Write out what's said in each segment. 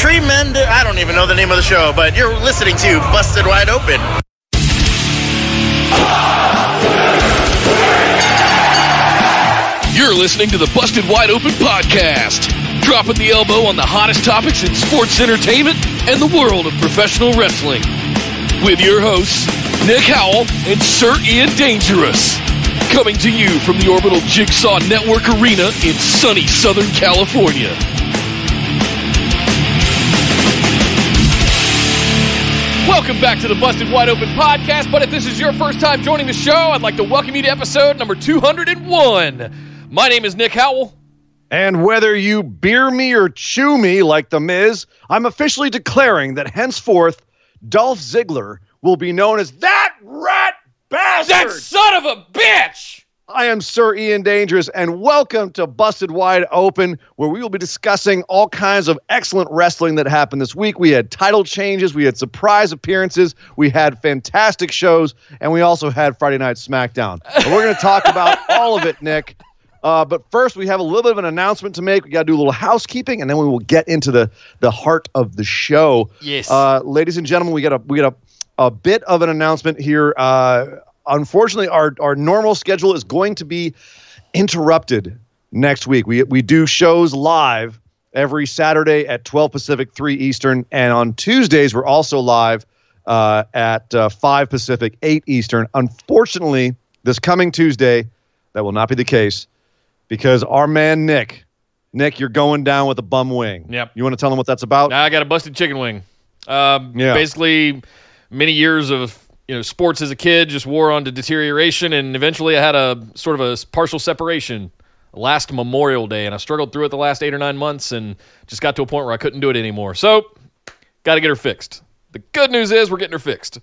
Tremendous. I don't even know the name of the show, but you're listening to Busted Wide Open. You're listening to the Busted Wide Open podcast, dropping the elbow on the hottest topics in sports entertainment and the world of professional wrestling. With your hosts, Nick Howell and Sir Ian Dangerous. Coming to you from the Orbital Jigsaw Network Arena in sunny Southern California. Welcome back to the Busted Wide Open podcast. But if this is your first time joining the show, I'd like to welcome you to episode number 201. My name is Nick Howell. And whether you beer me or chew me like The Miz, I'm officially declaring that henceforth, Dolph Ziggler will be known as that rat bastard. That son of a bitch! I am Sir Ian Dangerous, and welcome to Busted Wide Open, where we will be discussing all kinds of excellent wrestling that happened this week. We had title changes, we had surprise appearances, we had fantastic shows, and we also had Friday Night SmackDown. And we're going to talk about all of it, Nick. Uh, but first, we have a little bit of an announcement to make. We got to do a little housekeeping, and then we will get into the the heart of the show. Yes. uh, ladies and gentlemen, we got a we got a, a bit of an announcement here. Uh, unfortunately, our our normal schedule is going to be interrupted next week. We we do shows live every Saturday at 12 Pacific, 3 Eastern, and on Tuesdays we're also live uh, at uh, 5 Pacific, 8 Eastern. Unfortunately, this coming Tuesday, that will not be the case because our man Nick, Nick, you're going down with a bum wing. Yep. You want to tell them what that's about? I got a busted chicken wing. Um, Yeah. Basically, many years of you know sports as a kid just wore on to deterioration, and eventually I had a sort of a partial separation last Memorial Day, and I struggled through it the last eight or nine months, and just got to a point where I couldn't do it anymore. So, got to get her fixed. The good news is we're getting her fixed.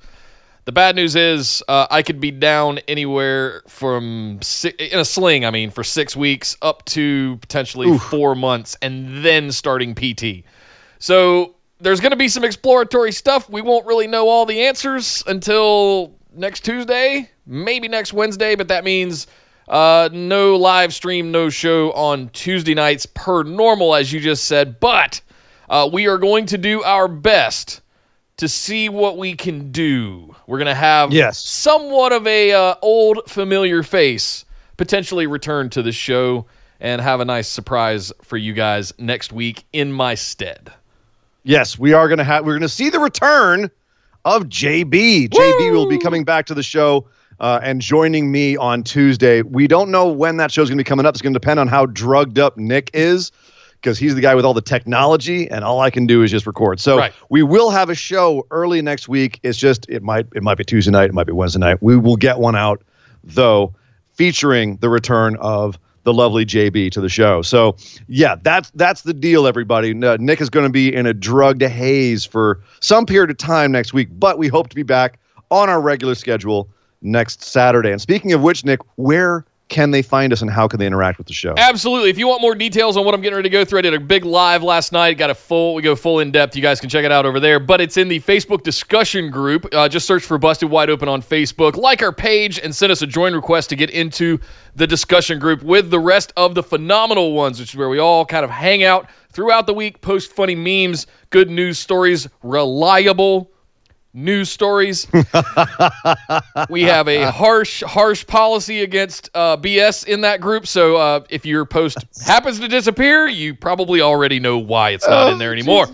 The bad news is uh, I could be down anywhere from si- in a sling. I mean, for six weeks up to potentially four months, and then starting PT. So there's going to be some exploratory stuff. We won't really know all the answers until next Tuesday, maybe next Wednesday, but that means uh, no live stream, no show on Tuesday nights per normal, as you just said. But uh, we are going to do our best to see what we can do. We're going to have Yes. somewhat of a uh, old familiar face potentially return to the show and have a nice surprise for you guys next week in my stead. Yes, we are going to have. We're going to see the return of JB. JB will be coming back to the show uh, and joining me on Tuesday. We don't know when that show's going to be coming up. It's going to depend on how drugged up Nick is. Because he's the guy with all the technology, and all I can do is just record. So Right. we will have a show early next week. It's just it might it might be Tuesday night, it might be Wednesday night. We will get one out though, featuring the return of the lovely JB to the show. So yeah, that's that's the deal, everybody. Uh, Nick is going to be in a drugged haze for some period of time next week, but we hope to be back on our regular schedule next Saturday. And speaking of which, Nick, where can they find us and how can they interact with the show? Absolutely. If you want more details on what I'm getting ready to go through, I did a big live last night. Got a full, we go full in depth. You guys can check it out over there. But it's in the Facebook discussion group. Uh, just search for Busted Wide Open on Facebook. Like our page and send us a join request to get into the discussion group with the rest of the phenomenal ones, which is where we all kind of hang out throughout the week, post funny memes, good news stories, reliable news stories. we have a harsh, harsh policy against uh, BS in that group. So uh, if your post happens to disappear, you probably already know why it's not in there anymore.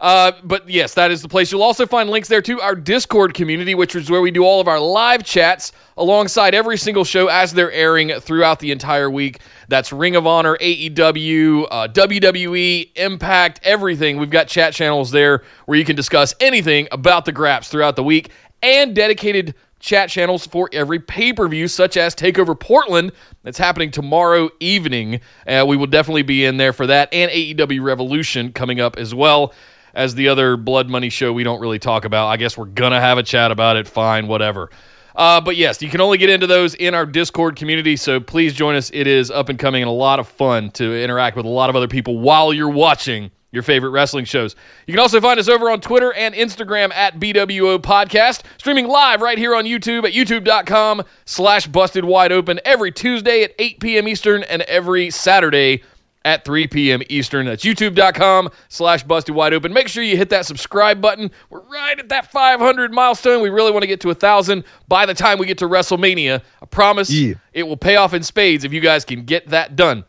Uh, but yes, that is the place. You'll also find links there to our Discord community, which is where we do all of our live chats alongside every single show as they're airing throughout the entire week. That's Ring of Honor, AEW, uh, WWE, Impact, everything. We've got chat channels there where you can discuss anything about the Graps throughout the week and dedicated chat channels for every pay per view, such as Takeover Portland, that's happening tomorrow evening. Uh, we will definitely be in there for that, and AEW Revolution coming up as well as the other Blood Money show we don't really talk about. I guess we're going to have a chat about it. Fine, whatever. Uh, but yes, you can only get into those in our Discord community, so please join us. It is up and coming and a lot of fun to interact with a lot of other people while you're watching your favorite wrestling shows. You can also find us over on Twitter and Instagram at BWO Podcast, streaming live right here on YouTube at youtube.com slash busted wide open every Tuesday at 8 p.m. Eastern and every Saturday at 3 p.m. Eastern. That's youtube.com slash busted wide open. Make sure you hit that subscribe button. We're right at that 500 milestone. We really want to get to a 1,000 by the time we get to WrestleMania. I promise Yeah. it will pay off in spades if you guys can get that done.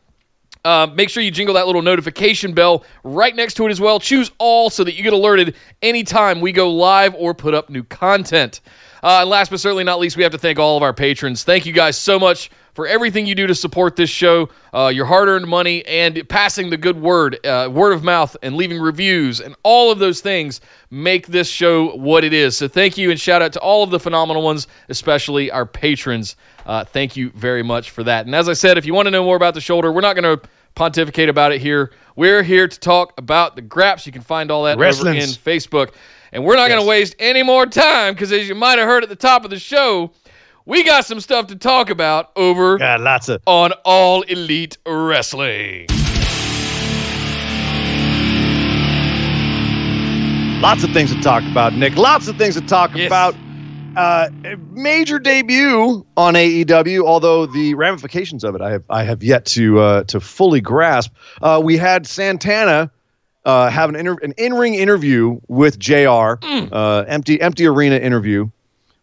Uh, make sure you jingle that little notification bell right next to it as well. Choose all so that you get alerted anytime we go live or put up new content. Uh, and last but certainly not least, we have to thank all of our patrons. Thank you guys so much for everything you do to support this show, uh, your hard earned money, and passing the good word, uh, word of mouth, and leaving reviews, and all of those things make this show what it is. So thank you and shout out to all of the phenomenal ones, especially our patrons. Uh, thank you very much for that. And as I said, if you want to know more about the shoulder, we're not going to pontificate about it here. We're here to talk about the graps. You can find all that over in Facebook. And we're not going to waste any more time because, as you might have heard at the top of the show, we got some stuff to talk about over Got lots of on All Elite Wrestling. lots of things to talk about, Nick. Lots of things to talk Yes. about. Uh, major debut on AEW, although the ramifications of it I have I have yet to uh, to fully grasp. Uh, we had Santana uh, have an inter- an in ring interview with JR Uh, empty empty arena interview,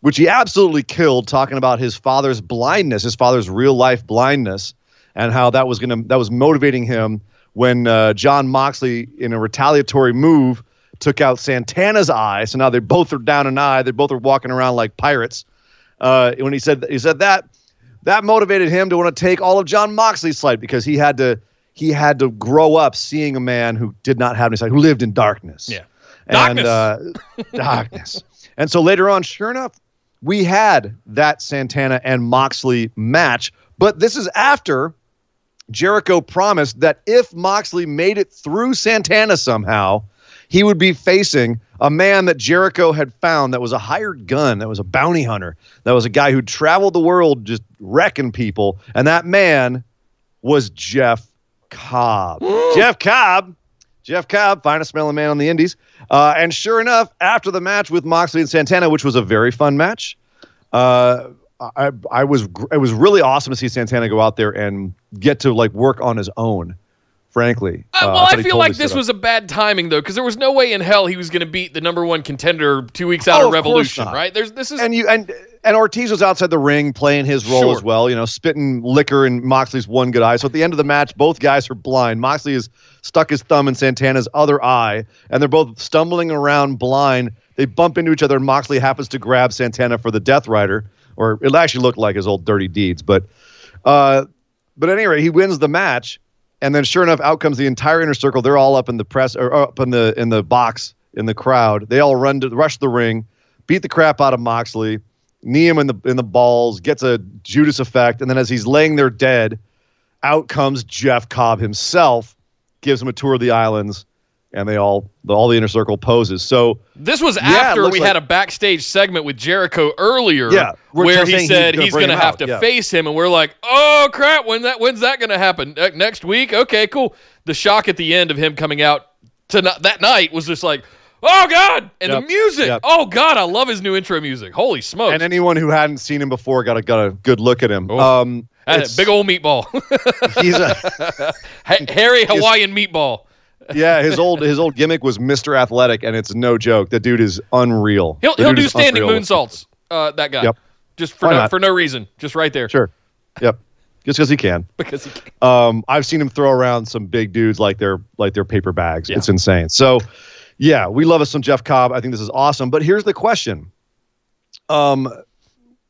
which he absolutely killed, talking about his father's blindness, his father's real life blindness, and how that was gonna that was motivating him when uh, John Moxley, in a retaliatory move, took out Santana's eye. So now they both are down an eye. They both are walking around like pirates. Uh, when he said he said that, that motivated him to want to take all of John Moxley's sight because he had to he had to grow up seeing a man who did not have any sight, who lived in darkness. Yeah. And Darkness. uh, darkness. And so later on, sure enough, we had that Santana and Moxley match. But this is after Jericho promised that if Moxley made it through Santana somehow, he would be facing a man that Jericho had found that was a hired gun, that was a bounty hunter, that was a guy who traveled the world just wrecking people. And that man was Jeff Cobb. Jeff Cobb. Jeff Cobb, finest smelling man on the Indies. Uh, and sure enough, after the match with Moxley and Santana, which was a very fun match, uh, I, I was it was really awesome to see Santana go out there and get to like work on his own. Frankly, Uh, Uh, well, that's I feel told like this up. was a bad timing though, because there was no way in hell he was going to beat the number one contender two weeks out Oh, of of Revolution, not. right? There's this is and you and and Ortiz was outside the ring playing his role Sure. as well. You know, spitting liquor in Moxley's one good eye. So at the end of the match, both guys are blind. Moxley has stuck his thumb in Santana's other eye, and they're both stumbling around blind. They bump into each other, and Moxley happens to grab Santana for the Death Rider, or it actually looked like his old dirty deeds. But, uh, but anyway, he wins the match, and then sure enough, out comes the entire inner circle. They're all up in the press or up in the in the box in the crowd. They all run to rush the ring, beat the crap out of Moxley, knee him in the in the balls, gets a Judas effect, and then as he's laying there dead, out comes Jeff Cobb himself, gives him a tour of the islands, and they all the, all the inner circle poses. So This was Yeah, after we like- had a backstage segment with Jericho earlier, Yeah, where he said he's gonna he's bring going to have out, to yeah. face him, and we're like, "Oh crap! When that when's that going to happen? Next week? Okay, cool." The shock at the end of him coming out to that night was just like, "Oh god!" And the music, yep. oh god, I love his new intro music. Holy smokes! and anyone who hadn't seen him before got a got a good look at him. Oh. Um, big old meatball, he's a Ha- hairy Hawaiian meatball. yeah. His old his old gimmick was Mr. Athletic, and it's no joke. The dude is unreal. He'll he'll do standing moonsaults. Uh, that guy, Yep. just for Why no, not? for no reason, just right there Sure. Yep. Just because he can. because he can. Um, I've seen him throw around some big dudes like they're like they're paper bags. Yeah. It's insane. So Yeah, we love us some Jeff Cobb. I think this is awesome. But here's the question. Um,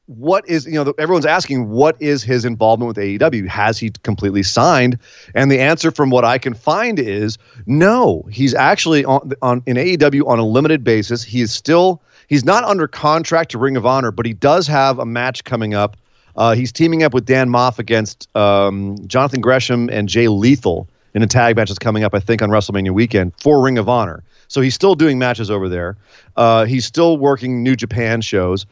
what is you know everyone's asking what is his involvement with AEW? Has he completely signed? And the answer from what I can find is no. He's actually on, on in AEW on a limited basis. He is still he's not under contract to Ring of Honor, but he does have a match coming up. Uh, he's teaming up with Dan Maff against um, Jonathan Gresham and Jay Lethal in a tag match that's coming up, I think, on WrestleMania weekend for Ring of Honor. So he's still doing matches over there. Uh, he's still working New Japan shows.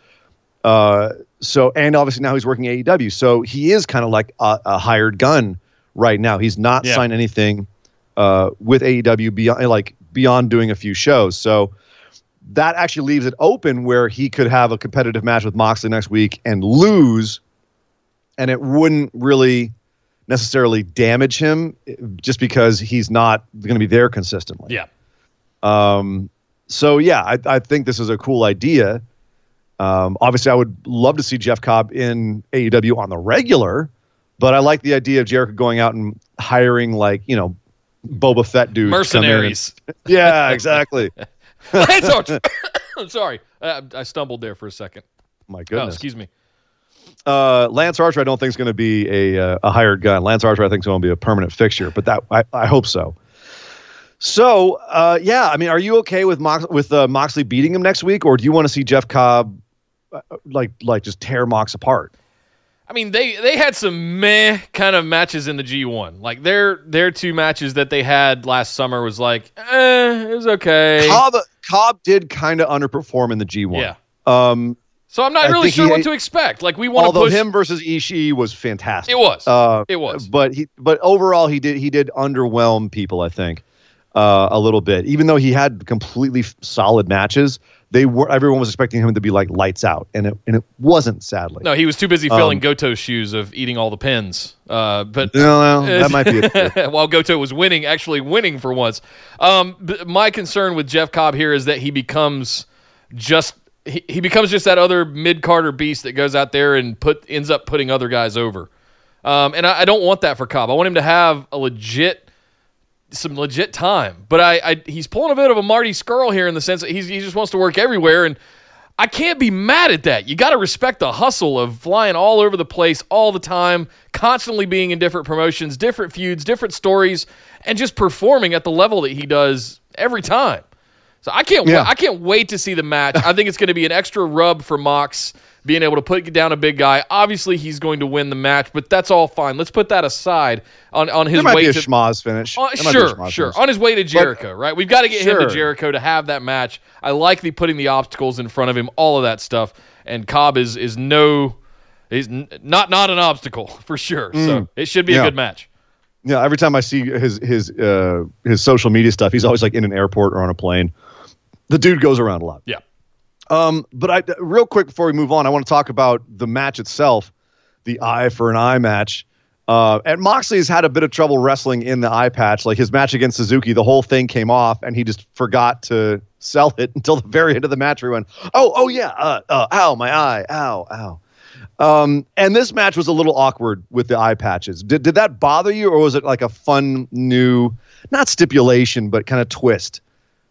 Uh, so and obviously now he's working AEW. So he is kind of like a, a, hired gun right now. He's not yeah. signed anything uh, with AEW beyond like beyond doing a few shows. So that actually leaves it open where he could have a competitive match with Moxley next week and lose, and it wouldn't really necessarily damage him just because he's not going to be there consistently. Yeah. Um. So yeah, I, I think this is a cool idea. Um, obviously, I would love to see Jeff Cobb in AEW on the regular, but I like the idea of Jericho going out and hiring like you know Boba Fett dudes, mercenaries. yeah, exactly. Lance Archer. I'm sorry, uh, I stumbled there for a second. My oh, goodness. Oh, excuse me. Uh, Lance Archer, I don't think is going to be a uh, a hired gun. Lance Archer, I think is going to be a permanent fixture, but that I, I hope so. So, uh, yeah, I mean, are you okay with Mox- with uh, Moxley beating him next week, or do you want to see Jeff Cobb like like just tear Mox apart. I mean, they they had some meh kind of matches in the G1. Like their their two matches that they had last summer was like, eh, it was okay. Cobb Cobb did kind of underperform in the G1. Yeah. Um. So I'm not I really sure what to expect. Like we want to push... him versus Ishii was fantastic. It was. Uh, it was. But he but overall he did he did underwhelm people. I think uh, a little bit. Even though he had completely solid matches, they were everyone was expecting him to be like lights out, and it and it wasn't. Sadly, no, he was too busy filling um, Goto's shoes of eating all the pins. Uh, but no, no, that might be it. while Goto was winning, actually winning for once. Um, my concern with Jeff Cobb here is that he becomes just he, he becomes just that other mid carder beast that goes out there and put ends up putting other guys over. Um, and I, I don't want that for Cobb. I want him to have a legit some legit time. But I, I he's pulling a bit of a Marty Scurll here in the sense that he's, he just wants to work everywhere, and I can't be mad at that. You got to respect the hustle of flying all over the place all the time, constantly being in different promotions, different feuds, different stories, and just performing at the level that he does every time. So I can't yeah. I can't wait to see the match. I think it's going to be an extra rub for Mox being able to put down a big guy. Obviously, he's going to win the match, but that's all fine. Let's put that aside on, on his way to schmaz finish. Uh, sure, sure. Finish. On his way to Jericho, but, right? We've got to get sure. him to Jericho to have that match. I like the putting the obstacles in front of him, all of that stuff. And Cobb is is no, he's not not an obstacle for sure. Mm, so it should be yeah. a good match. Yeah, every time I see his his uh, his social media stuff, he's always like in an airport or on a plane. The dude goes around a lot. Yeah. Um, but I real quick before we move on, I want to talk about the match itself, the eye for an eye match. Uh, and Moxley has had a bit of trouble wrestling in the eye patch. Like his match against Suzuki, the whole thing came off, and he just forgot to sell it until the very end of the match. Where he went, "Oh, oh yeah, uh, uh, ow, my eye, ow, ow." Um, and this match was a little awkward with the eye patches. Did did that bother you, or was it like a fun new, not stipulation, but kind of twist?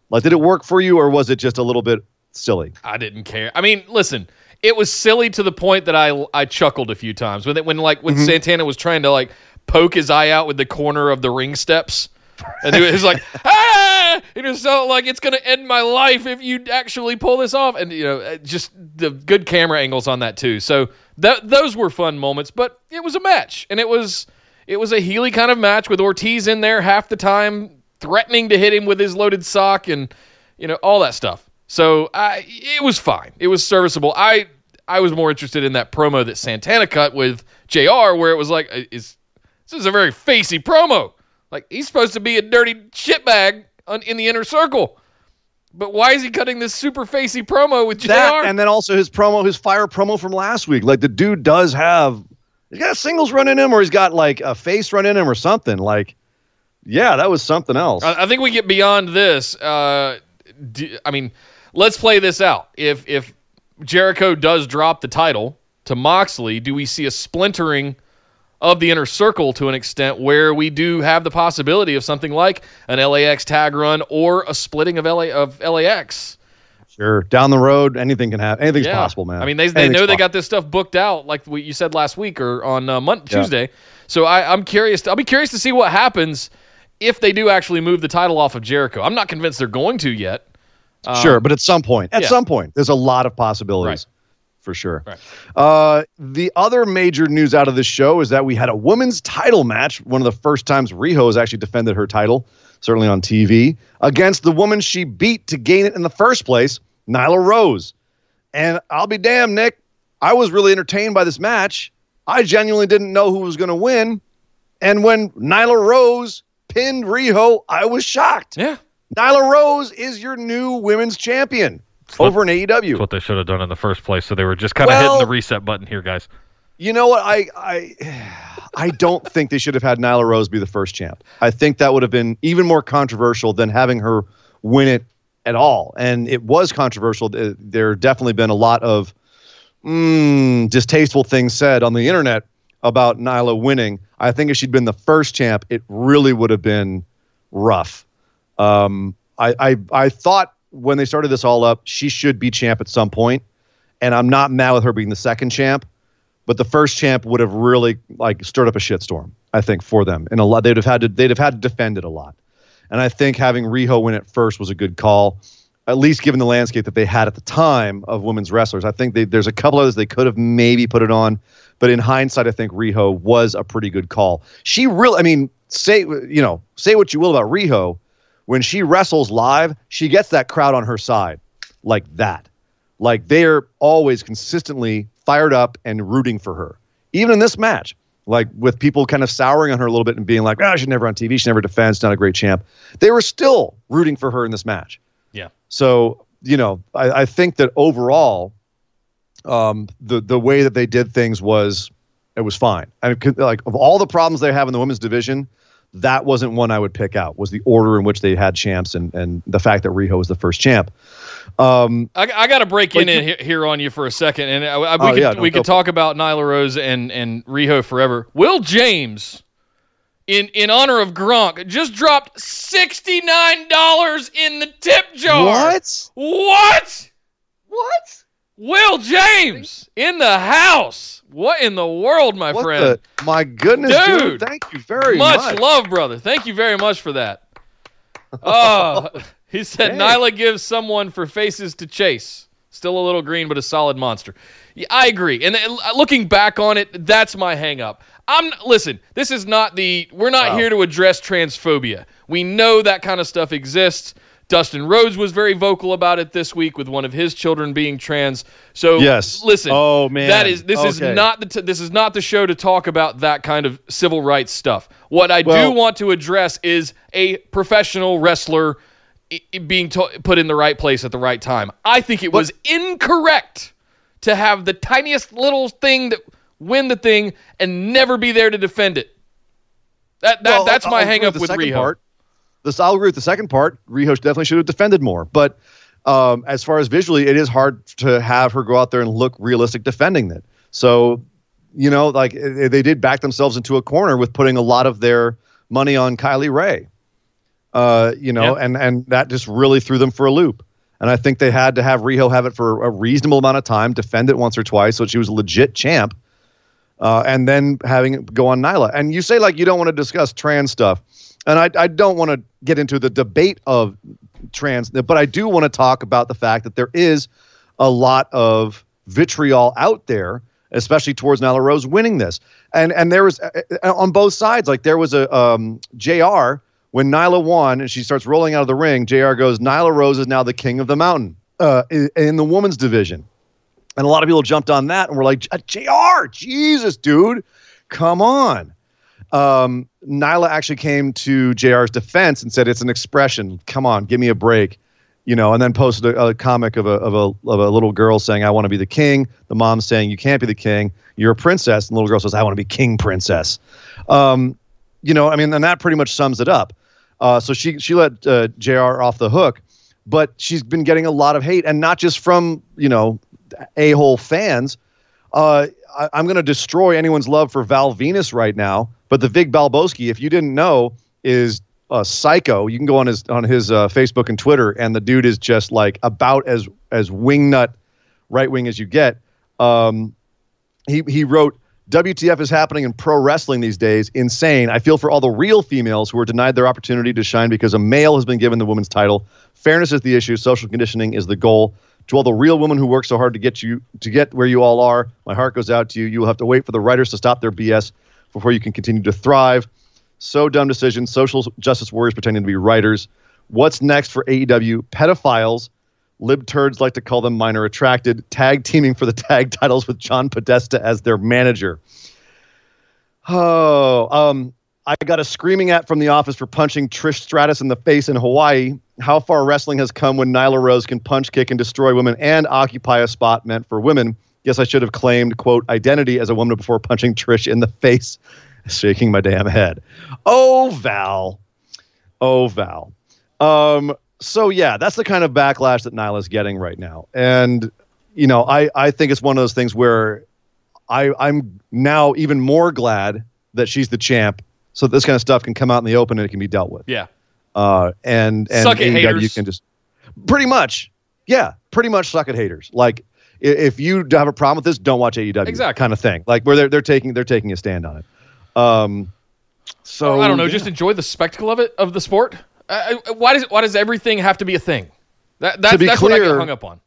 Like, did it work for you, or was it just a little bit silly. I didn't care. I mean, listen, it was silly to the point that I I chuckled a few times when it, when like when mm-hmm. Santana was trying to like poke his eye out with the corner of the ring steps. And he was like, ah! It was so like it's gonna end my life if you actually pull this off. And you know, uh, just the good camera angles on that too. So that those were fun moments. But it was a match, and it was it was a Healy kind of match with Ortiz in there half the time, threatening to hit him with his loaded sock, and you know all that stuff. So I, it was fine. It was serviceable. I I was more interested in that promo that Santana cut with JR Where it was like, uh, is this is a very facey promo. Like he's supposed to be a dirty shitbag in the inner circle. But why is he cutting this super facey promo with JR? That, and then also his promo, his fire promo from last week. Like the dude does have, he's got singles run in him, or he's got like a face run in him, or something. Like, yeah, that was something else. I, I think we get beyond this. Uh, do, I mean, let's play this out. If if Jericho does drop the title to Moxley, do we see a splintering of the inner circle to an extent where we do have the possibility of something like an LAX tag run or a splitting of LA of LAX. Sure. Down the road, anything can happen. Anything's Yeah. possible, man. I mean, they, they Anything's know they possible. got this stuff booked out, like we, you said last week or on uh, Mon- Yeah. Tuesday. So I, I'm curious. I'll be curious to see what happens if they do actually move the title off of Jericho. I'm not convinced they're going to yet. Um, sure, but at some point, at yeah. some point, there's a lot of possibilities. Right. For sure. Right. Uh, the other major news out of this show is that we had a women's title match. One of the first times Riho has actually defended her title, certainly on TV, against the woman she beat to gain it in the first place, Nyla Rose. And I'll be damned, Nick. I was really entertained by this match. I genuinely didn't know who was going to win. And when Nyla Rose pinned Riho, I was shocked. Yeah. Nyla Rose is your new women's champion what- over in E AEW. That's what they should have done in the first place. So they were just kind of Well- hitting the reset button here, guys. You know what? I I I don't think they should have had Nyla Rose be the first champ. I think that would have been even more controversial than having her win it at all. And it was controversial. Th- There definitely been a lot of mm, distasteful things said on the internet about Nyla winning. I think if she'd been the first champ, it really would have been rough. Um, I, I I thought when they started this all up, she should be champ at some point, and I'm not mad with her being the second champ but the first champ would have really like stirred up a shitstorm. I think for them, and a lot they'd have had to they'd have had to defend it a lot. And I think having Riho win it first was a good call, at least given the landscape that they had at the time of women's wrestlers. I think they, there's a couple others they could have maybe put it on, but in hindsight, I think Riho was a pretty good call. She really, I mean, say you know, say what you will about Riho, when she wrestles live, she gets that crowd on her side, like that. Like they're always consistently fired up and rooting for her. Even in this match, like with people kind of souring on her a little bit and being like, oh, she's never on TV, she never defends, not a great champ. They were still rooting for her in this match. So, you know, I, I think that overall, um, the the way that they did things was it was fine. I mean, like of all the problems they have in the women's division, that wasn't one I would pick out. Was the order in which they had champs and and the fact that Riho was the first champ. Um, I, I got to break in he- here on you for a second, and I, I, we Oh, could yeah, no, we could talk about Nyla Rose and and Riho forever. Will James, in in honor of Gronk, just dropped sixty nine dollars in the tip jar. what? What? What? Will James in the house? What in the world, my What friend? the? My goodness, dude. Dude. Thank you very much, much. love, brother. Thank you very much for that. Oh, he said Dang. Nyla gives someone for faces to chase. Still a little green, but a solid monster. Yeah, I agree. And uh, looking back on it, that's my hang up. I'm listen, this is not the we're not Wow. here to address transphobia. We know that kind of stuff exists. Dustin Rhodes was very vocal about it this week with one of his children being trans. So Yes. listen. Oh, man. That is this is not the t- this is not the show to talk about that kind of civil rights stuff. What I do want to address is a professional wrestler i- being to- put in the right place at the right time. I think it was incorrect to have the tiniest little thing that win the thing and never be there to defend it. That, that Well, that's I'll my agree hang up with second Riho. Part. This, I'll agree with the second part. Riho definitely should have defended more. But um, as far as visually, it is hard to have her go out there and look realistic defending it. So, you know, like eh, they did back themselves into a corner with putting a lot of their money on Kylie Rae. Uh, you know, Yeah. and and that just really threw them for a loop. And I think they had to have Riho have it for a reasonable amount of time, defend it once or twice, so she was a legit champ, uh, and then having it go on Nyla. And you say like you don't want to discuss trans stuff, and I I don't want to get into the debate of trans, but I do want to talk about the fact that there is a lot of vitriol out there, especially towards Nyla Rose winning this. And and there was uh, uh, on both sides, like there was a um, JR when Nyla won and she starts rolling out of the ring. JR goes, Nyla Rose is now the king of the mountain uh, in, in the women's division. And a lot of people jumped on that and were like, JR Jesus, dude, come on. Um, Nyla actually came to JR's defense and said, "It's an expression. Come on, give me a break." You know, and then posted a, a comic of a, of a of a little girl saying, "I want to be the king." The mom saying, "You can't be the king. You're a princess." And the little girl says, "I want to be king princess." Um, you know, I mean, and that pretty much sums it up. Uh, so she she let uh, JR off the hook, but she's been getting a lot of hate, and not just from you know a hole fans. Uh, I, I'm going to destroy anyone's love for Val Venis right now. But the Big Valbowski, if you didn't know, is a psycho. You can go on his on his uh, Facebook and Twitter, and the dude is just like about as as wingnut right wing as you get. Um, he he wrote. WTF is happening in pro wrestling these days? Insane. I feel for all the real females who are denied their opportunity to shine because a male has been given the women's title. Fairness is the issue. Social conditioning is the goal. To all the real women who work so hard to get you to get where you all are, my heart goes out to you. You will have to wait for the writers to stop their BS before you can continue to thrive. So dumb decisions. Social justice warriors pretending to be writers. What's next for AEW? Pedophiles. Lib turds like to call them minor attracted. Tag teaming for the tag titles with John Podesta as their manager. Oh, um, I got a screaming at from the office for punching Trish Stratus in the face in Hawaii. How far wrestling has come when Nyla Rose can punch, kick, and destroy women and occupy a spot meant for women. Guess I should have claimed, quote, identity as a woman before punching Trish in the face, shaking my damn head. Oh, Val. Oh, Val. Um, so yeah, that's the kind of backlash that Nyla's getting right now. And, you know, I, I think it's one of those things where I, I'm now even more glad that she's the champ so this kind of stuff can come out in the open and it can be dealt with. Yeah. Uh, and and Suck it, AEW haters. can just pretty much, yeah, pretty much suck at haters. Like if you have a problem with this, don't watch AEW. Exactly. kind of thing. Like where they're they're taking they're taking a stand on it. Um, so I don't know. yeah. Just enjoy the spectacle of it of the sport. Uh, why does why does everything have to be a thing? That, that's be that's what I get hung up on.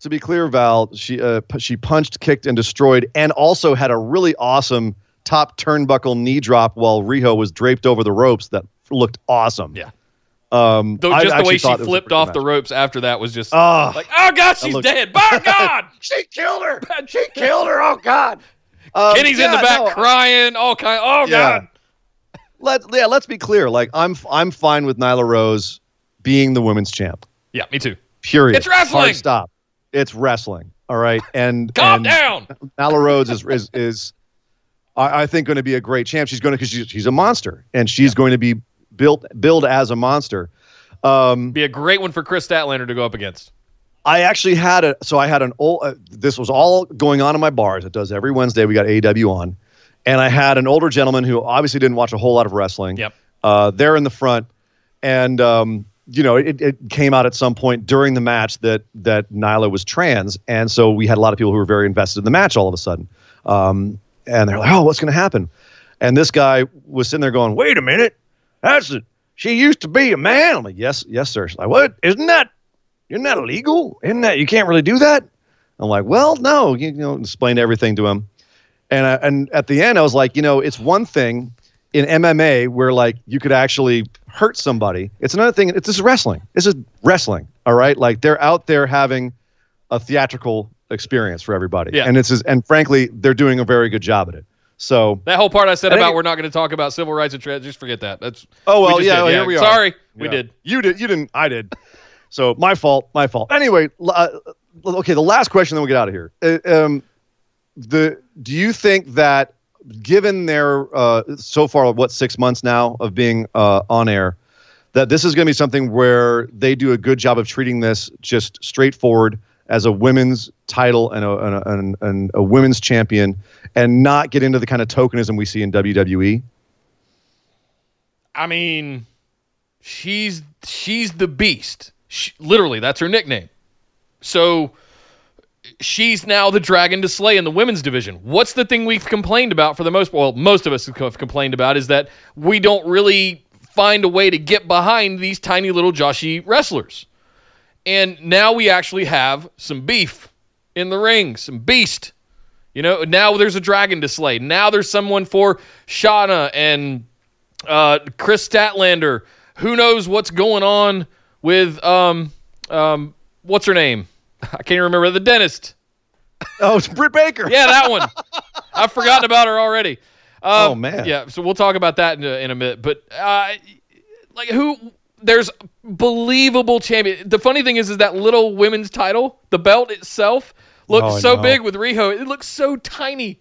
to be clear, Val, she uh, she punched, kicked, and destroyed, and also had a really awesome top turnbuckle knee drop while Riho was draped over the ropes that looked awesome. Yeah. Um, Though I just the way she thought it was a flipped off good the ropes after that was just Ah. like, oh god, she's looked- dead. By God, she killed her. She killed her. Oh God. Um, Kenny's in the back no, crying. All kind. Oh Yeah. god. Let's yeah, let's be clear. Like I'm I'm fine with Nyla Rose being the women's champ. Yeah, me too. Period. It's wrestling. Hard stop. It's wrestling. All right. And Calm and down. Nyla Rose is is is I, I think going to be a great champ. She's going to because she's, she's a monster and she's going to be built build as a monster. Um, Be a great one for Kris Statlander to go up against. I actually had a so I had an old. Uh, this was all going on in my bars. It does every Wednesday. We got AEW on, and I had an older gentleman who obviously didn't watch a whole lot of wrestling. Yep. Uh, there in the front, and um, you know it, it came out at some point during the match that that Nyla was trans, and so we had a lot of people who were very invested in the match all of a sudden. Um, and they're like, "Oh, what's going to happen?" And this guy was sitting there going, "Wait a minute, that's it. She used to be a man." I'm like, "Yes, yes, sir." She's like, "What? Isn't that isn't that illegal? Isn't that you can't really do that? I'm like, well, no, you, you know, explained everything to him, and I, and at the end, I was like, you know, it's one thing in MMA where like you could actually hurt somebody. It's another thing. It's just wrestling. This is wrestling. All right, like they're out there having a theatrical experience for everybody, Yeah. and it's just, and frankly, they're doing a very good job at it. So, That whole part I said I about we're not going to talk about civil rights and trans. Just forget that. That's oh we well, just yeah, well, here we are. Sorry, we did. You did. You didn't. I did. So my fault. My fault. Anyway, uh, okay. The last question, then we'll get out of here. Uh, um, the do you think that given their uh, so far what six months now of being uh, on air, that this is going to be something where they do a good job of treating this just straightforward as a women's title and a, and a, and, a women's champion, and not get into the kind of tokenism we see in? WWE. I mean, she's she's the beast. She, literally, that's her nickname. So she's now the dragon to slay in the women's division. What's the thing we've complained about for the most well, most of us have complained about is that we don't really find a way to get behind these tiny little Joshi wrestlers. And now we actually have some beef in the ring, some beast. You know, now there's a dragon to slay. Now there's someone for Shanna and uh, Kris Statlander. Who knows what's going on with um um what's her name? I can't even remember the dentist. Oh, it's Britt Baker. Yeah, that one. I've forgotten about her already. Um, Oh, man. Yeah, so we'll talk about that in a, in a minute. But uh, like who? There's believable champion. The funny thing is, is that little women's title, the belt itself, looks Oh, so know. big with Riho. It looks so tiny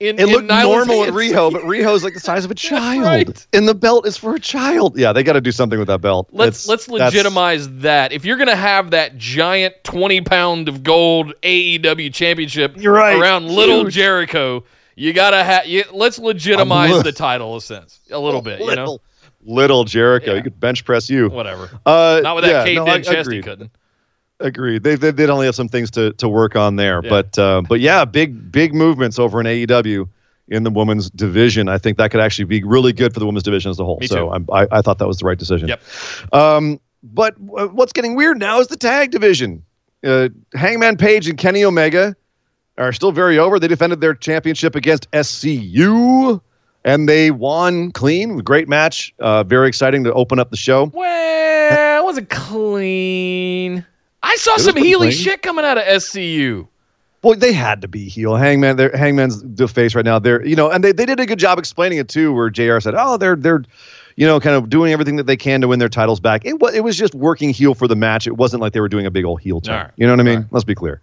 in, It in looked Nyla's normal in hands. Riho, but Riho's like the size of a child, right. and the belt is for a child. Yeah, they got to do something with that belt. Let's It's- let's that's- legitimize that. If you're gonna have that giant twenty pound of gold AEW championship You're right. around little Jericho, you gotta have. Let's legitimize the title a sense a little bit. You know, little, little Jericho. Yeah. You could bench press you. whatever. Uh, Not with that yeah, Kate no, I- Den chest he couldn't. Agreed. They, they they only have some things to, to work on there, Yeah. but uh, but yeah, big big movements over in AEW in the women's division. I think that could actually be really good for the women's division as a whole. Me so too. I'm, I I thought that was the right decision. Yep. Um, but what's getting weird now is the tag division. Uh, Hangman Page and Kenny Omega are still very over. They defended their championship against SCU. And they won clean. Great match. Uh, very exciting to open up the show. Well, it wasn't clean. I saw was some Healy clean. shit coming out of SCU. Well, they had to be heel. Hangman, they're, Hangman's the face right now. They're you know, and they, they did a good job explaining it too. Where JR said, "Oh, they're they're, you know, kind of doing everything that they can to win their titles back." It was it was just working heel for the match. It wasn't like they were doing a big old heel turn. Right. You know what I mean? Right. Let's be clear.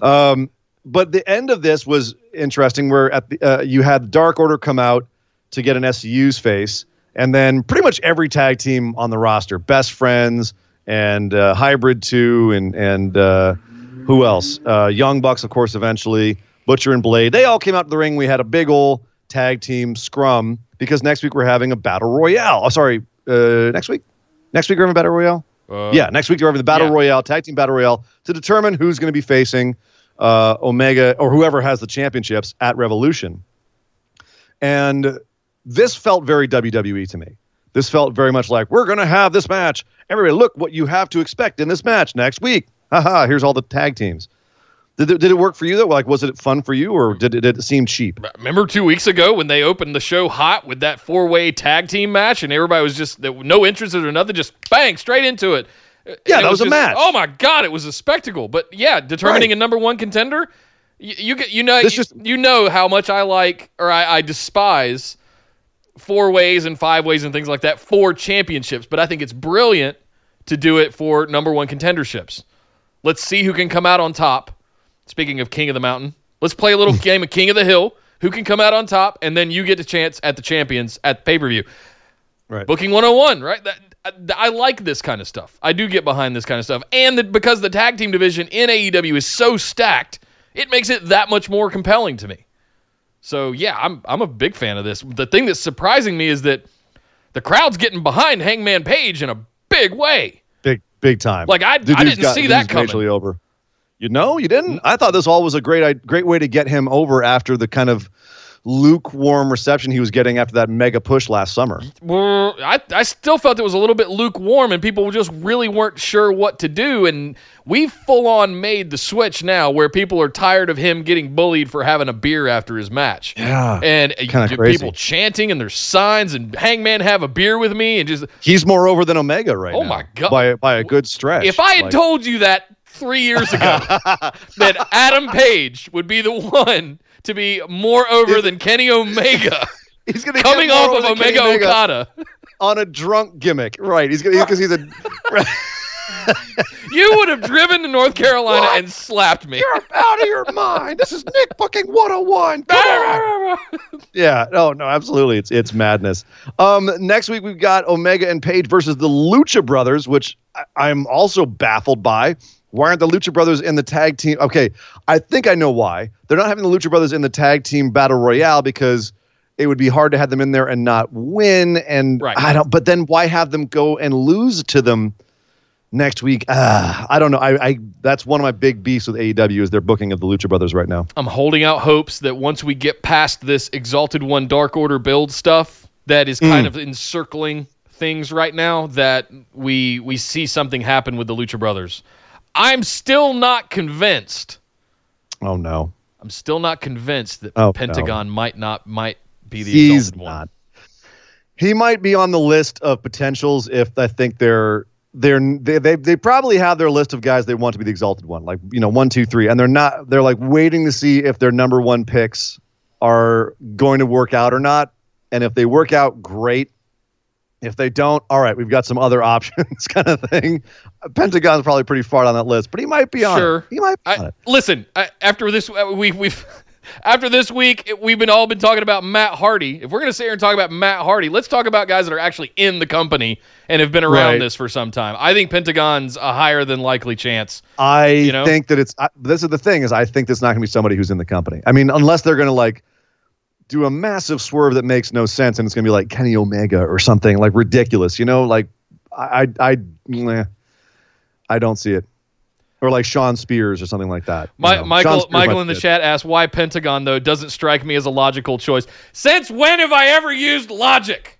Um, but the end of this was interesting. Where at the uh, you had Dark Order come out to get an SCU's face, and then pretty much every tag team on the roster, Best Friends and uh, Hybrid Two, and and uh, who else? Uh, Young Bucks, of course, eventually. Butcher and Blade. They all came out to the ring. We had a big old tag team scrum because next week we're having a battle royale. Oh, sorry. Uh, next week? Next week we're having a battle royale? Uh, yeah, next week we're having the battle yeah. royale, tag team battle royale, to determine who's going to be facing uh, Omega or whoever has the championships at Revolution. And this felt very WWE to me. This felt very much like we're going to have this match. Everybody, look what you have to expect in this match next week. Haha, here's all the tag teams. Did it, did it work for you though? Like, was it fun for you, or did it, did it seem cheap? Remember two weeks ago when they opened the show hot with that four way tag team match and everybody was just no interest or nothing, just bang straight into it. Yeah, that was a just- match. Oh my god, it was a spectacle. But yeah, determining Right. a number one contender, you, you get you know you, just- you know how much I like or I, I despise four ways and five ways and things like that for championships. But I think it's brilliant to do it for number one contenderships. Let's see who can come out on top. Speaking of King of the Mountain, let's play a little game of King of the Hill. Who can come out on top, and then you get a chance at the champions at pay per view. Right. Booking 101, right? That, I, I like this kind of stuff. I do get behind this kind of stuff. And the, because the tag team division in AEW is so stacked, it makes it that much more compelling to me. So, yeah, I'm, I'm a big fan of this. The thing that's surprising me is that the crowd's getting behind Hangman Page in a big way. Big big time. Like, I- The I didn't see that coming. Majorly over. You know, you didn't. I thought this all was a great i- great way to get him over after the kind of lukewarm reception he was getting after that mega push last summer. Well, I, I still felt it was a little bit lukewarm and people just really weren't sure what to do. And we've full on made the switch now where people are tired of him getting bullied for having a beer after his match. Yeah. And uh, you- people chanting and there's signs and Hangman have a beer with me and just He's more over than Omega right Oh now. Oh, my God. By by a good stretch. if I had Like, told you that three years ago that Adam Page would be the one to be more over than Kenny Omega he's gonna coming off of Kenny Omega Okada. on a drunk gimmick, right? He's gonna because he's a. You would have driven to North Carolina and slapped me. You're out of your mind. This is Nick fucking 101. Come on. Yeah, no, no, absolutely. It's it's madness. Um, next week we've got Omega and Page versus the Lucha Brothers, which I, I'm also baffled by. Why aren't the Lucha Brothers in the tag team? Okay, I think I know why. They're not having the Lucha Brothers in the tag team battle royale because it would be hard to have them in there and not win. And Right. I don't. But then why have them go and lose to them? Next week, ah, I don't know. I, I that's one of my big beefs with AEW is their booking of the Lucha Brothers right now. I'm holding out hopes that once we get past this Exalted One Dark Order build stuff that is kind of encircling things right now, that we we see something happen with the Lucha Brothers. I'm still not convinced. Oh no, I'm still not convinced that Oh, no. Pentagon might not might be the he's Exalted One. not. He might be on the list of potentials if I think they're they're they, they they probably have their list of guys they want to be the exalted one, like you know one two three, and they're not. They're like waiting to see if their number one picks are going to work out or not, and if they work out, great. If they don't, all right, we've got some other options, kind of thing. Pentagon's probably pretty far on that list, but he might be on. Sure. it. He might be on I, it. listen, I, after this, uh, we we've after this week, we've been all been talking about Matt Hardy. If we're going to sit here and talk about Matt Hardy, let's talk about guys that are actually in the company and have been around Right. this for some time. I think Pentagon's a higher than likely chance. I you know? think that it's I, this is the thing is I think that's not going to be somebody who's in the company. I mean, unless they're going to like do a massive swerve that makes no sense and it's going to be like Kenny Omega or something like ridiculous, you know, like I I I, I don't see it. Or like Shawn Spears or something like that. you know. Michael, Michael in the chat asked why Pentagon though doesn't strike me as a logical choice. Since when have I ever used logic?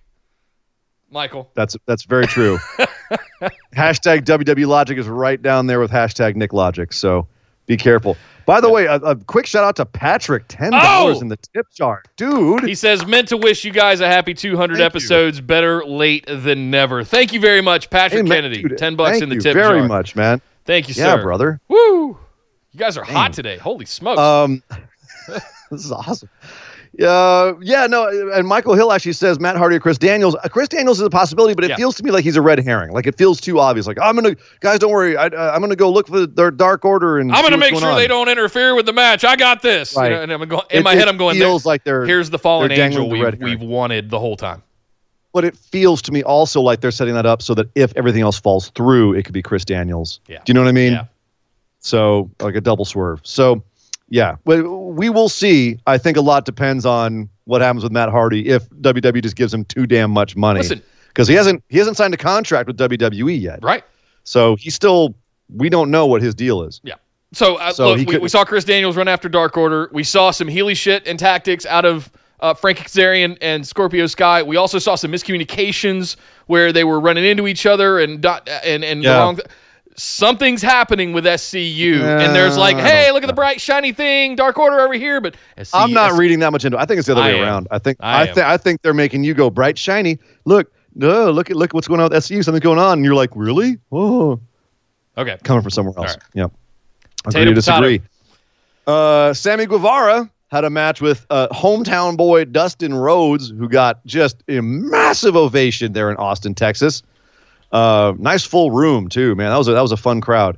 Michael, That's that's very true. hashtag WW Logic is right down there with hashtag Nick Logic. So be careful. By the way, a, a quick shout out to Patrick, ten dollars Oh! in the tip jar, dude. he says meant to wish you guys a happy 200 Thank you. episodes. Better late than never. Thank you very much, Patrick Hey, Kennedy. dude, Ten bucks in the you tip very much, man. Thank you, Yeah, sir. brother. Woo! You guys are hot today. Holy smokes! Um, this is awesome. Uh, yeah, no, and Michael Hill actually says Matt Hardy or Chris Daniels. Uh, Chris Daniels is a possibility, but it Yeah. feels to me like he's a red herring. Like it feels too obvious. Like I'm gonna, guys, don't worry. I, uh, I'm gonna go look for their Dark Order and I'm gonna make sure on. they don't interfere with the match. I got this. You know, and I'm going in It- my head. I'm going. Feels like they're here's the fallen angel the we've, we've wanted the whole time. but it feels to me also like they're setting that up so that if everything else falls through, it could be Chris Daniels. Yeah. Do you know what I mean? Yeah. So like a double swerve. So yeah, we, we will see. I think a lot depends on what happens with Matt Hardy if WWE just gives him too damn much money. Listen. because he hasn't he hasn't signed a contract with WWE yet. Right. So he's still we don't know what his deal is. Yeah. So, uh, So look, we, we saw Chris Daniels run after Dark Order. We saw some Healy shit and tactics out of uh, Frank Kazarian and Scorpio Sky. We also saw some miscommunications where they were running into each other and dot, and and the Yeah. wrong. Something's happening with SCU, and there's like, hey, look at the bright shiny thing, Dark Order over here, but SCU, I'm not S- reading that much into. it. I think it's the other I way am. around. I think I I, I think they're making you go bright shiny. Look, no, look at look what's going on with SCU. Something's going on, and you're like, really? Oh, Okay. coming from somewhere else. right. Yep. Potato, Agree to disagree. Uh, Sammy Guevara had a match with uh, hometown boy Dustin Rhodes, who got just a massive ovation there in Austin, Texas. Uh, nice full room too, man. That was a, that was a fun crowd,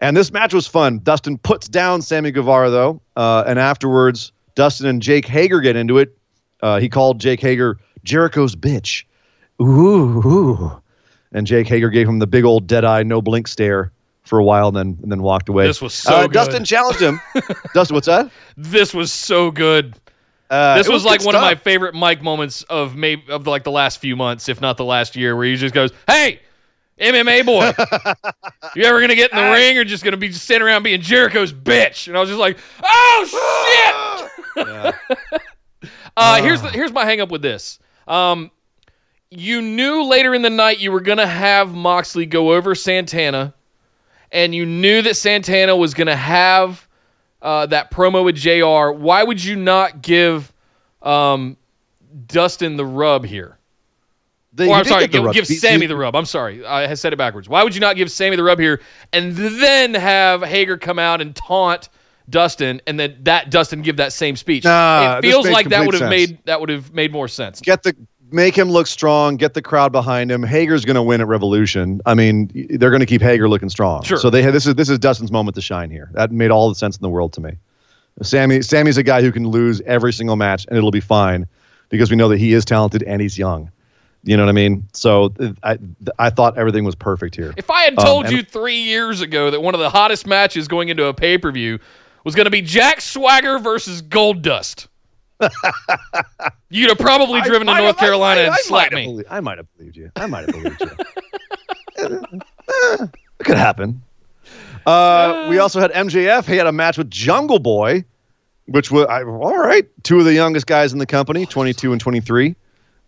and this match was fun. Dustin puts down Sammy Guevara though, uh, and afterwards, Dustin and Jake Hager get into it. Uh, he called Jake Hager Jericho's bitch. Ooh, ooh. and Jake Hager gave him the big old dead eye, no blink stare for a while, and then and then walked away. This was so Uh, good. Dustin challenged him. Dustin, what's that? This was so good. Uh, This it was, like one of my favorite Mike moments of maybe of like the last few months, if not the last year, where he just goes, "Hey, MMA boy, you ever gonna get in the ring or just gonna be just standing around being Jericho's bitch?" And I was just like, "Oh shit!" Yeah. Uh, here's the, here's my hang up with this. Um, you knew later in the night you were gonna have Moxley go over Santana, and you knew that Santana was gonna have uh, that promo with JR Why would you not give um, Dustin the rub here? They- Or I'm sorry, the give, give Sammy he- the rub. I'm sorry, I said it backwards. Why would you not give Sammy the rub here and then have Hager come out and taunt Dustin, and then that Dustin give that same speech? Nah, it feels like that would have made that would have made more sense. Get the make him look strong. Get the crowd behind him. Hager's going to win at Revolution. I mean, they're going to keep Hager looking strong. Sure. So they this is this is Dustin's moment to shine here. That made all the sense in the world to me. Sammy Sammy's a guy who can lose every single match and it'll be fine because we know that he is talented and he's young. You know what I mean? So uh, I I thought everything was perfect here. If I had Um, told and- you three years ago that one of the hottest matches going into a pay per view was going to be Jack Swagger versus Gold Dust, you'd have probably driven to I- North I- Carolina I- and I slapped me. belie- I might have believed you. I might have believed you. Eh, it could happen. Uh, we also had MJF. He had a match with Jungle Boy, which was I, all right. Two of the youngest guys in the company, 22 and 23.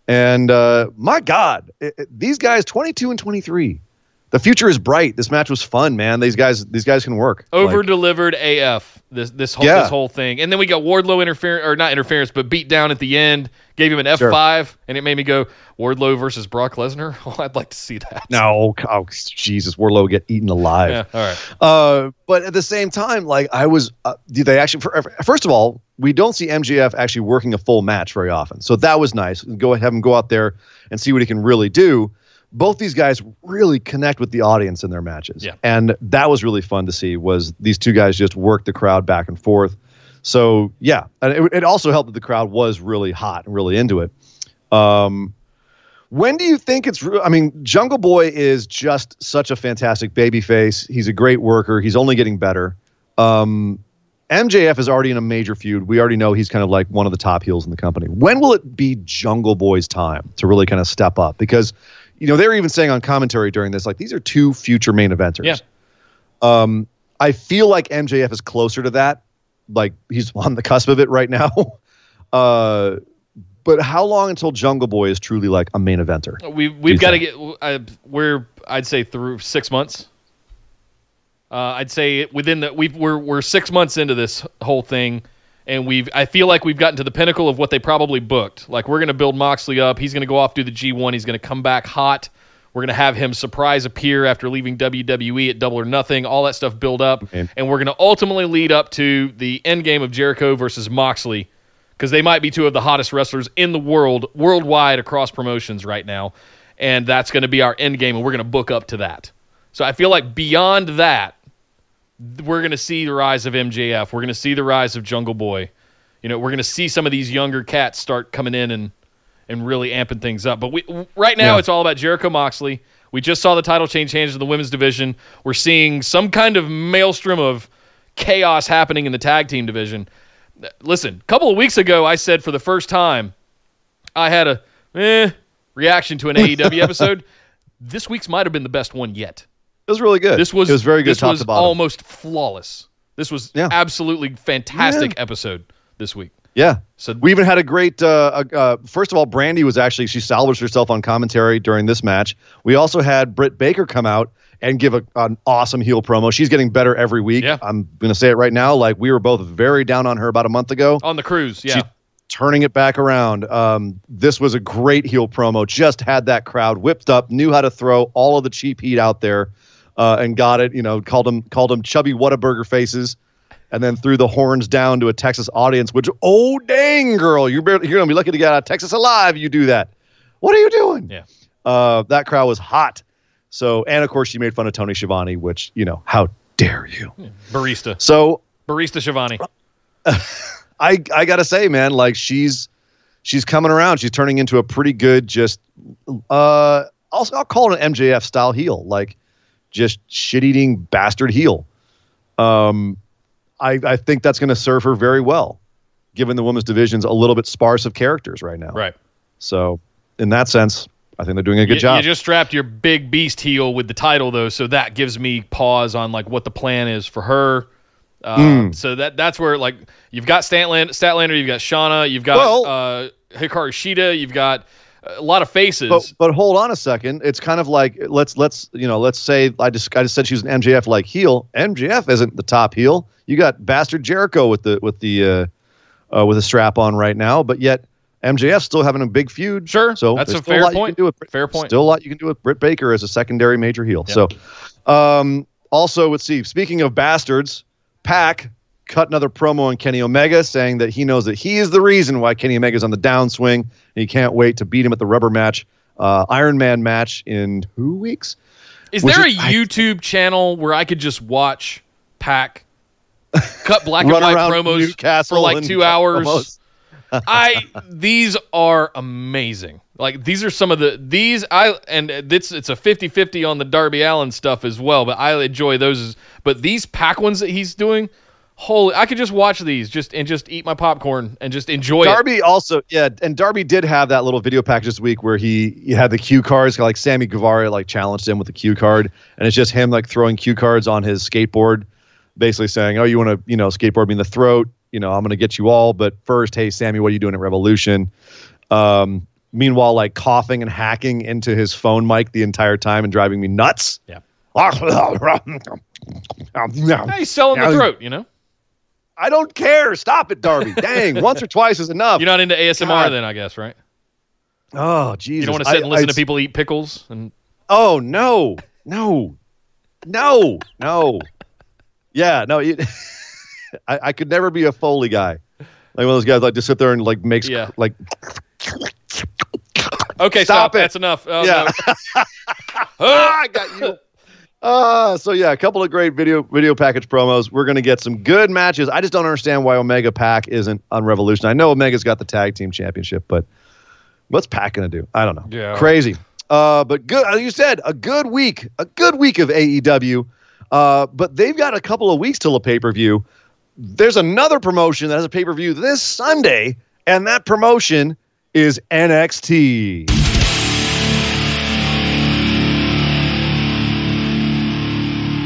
And uh, my God, it- it- these guys, 22 and 23. The future is bright. This match was fun, man. These guys, these guys can work. Over Like, delivered AF. This this whole Yeah. this whole thing, and then we got Wardlow interference or not interference, but beat down at the end. Gave him an F Sure. five, and it made me go Wardlow versus Brock Lesnar. Oh, I'd like to see that. no, oh, Jesus, Wardlow get eaten alive. Yeah. All right. Uh, but at the same time, like I was, uh, did they actually? First of all, we don't see MJF actually working a full match very often, so that was nice. Go have him go out there and see what he can really do. Both these guys really connect with the audience in their matches, Yeah. and that was really fun to see. Was these two guys just work the crowd back and forth? So yeah, and it, it also helped that the crowd was really hot and really into it. Um, when do you think it's? re- I mean, Jungle Boy is just such a fantastic baby face. He's a great worker. He's only getting better. Um, MJF is already in a major feud. We already know he's kind of like one of the top heels in the company. When will it be Jungle Boy's time to really kind of step up? Because, you know, they were even saying on commentary during this, like these are two future main eventers. Yeah. Um, I feel like MJF is closer to that. Like he's on the cusp of it right now. uh, but how long until Jungle Boy is truly like a main eventer? We you we've got to get. Uh, we're I'd say through six months. Uh, I'd say within the we've we're we're six months into this whole thing, and we've I feel like we've gotten to the pinnacle of what they probably booked. Like we're gonna build Moxley up. He's gonna go off do the G1. He's gonna come back hot. We're gonna have him surprise appear after leaving WWE at Double or Nothing. All that stuff build up, and we're gonna ultimately lead up to the end game of Jericho versus Moxley because they might be two of the hottest wrestlers in the world, worldwide across promotions right now. And that's going to be our end game, and we're going to book up to that. So I feel like beyond that, we're going to see the rise of MJF. We're going to see the rise of Jungle Boy. You know, we're going to see some of these younger cats start coming in and and really amping things up. But we right now Yeah. it's all about Jericho Moxley. We just saw the title change hands in the women's division. We're seeing some kind of maelstrom of chaos happening in the tag team division. Listen, a couple of weeks ago, I said for the first time, I had a eh, reaction to an AEW episode. This week's might have been the best one yet. It was really good. This was it was very good This top was to bottom. almost flawless. This was Yeah. absolutely fantastic episode this week. yeah. So We even had a great. Uh, uh, uh, first of all, Brandi was actually she salvaged herself on commentary during this match. We also had Britt Baker come out and give a, an awesome heel promo. She's getting better every week. Yeah. I'm going to say it right now. Like we were both very down on her about a month ago. on the cruise, yeah. She's turning it back around. Um, this was a great heel promo. Just had that crowd whipped up. Knew how to throw all of the cheap heat out there, uh, and got it. You know, called them called them chubby Whataburger faces, and then threw the horns down to a Texas audience. Which oh dang girl, you're barely, you're gonna be lucky to get out of Texas alive. You do that. What are you doing? Yeah. Uh, that crowd was hot. So and of course she made fun of Tony Schiavone, which you know how dare you. barista. So Barista Schiavone. I I gotta say, man, like she's she's coming around. She's turning into a pretty good, just uh, I'll I'll call it an MJF style heel, like just shit eating bastard heel. Um, I I think that's going to serve her very well, given the women's division's a little bit sparse of characters right now. Right. So in that sense, I think they're doing a good you, job. You just strapped your big beast heel with the title though, so that gives me pause on like what the plan is for her. Uh, Mm. So that that's where like you've got Statlander, Statlander, you've got Shanna, you've got Well- uh, Hikaru Shida, you've got a lot of faces. but but hold on a second. It's kind of like let's let's you know let's say I just I just said she's an MJF like heel. MJF isn't the top heel. You got bastard Jericho with the with the uh, uh, with a strap on right now, but yet MJF still having a big feud. Sure, so that's a fair lot you point. do with, Fair point. Still a lot you can do with Britt Baker as a secondary major heel. Yeah. So, um, also let's see. Speaking of bastards, Pac cut another promo on Kenny Omega saying that he knows that he is the reason why Kenny Omega's on the downswing and he can't wait to beat him at the rubber match, uh, Iron Man match in two weeks. Is there a is- I- YouTube channel where I could just watch Pac cut black and white promos Newcastle for like two hours? I these are amazing. Like these are some of the these I and it's it's a 50-50 on the Darby Allin stuff as well, but I enjoy those. But these Pac ones that he's doing, holy! I could just watch these just and just eat my popcorn and just enjoy it. Darby also, yeah, and Darby did have that little video package this week where he, he had the cue cards, like Sammy Guevara like challenged him with the cue card, and it's just him like throwing cue cards on his skateboard, basically saying, "Oh, you want to, you know, skateboard me in the throat? You know, I'm going to get you all, but first, hey, Sammy, what are you doing at Revolution?" Um, meanwhile, like coughing and hacking into his phone mic the entire time and driving me nuts. Yeah. He's selling the throat, you know. Don't care. Stop it, Darby. Dang, once or twice is enough. You're not into ASMR God. then, I guess, right? oh, Jesus. You don't want to sit I- and listen I- to people eat pickles and Oh no, no, no, no. Yeah, no. You, I, I could never be a Foley guy. Like one of those guys like to sit there and like makes Yeah. like Okay, Stop stop. it. That's enough. Oh, yeah. no. ah, I got you. Uh, so yeah, a couple of great video video package promos. We're gonna get some good matches. I just don't understand why Omega Pac isn't on Revolution. I know Omega's got the tag team championship, but what's Pac gonna do? I don't know. Yeah. crazy. Uh, but good. As you said, a good week, a good week of AEW. Uh, but they've got a couple of weeks till a pay per view. There's another promotion that has a pay per view this Sunday, and that promotion is NXT.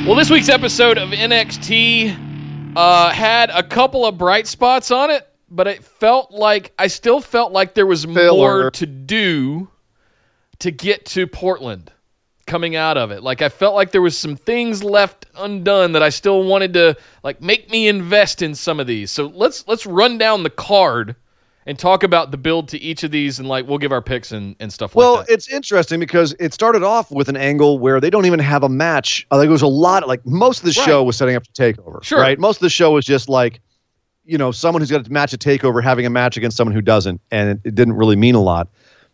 Well, this week's episode of NXT uh, had a couple of bright spots on it, but it felt like I still felt like there was Filler. more to do to get to Portland coming out of it. Like I felt like there was some things left undone that I still wanted to like make me invest in some of these. So let's let's run down the card and talk about the build to each of these and like we'll give our picks and, and stuff Well, like that. it's interesting because it started off with an angle where they don't even have a match. Uh, Like, it was a lot. Like most of the Right. show was setting up for takeover. Sure. Right. Most of the show was just like, you know, someone who's got a match at takeover having a match against someone who doesn't, and it, it didn't really mean a lot.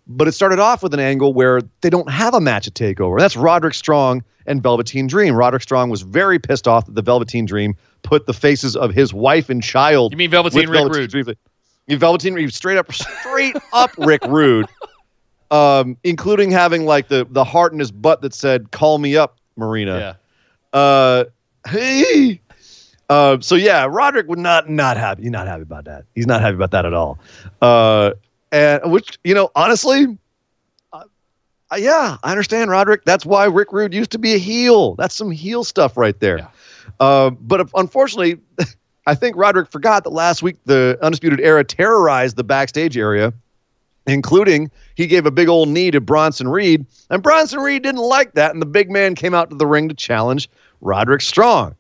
But it started off with an angle where they don't have a match at takeover. That's Roderick Strong and Velveteen Dream. Roderick Strong was very pissed off that the Velveteen Dream put the faces of his wife and child. You mean Velveteen Rick Velveteen Rude? Dream. Velveteen Reed, straight up, straight up Rick Rude, um, including having like the the heart in his butt that said "Call me up, Marina." yeah. Uh, hey. Uh, so yeah, Roderick would not not happy. He's not happy about that. He's not happy about that at all. Uh, and which you know, honestly, uh, uh, yeah, I understand Roderick. That's why Rick Rude used to be a heel. That's some heel stuff right there. Yeah. Uh, but unfortunately, I think Roderick forgot that last week the Undisputed Era terrorized the backstage area, including he gave a big old knee to Bronson Reed, and Bronson Reed didn't like that, and the big man came out to the ring to challenge Roderick Strong.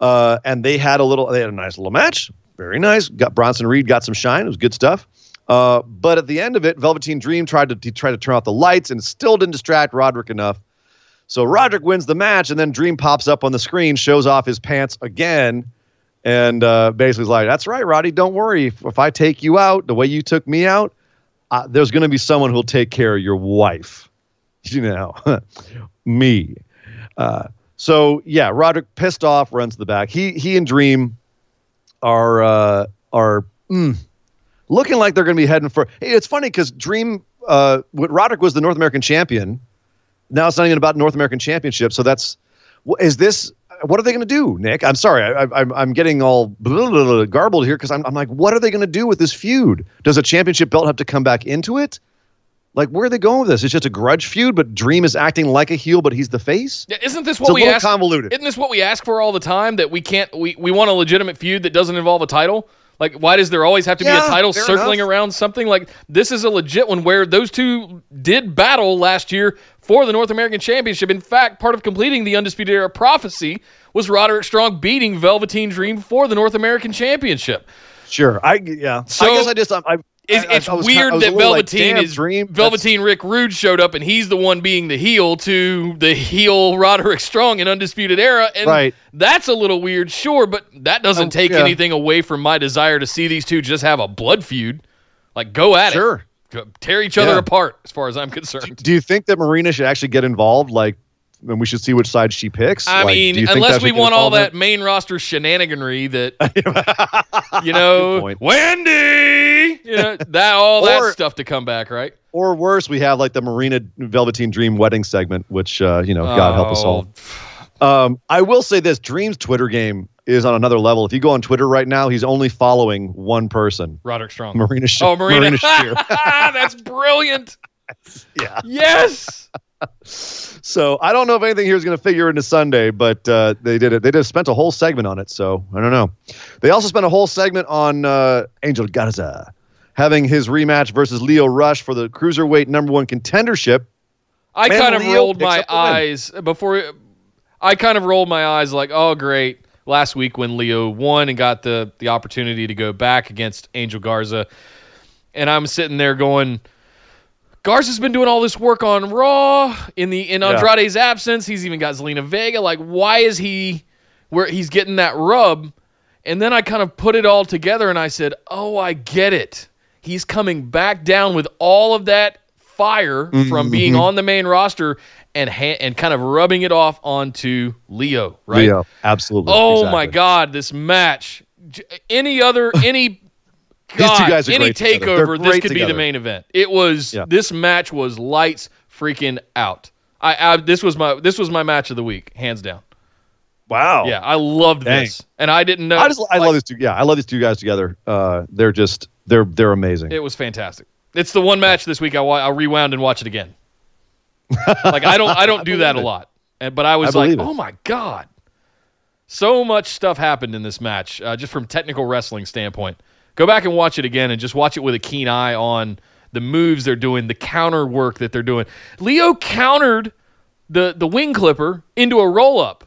Uh, and they had a little, they had a nice little match, very nice. Got Bronson Reed got some shine, it was good stuff. Uh, but at the end of it, Velveteen Dream tried to tried to turn off the lights, and still didn't distract Roderick enough. So Roderick wins the match, and then Dream pops up on the screen, shows off his pants again, and uh, basically is like, "That's right, Roddy. Don't worry. If, if I take you out the way you took me out, uh, there's going to be someone who'll take care of your wife. You know, me." Uh, so yeah, Roderick pissed off, runs to the back. He he and Dream are uh, are mm, looking like they're going to be heading for. Hey, it's funny because Dream, uh, Roderick was the North American champion. Now it's not even about North American championship. So that's is this. What are they going to do, Nick? I'm sorry, I, I, I'm I'm getting all blah, blah, blah, garbled here because I'm I'm like, what are they going to do with this feud? Does a championship belt have to come back into it? Like, where are they going with this? It's just a grudge feud, but Dream is acting like a heel, but he's the face. Yeah, isn't this It's what a we little ask? convoluted. Isn't this what we ask for all the time? That we can't. We, we want a legitimate feud that doesn't involve a title. Like, why does there always have to be a title circling enough. around something? Like, this is a legit one where those two did battle last year for the North American Championship. In fact, part of completing the Undisputed Era prophecy was Roderick Strong beating Velveteen Dream for the North American Championship. Sure, I yeah. So- I guess I just um, I, I, It's, it's I weird kind- that little like, Velveteen is Dream. That's- Velveteen Rick Rude showed up and he's the one being the heel to the heel Roderick Strong in Undisputed Era, and Right. that's a little weird, sure, but that doesn't Oh, take yeah. anything away from my desire to see these two just have a blood feud. Like, go at Sure. it, Go- tear each other Yeah. apart, as far as I'm concerned. Do you think that Marina should actually get involved? Like, and we should see which side she picks. I Like, mean, unless we want all that main roster shenaniganry that you know. Wendy, you know, that all that stuff to come back, right? or worse, we have like the Marina Velveteen Dream wedding segment, which uh, you know, God help us all. Oh, Um, I will say this: Dream's Twitter game is on another level. If you go on Twitter right now, he's only following one person, Roderick Strong. Marina. Sh- Oh, Marina. Shear. That's brilliant. yeah. Yes. So I don't know if anything here is going to figure into Sunday, but uh, they did it. They just spent a whole segment on it. So I don't know. They also spent a whole segment on uh, Angel Garza having his rematch versus Lio Rush for the cruiserweight number one contendership. I And kind of Lio rolled my up the win. eyes before. I kind of rolled my eyes like, oh, great. Last week when Lio won and got the, the opportunity to go back against Angel Garza. And I'm sitting there going, Garza's been doing all this work on Raw in the in Yeah. Andrade's absence. He's even got Zelina Vega. Like, why is he where he's getting that rub? And then I kind of put it all together and I said, Oh, I get it. He's coming back down with all of that fire from being on the main roster and ha- and kind of rubbing it off onto Lio, right? Lio, absolutely. Oh exactly. my God, this match! Any other any God, guys are any together. Takeover, this could be the main event. It was Yeah. this match was lights freaking out. I, I this was my this was my match of the week, hands down. Wow. Yeah, I loved Dang. this, and I didn't know. I just I like, love these two. Yeah, I love these two guys together. Uh, they're just they're they're amazing. It was fantastic. It's the one match this week I, I rewound and watch it again. like I don't I don't do that a lot, and but I was I like, it. oh my god, so much stuff happened in this match, uh, just from technical wrestling standpoint. Go back and watch it again, and just watch it with a keen eye on the moves they're doing, the counter work that they're doing. Lio countered the the wing clipper into a roll up.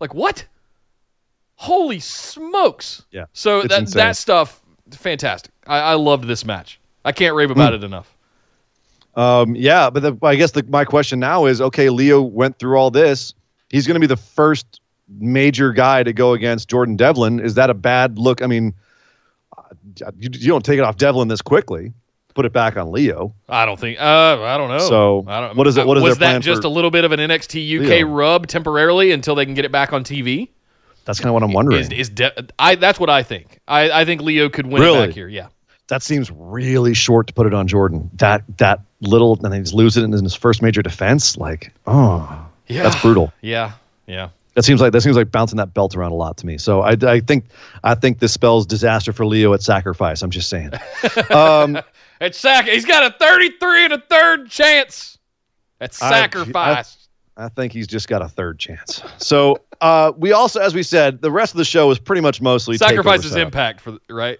Like what? Holy smokes! Yeah, So that insane. that stuff, fantastic. I, I loved this match. I can't rave about it enough. Um, yeah, but the, I guess the, my question now is, okay, Lio went through all this. He's going to be the first major guy to go against Jordan Devlin. Is that a bad look? I mean, uh, you, you don't take it off Devlin this quickly. Put it back on Lio. I don't think. Uh, I don't know. So, I don't, what is it- what is was that just a little bit of an NXT UK Lio? rub temporarily until they can get it back on TV? That's kind of what I'm wondering. Is, is de- I? That's what I think. I, I think Lio could win it Really? back here. Yeah. That seems really short to put it on Jordan. That that little, and then he's losing it in his first major defense. Like, oh, Yeah. that's brutal. Yeah. Yeah. That seems like that seems like bouncing that belt around a lot to me. So I, I think I think this spells disaster for Lio at sacrifice. I'm just saying. Um, It's sac. He's got a 33 and a third chance. That's I- sacrifice. I think he's just got a third chance. So uh, we also, as we said, the rest of the show was pretty much mostly sacrifice is setup. impact for right.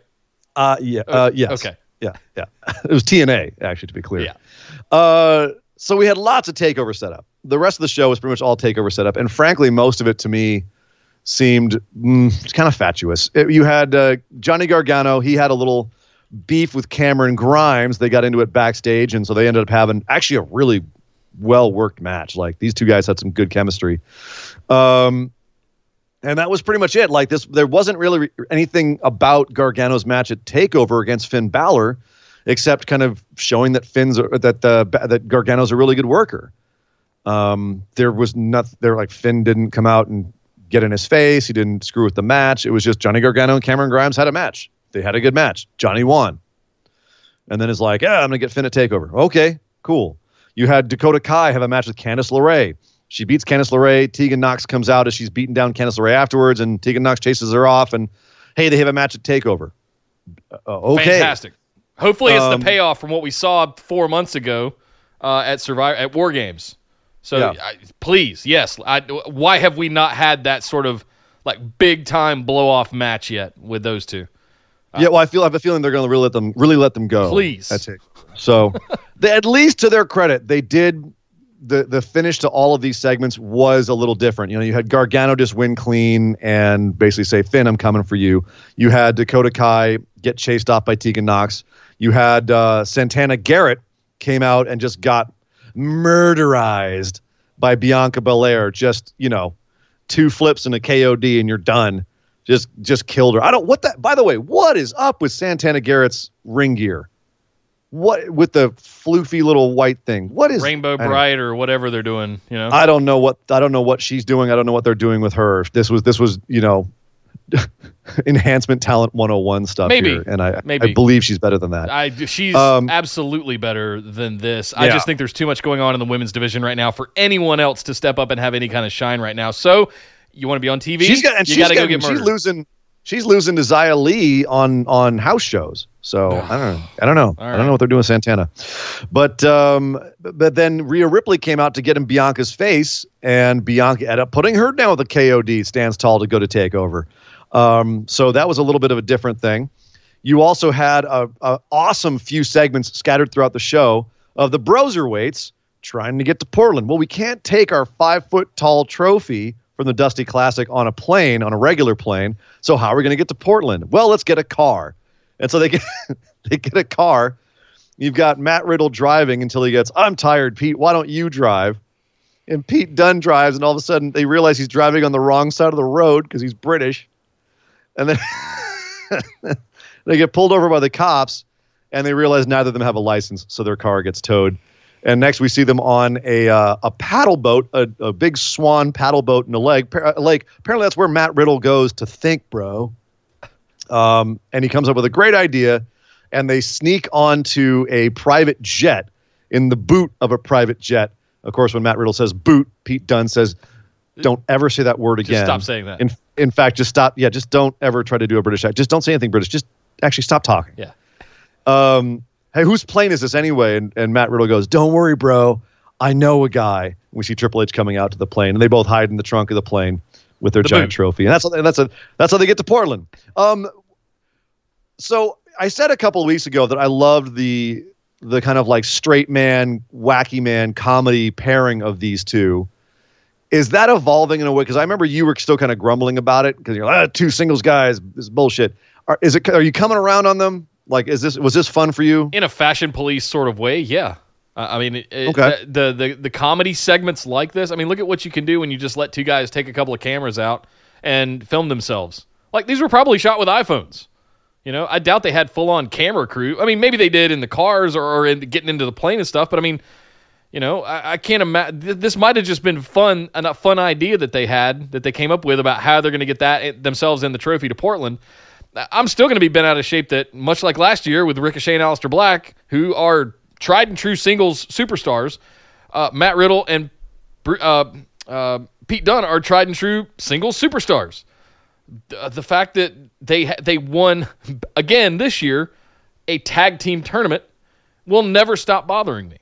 Uh, yeah, uh, yes. okay. Yeah, yeah. it was TNA actually, to be clear. Yeah. Uh, so we had lots of takeover setup. The rest of the show was pretty much all takeover setup, and frankly, most of it to me seemed mm, kind of fatuous. It- you had uh, Johnny Gargano. He had a little beef with Cameron Grimes. They got into it backstage, and so they ended up having actually a really well worked match. Like these two guys had some good chemistry. Um, and that was pretty much it. Like this, there wasn't really re- anything about Gargano's match at Takeover against Finn Balor, except kind of showing that Finn's that the that Gargano's a really good worker. Um, there was nothing. There like Finn didn't come out and get in his face. He didn't screw with the match. It was just Johnny Gargano and Cameron Grimes had a match. They had a good match. Johnny won, and then is like, yeah, I'm gonna get Finn at Takeover. Okay, cool. You had Dakota Kai have a match with Candice LeRae. She beats Candice LeRae. Tegan Knox comes out as she's beating down Candice LeRae afterwards, and Tegan Knox chases her off. And hey, they have a match at Takeover. Uh, okay, Fantastic. Hopefully, it's Um, the payoff from what we saw four months ago uh, at Survivor at War Games. So, Yeah. I, please, yes. I, why have we not had that sort of like big time blow off match yet with those two? yeah. Well, I feel I have a feeling they're going to really let them really let them go. Please. That's it. So, they, at least to their credit, they did. The, the finish to all of these segments was a little different. You know, you had Gargano just win clean and basically say, Finn, I'm coming for you. You had Dakota Kai get chased off by Tegan Knox. You had uh, Santana Garrett came out and just got murderized by Bianca Belair. Just, you know, two flips and a KOD and you're done. Just just killed her. I don't what that by the way, what is up with Santana Garrett's ring gear? What with the floofy little white thing? What is Rainbow Brite or whatever they're doing, you know? I don't know what I don't know what she's doing. I don't know what they're doing with her. This was this was, you know, enhancement talent 101 stuff Maybe. here. And I Maybe. I believe she's better than that. I, she's Um, absolutely better than this. I Yeah. just think there's too much going on in the women's division right now for anyone else to step up and have any kind of shine right now. So, you want to be on TV? she's got and you she's got to go get she's murdered. losing she's losing to Zia Lee on on house shows. So I don't know. I don't know. I don't know what they're doing with Santana. But um but then Rhea Ripley came out to get in Bianca's face and Bianca ended up putting her down with a KOD, stands tall to go to takeover. Um so that was a little bit of a different thing. You also had a, a awesome few segments scattered throughout the show of the Broserweights trying to get to Portland. Well, we can't take our five foot tall trophy from the Dusty Classic on a plane, on a regular plane. So how are we going to get to Portland? Well, let's get a car. And so they get they get a car. You've got Matt Riddle driving until he gets, I'm tired, Pete. Why don't you drive? And Pete Dunne drives, and all of a sudden they realize he's driving on the wrong side of the road because he's British. And then they get pulled over by the cops, and they realize neither of them have a license, so their car gets towed. And next we see them on a uh, a paddle boat, a, a big swan paddle boat in a lake. Pa- uh, lake. Apparently that's where Matt Riddle goes to think, bro. Um, and he comes up with a great idea, and they sneak onto a private jet in the boot of a private jet. Of course, when Matt Riddle says boot, Pete Dunne says, "Don't ever say that word Just again." stop saying that. In in fact, just stop. Yeah, just don't ever try to do a British accent. Just don't say anything British. Just actually stop talking. Yeah. Um, hey, whose plane is this anyway? And, and Matt Riddle goes, "Don't worry, bro. I know a guy." We see Triple H coming out to the plane, and they both hide in the trunk of the plane with their The giant boot. trophy, and that's and that's a that's how they get to Portland. Um, so I said a couple of weeks ago that I loved the the kind of like straight man, wacky man comedy pairing of these two. Is that evolving in a way? Because I remember you were still kind of grumbling about it because you're like, ah, two singles guys this is bullshit. Are, is it? Are you coming around on them? Like, is this was this fun for you? in a fashion police sort of way, yeah. Uh, I mean, it, it- Okay. the, the the comedy segments like this. I mean, look at what you can do when you just let two guys take a couple of cameras out and film themselves. Like these were probably shot with iPhones. You know, I doubt they had full on camera crew. I mean, maybe they did in the cars or, or in getting into the plane and stuff. But I mean, you know, I, I can't imagine. Th- this might have just been fun, a fun idea that they had that they came up with about how they're going to get that eh, themselves in the trophy to Portland. I'm still going to be bent out of shape that much like last year with Ricochet and Aleister Black, who are tried and true singles superstars, uh, Matt Riddle and uh, uh, Pete Dunne are tried and true singles superstars. The, the fact that they ha- they won again this year a tag team tournament will never stop bothering me.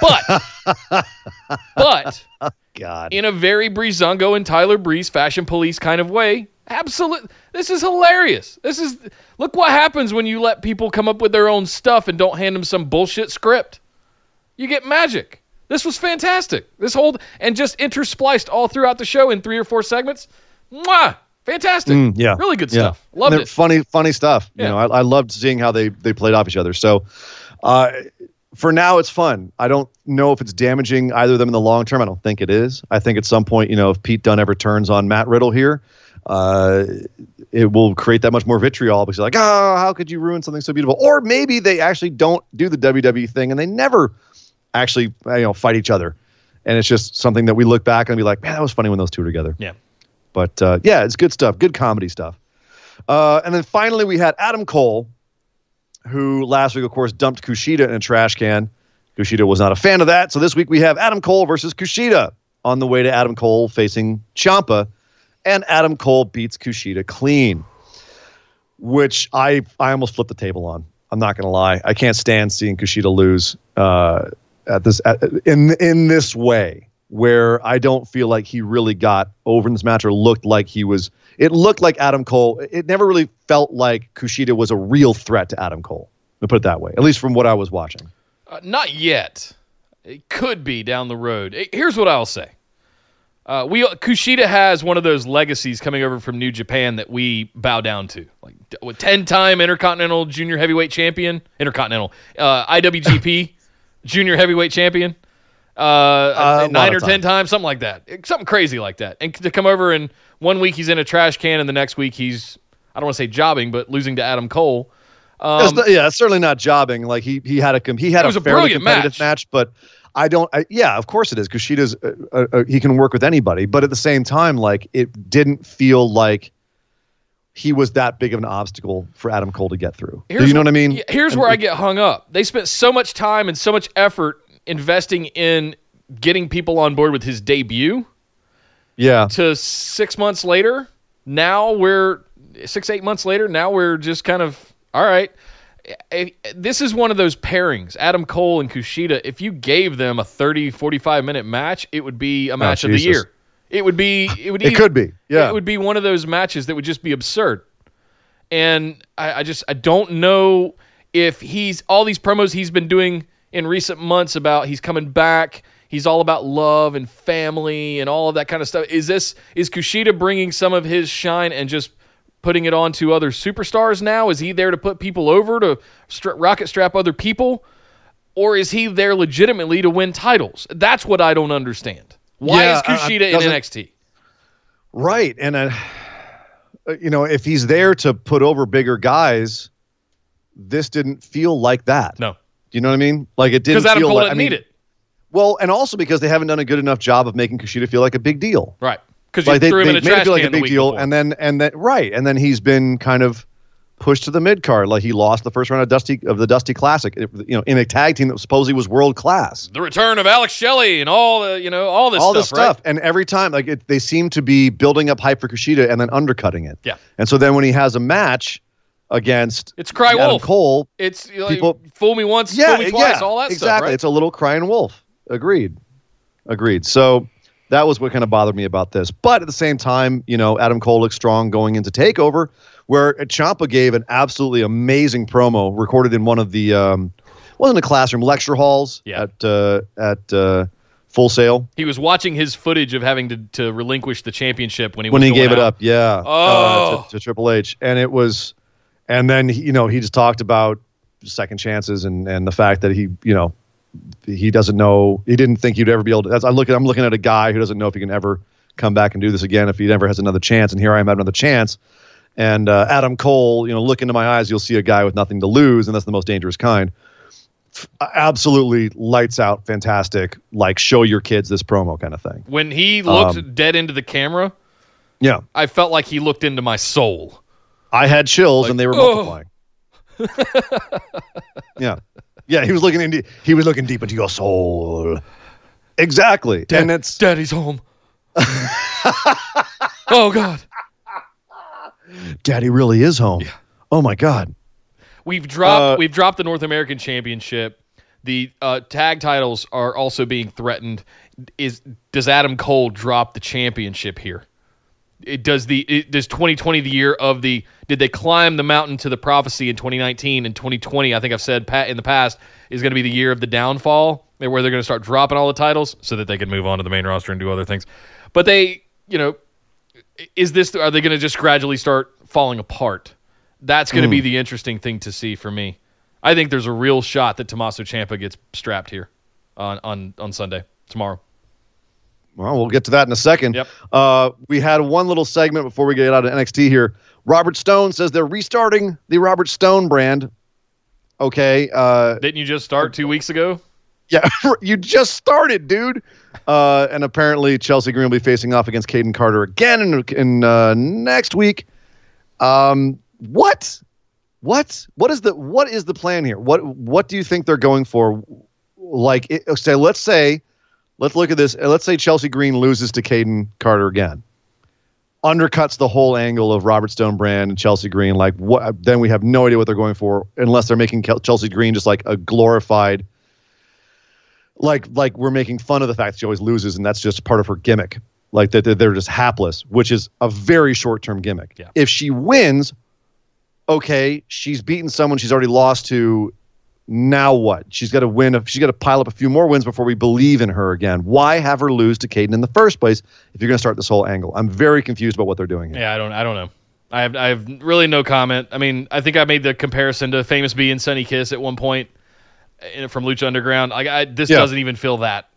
But but God. in a very Breezango and Tyler Breeze fashion police kind of way. Absolutely. This is hilarious. This is look what happens when you let people come up with their own stuff and don't hand them some bullshit script. You get magic. This was fantastic. This whole and just interspliced all throughout the show in three or four segments. Mwah! Fantastic. Mm, yeah. Really good Yeah. stuff. Loved it. Funny, funny stuff. Yeah. You know, I, I loved seeing how they they played off each other. So, uh, for now, it's fun. I don't know if it's damaging either of them in the long term. I don't think it is. I think at some point, you know, if Pete Dunne ever turns on Matt Riddle here, uh, it will create that much more vitriol because you're like, oh, how could you ruin something so beautiful? Or maybe they actually don't do the WWE thing and they never actually, you know, fight each other. And it's just something that we look back and be like, man, that was funny when those two were together. Yeah. But uh, yeah, it's good stuff, good comedy stuff. Uh, and then finally, we had Adam Cole, who last week, of course, dumped Kushida in a trash can. Kushida was not a fan of that. So this week, we have Adam Cole versus Kushida on the way to Adam Cole facing Ciampa. And Adam Cole beats Kushida clean, which I, I almost flipped the table on. I'm not to lie. I can't stand seeing Kushida lose uh, at this at, in in this way where I don't feel like he really got over in this match or looked like he was. It looked like Adam Cole. It never really felt like Kushida was a real threat to Adam Cole. Put it that way, at least from what I was watching. Uh, not yet. It could be down the road. Eh, Here's what I'll say. Uh, we Kushida has one of those legacies coming over from New Japan that we bow down to, like ten-time Intercontinental Junior Heavyweight Champion, Intercontinental. Uh, IWGP Junior Heavyweight Champion, uh, a nine or ten times, something like that, something crazy like that, and to come over and one week he's in a trash can, and the next week he's I don't want to say jobbing, but losing to Adam Cole. It's Um, not- yeah, it's certainly not jobbing. Like he he had a he had It was a a brilliant competitive match. match, but I don't. I, yeah, of course it is. Kushida's uh, uh, uh, he can work with anybody, but at the same time, like it didn't feel like he was that big of an obstacle for Adam Cole to get through. Do you know what I mean? Here's where I get hung up. They spent so much time and so much effort investing in getting people on board with his debut Yeah, to six months later. Now we're six, eight months later. Now we're just kind of all right. This is one of those pairings, Adam Cole and Kushida. If you gave them a 30, 45 minute match, it would be a oh, match of the Oh, year. It would be. It would. it either- could be. Yeah, it would be one of those matches that would just be absurd. And I, I just I don't know if he's all these promos he's been doing in recent months about he's coming back. He's all about love and family and all of that kind of stuff. Is this is Kushida bringing some of his shine and just putting it on to other superstars now? Is he there to put people over to rocket strap other people, or is he there legitimately to win titles? That's what I don't understand. Why Yeah, is Kushida in NXT? right. And uh, uh, you know, if he's there to put over bigger guys, this didn't feel like that. No. Do you know what I mean? Like it didn't Because Adam feel Cole like. didn't I mean, need it. Well, and also because they haven't done a good enough job of making Kushida feel like a big deal. Right. Because you Like they, threw him they in a made it trash feel like a can big deal, before. and then and then right, and then he's been kind of pushed to the mid card. Like he lost the first round of Dusty of the Dusty Classic, you know, in a tag team that supposedly was world class. the return of Alex Shelley and all the you know all this all stuff, this stuff, right? and every time, like it, they seem to be building up hype for Kushida and then undercutting it. Yeah. And so then when he has a match against It's Cry Adam Wolf. Cole, It's know, People- fool me once, yeah, fool me twice, yeah, all that exactly. stuff, right? It's a little crying wolf. Agreed. Agreed. So that was what kind of bothered me about this. But at the same time, you know, Adam Cole looks strong going into Takeover, where Ciampa gave an absolutely amazing promo recorded in one of the um, wasn't a classroom lecture halls Yeah. at uh, at uh, Full Sail he was watching his footage of having to, to relinquish the championship when he when he gave it up. Yeah. Oh. uh, to, to Triple H, and it was, and then you know he just talked about second chances and and the fact that he you know he doesn't know he didn't think he'd ever be able to. As I look at I'm looking at a guy who doesn't know if he can ever come back and do this again if he ever has another chance, and here I am having another chance. And uh, Adam Cole, you know, look into my eyes, you'll see a guy with nothing to lose, and that's the most dangerous kind. F- Absolutely lights out, fantastic. Like show your kids this promo kind of thing. When he looked Um, dead into the camera, Yeah, I felt like he looked into my soul. I had chills Like, and they were oh. multiplying. yeah. Yeah, he was looking into he was looking deep into your soul. Exactly. and it's Daddy's home. oh God. Daddy really is home. Oh my god. We've dropped Uh, we've dropped the North American Championship. The uh, tag titles are also being threatened. Is does Adam Cole drop the championship here? It does the it, does 2020 the year of the did they climb the mountain to the prophecy in 2019 and 2020? I think I've said Pat in the past is going to be the year of the downfall, where they're going to start dropping all the titles so that they can move on to the main roster and do other things. But they, you know, is this are they going to just gradually start falling apart? That's going to be hmm. the interesting thing to see for me. I think there's a real shot that Tommaso Ciampa gets strapped here on on on Sunday tomorrow. Well, we'll get to that in a second. Yep. Uh, we had one little segment before we get out of NXT here. Robert Stone says they're restarting the Robert Stone brand. Okay. Uh, Didn't you just start two weeks ago? Yeah, you just started, dude. Uh, and apparently, Chelsea Green will be facing off against Kayden Carter again in, in uh, next week. Um, what? What? What is the what is the plan here? What What do you think they're going for? Like, it, say, let's say, let's look at this. Let's say Chelsea Green loses to Kayden Carter again, undercuts the whole angle of Robert Stone brand and Chelsea Green. Like, what? Then we have no idea what they're going for, unless they're making Chelsea Green just like a glorified like like we're making fun of the fact that she always loses and that's just part of her gimmick like that that they're just hapless which is a very short-term gimmick Yeah. if she wins okay she's beaten someone she's already lost to now what she's got to win a, she's got to pile up a few more wins before we believe in her again why have her lose to Kayden in the first place if you're going to start this whole angle i'm very confused about what they're doing here Yeah, I don't I don't know. I have I have really no comment. I mean, I think I made the comparison to Famous B and Sunny Kiss at one point from Lucha Underground. Like I, this Yeah. doesn't even feel that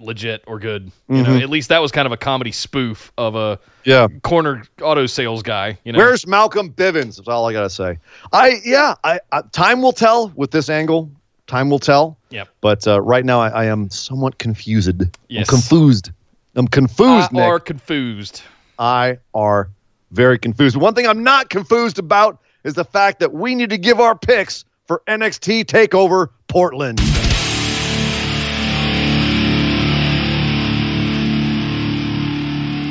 legit or good. You know, at least that was kind of a comedy spoof of a yeah corner auto sales guy. You know, Where's Malcolm Bivens? That's all I gotta say. I yeah. I, I time will tell with this angle. Time will tell. Yeah. But uh, right now, I, I am somewhat confused. Yes. I'm confused. I'm confused, I Nick. are confused. I are very confused. One thing I'm not confused about is the fact that we need to give our picks for NXT Takeover Portland.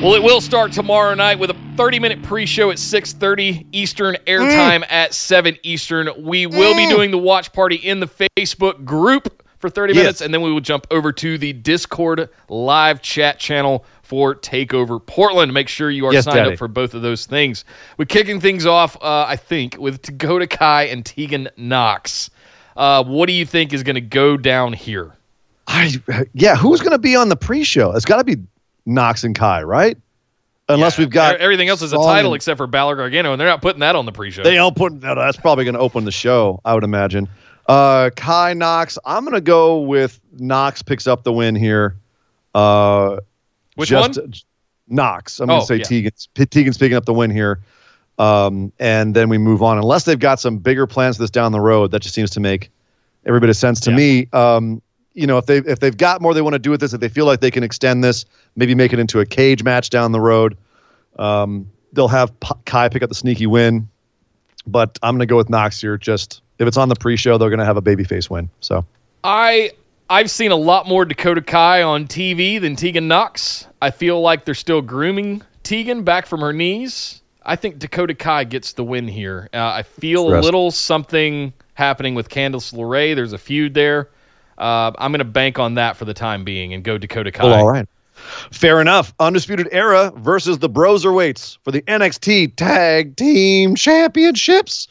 Well, it will start tomorrow night with a 30-minute pre-show at 6:30 Eastern, airtime at 7 Eastern. We will be doing the watch party in the Facebook group for 30 Yes. minutes, and then we will jump over to the Discord live chat channel for Takeover Portland. Make sure you are Yes, signed Daddy. up for both of those things. We're kicking things off, uh, I think, with Dakota Kai and Tegan Knox. Uh, what do you think is going to go down here? I yeah. Who's gonna be on the pre-show? It's got to be Knox and Kai, right? Unless Yeah, we've got everything else is a title except for Balor Gargano, and they're not putting that on the pre-show. They don't put no, that's probably going to open the show, I would imagine. Uh, Kai Knox, I'm going to go with Knox picks up the win here. Uh, Which just, one? Knox. I'm going Oh, to say yeah. Tegan's, Tegan's picking up the win here. Um, and then we move on. Unless they've got some bigger plans for this down the road, that just seems to make every bit of sense to Yeah. me. Um, you know if they if they've got more they want to do with this, if they feel like they can extend this, maybe make it into a cage match down the road. Um, they'll have P- Kai pick up the sneaky win, but I'm going to go with Knox here. Just if it's on the pre-show, they're going to have a babyface win. So I I've seen a lot more Dakota Kai on TV than Tegan Knox. I feel like they're still grooming Tegan back from her knees. I think Dakota Kai gets the win here. Uh, I feel a little something happening with Candice LeRae. There's a feud there. Uh, I'm going to bank on that for the time being and go Dakota Kai. Well, all right. Fair enough. Undisputed Era versus the Broserweights for the NXT Tag Team Championships.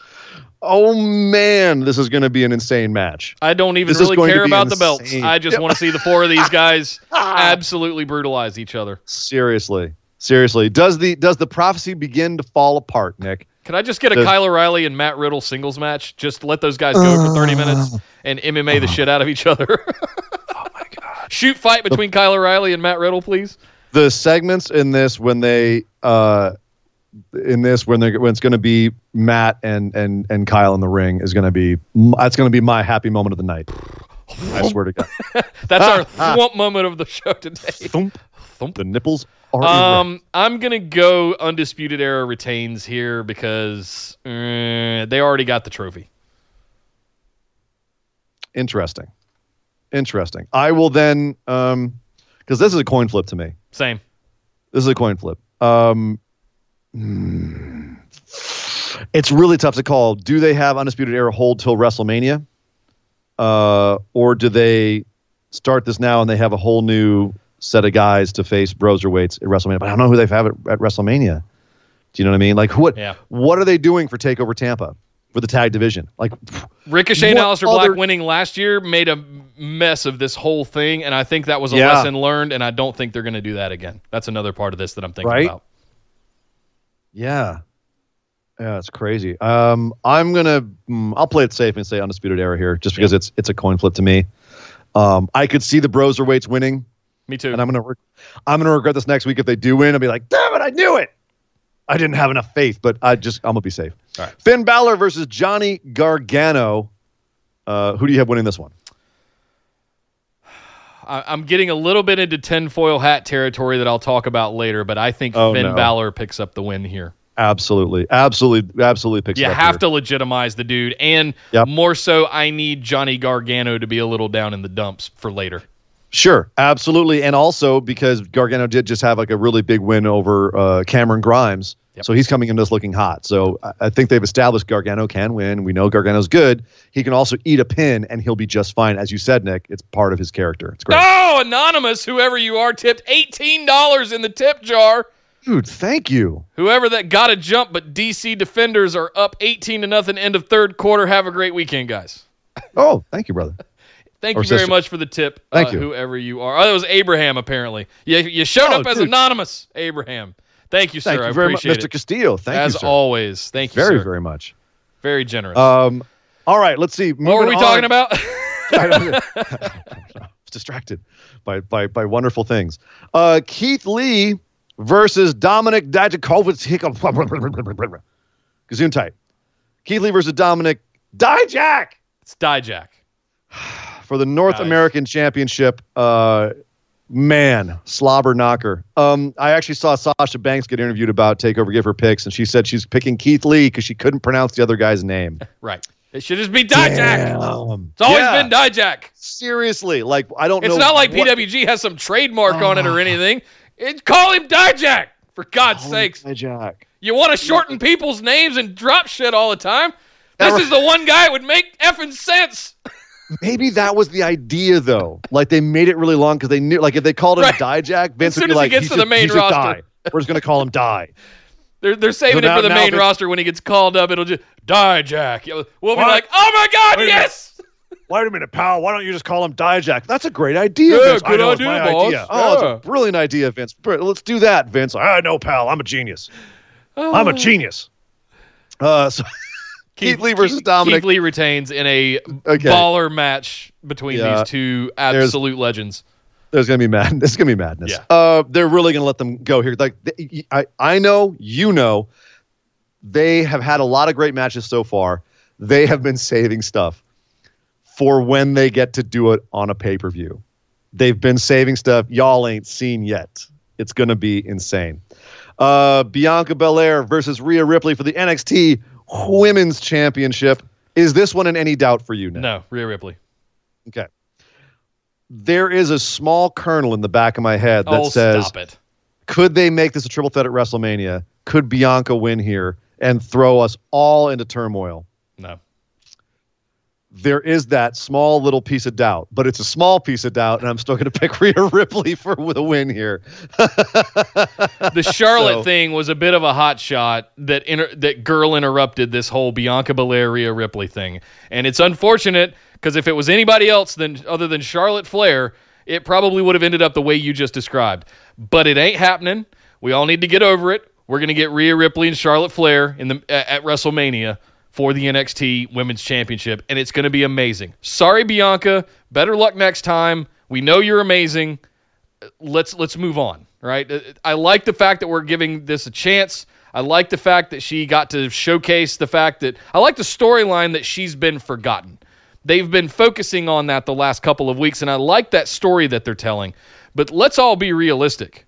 Oh man, this is going to be an insane match. I don't even This really care be about the belts. I just want to see the four of these guys absolutely brutalize each other. Seriously, seriously. Does the does the prophecy begin to fall apart, Nick? Can I just get a Does- Kyle O'Reilly and Matt Riddle singles match? Just let those guys go for 30 minutes and MMA the shit out of each other. oh my god! Shoot fight between Kyle O'Reilly and Matt Riddle, please. The segments in this when they uh in this when they when it's going to be Matt and and and Kyle in the ring is going to be that's going to be my happy moment of the night. I swear to God. That's our Ah, thwomp moment of the show today. Thump. Thump. The nipples are. Um, I'm gonna go undisputed era retains here because uh, they already got the trophy. Interesting. Interesting. I will then um because this is a coin flip to me. Same. This is a coin flip. Um hmm. it's really tough to call. Do they have Undisputed Era hold till WrestleMania? Uh or do they start this now and they have a whole new set of guys to face Broserweights at WrestleMania? But I don't know who they've have at, at WrestleMania. Do you know what I mean? Like what Yeah. what are they doing for Takeover Tampa for the tag division? Like Ricochet and Aleister Black winning last year made a mess of this whole thing, and I think that was a Yeah. lesson learned, and I don't think they're going to do that again. That's another part of this that I'm thinking Right? about. Yeah. Yeah, it's crazy. Um, I'm gonna, mm, I'll play it safe and say undisputed era here, just because it's it's a coin flip to me. Um, I could see the Broserweights winning, Me too. and I'm gonna, re- I'm gonna regret this next week if they do win. I'll be like, damn it, I knew it. I didn't have enough faith, but I just, I'm gonna be safe. All right. Finn Balor versus Johnny Gargano. Uh, who do you have winning this one? I, I'm getting a little bit into tinfoil hat territory that I'll talk about later, but I think Oh, Finn no. Balor picks up the win here. Absolutely, absolutely, absolutely picks You have here. to legitimize the dude, and Yep. more so, I need Johnny Gargano to be a little down in the dumps for later. Sure, absolutely, and also because Gargano did just have like a really big win over uh, Cameron Grimes, Yep. so he's coming in this looking hot. So I, I think they've established Gargano can win. We know Gargano's good. He can also eat a pin, and he'll be just fine. As you said, Nick, it's part of his character. It's great, Oh, anonymous, whoever you are, tipped eighteen dollars in the tip jar. dude. Thank you. Whoever that got a jump, but DC defenders are up eighteen to nothing. End of third quarter. Have a great weekend, guys. Oh, thank you, brother. Thank you very much for the tip. Thank uh, you. Whoever you are. Oh, that was Abraham. Apparently, you you showed Oh, up as dude. anonymous, Abraham. Thank you, sir. Thank I you very much, Mr. Castillo. Thank as you, sir. always. Thank you, very, sir. very very much. Very generous. Um, all right, let's see. what were Moving we talking about? I. I was distracted by, by by wonderful things. Uh, Keith Lee versus Dominic Dijakovic. Gesundheit. Keith Lee versus Dominic Dijak it's Dijak. For the North Nice. American Championship. Uh, man, slobber knocker. Um, I actually saw Sasha Banks get interviewed about Takeover, give her picks, and she said she's picking Keith Lee because she couldn't pronounce the other guy's name. Right. It should just be Dijak. Damn. It's always Yeah. been Dijak. Seriously, like I don't know. It's not like what- PWG has some trademark on it or anything. It, call him Dijak, for God's Oh, sakes. Dijak. You want to shorten people's names and drop shit all the time? This is the one guy that would make effing sense. Maybe that was the idea, though. Like they made it really long because they knew, like, if they called him Right. Jack, Vince soon would be as he like, gets he's to the just- main roster. Die. We're just gonna call him Die. They're, they're saving So it for the main Vince- roster when he gets called up. It'll just Die Jack. We'll be like, oh my God, Wait yes. Wait a minute, pal. Why don't you just call him Die Jack? That's a great idea, Yeah, Vince. Good know, idea, boss. idea. Oh, it's Yeah. a brilliant idea, Vince. Let's do that, Vince. I know, pal. I'm a genius. I'm a genius. Uh, so Keith Lee versus Dominic. Keith Lee retains in a Okay. baller match between Yeah. these two absolute legends. there's gonna be mad. There's gonna be madness. Yeah. Uh, they're really gonna let them go here. Like I, I know, you know, they have had a lot of great matches so far. They have been saving stuff. for when they get to do it on a pay per view. They've been saving stuff y'all ain't seen yet. It's going to be insane. Uh, Bianca Belair versus Rhea Ripley for the NXT Women's Championship. Is this one in any doubt for you, Nick? No, Rhea Ripley. Okay. There is a small kernel in the back of my head that oh, says, stop it. could they make this a triple threat at WrestleMania? Could Bianca win here and throw us all into turmoil? No. There is that small little piece of doubt, but it's a small piece of doubt, and I'm still going to pick Rhea Ripley for the win here. The Charlotte So- thing was a bit of a hot shot that inter- that girl interrupted this whole Bianca Belair Rhea Ripley thing, and it's unfortunate because if it was anybody else than other than Charlotte Flair, it probably would have ended up the way you just described. But it ain't happening. We all need to get over it. We're gonna get Rhea Ripley and Charlotte Flair in the at WrestleMania for the NXT Women's Championship, and it's gonna be amazing. Sorry, Bianca. Better luck next time. We know you're amazing let's let's move on right i like the fact that we're giving this a chance i like the fact that she got to showcase the fact that i like the storyline that she's been forgotten they've been focusing on that the last couple of weeks and i like that story that they're telling but let's all be realistic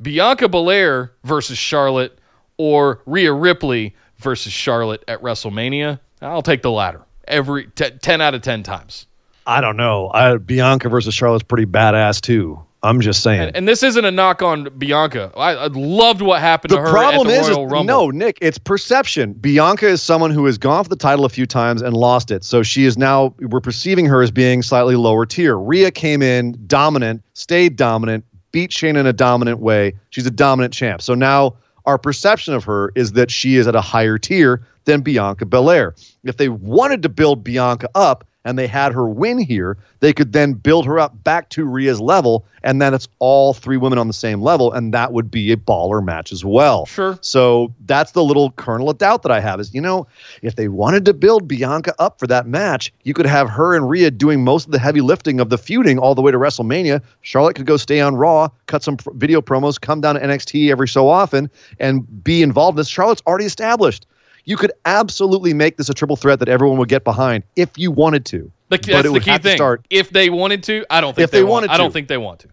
bianca belair versus charlotte or Rhea ripley versus charlotte at wrestlemania i'll take the latter every t- 10 out of 10 times I don't know. I, Bianca versus Charlotte's pretty badass too. I'm just saying. And, and this isn't a knock on Bianca. I, I loved what happened the to her problem at the is, Royal is Rumble. no, Nick. It's perception. Bianca is someone who has gone for the title a few times and lost it. So she is now. We're perceiving her as being slightly lower tier. Rhea came in dominant, stayed dominant, beat Shane in a dominant way. She's a dominant champ. So now our perception of her is that she is at a higher tier than Bianca Belair. If they wanted to build Bianca up and they had her win here, they could then build her up back to Rhea's level, and then it's all three women on the same level, and that would be a baller match as well. Sure. So that's the little kernel of doubt that I have is, you know, if they wanted to build Bianca up for that match, you could have her and Rhea doing most of the heavy lifting of the feuding all the way to WrestleMania. Charlotte could go stay on Raw, cut some video promos, come down to NXT every so often, and be involved in this. Charlotte's already established. You could absolutely make this a triple threat that everyone would get behind if you wanted to. But that's it the key have to thing. start- if they wanted to, I don't think If they want- wanted I don't think they want to.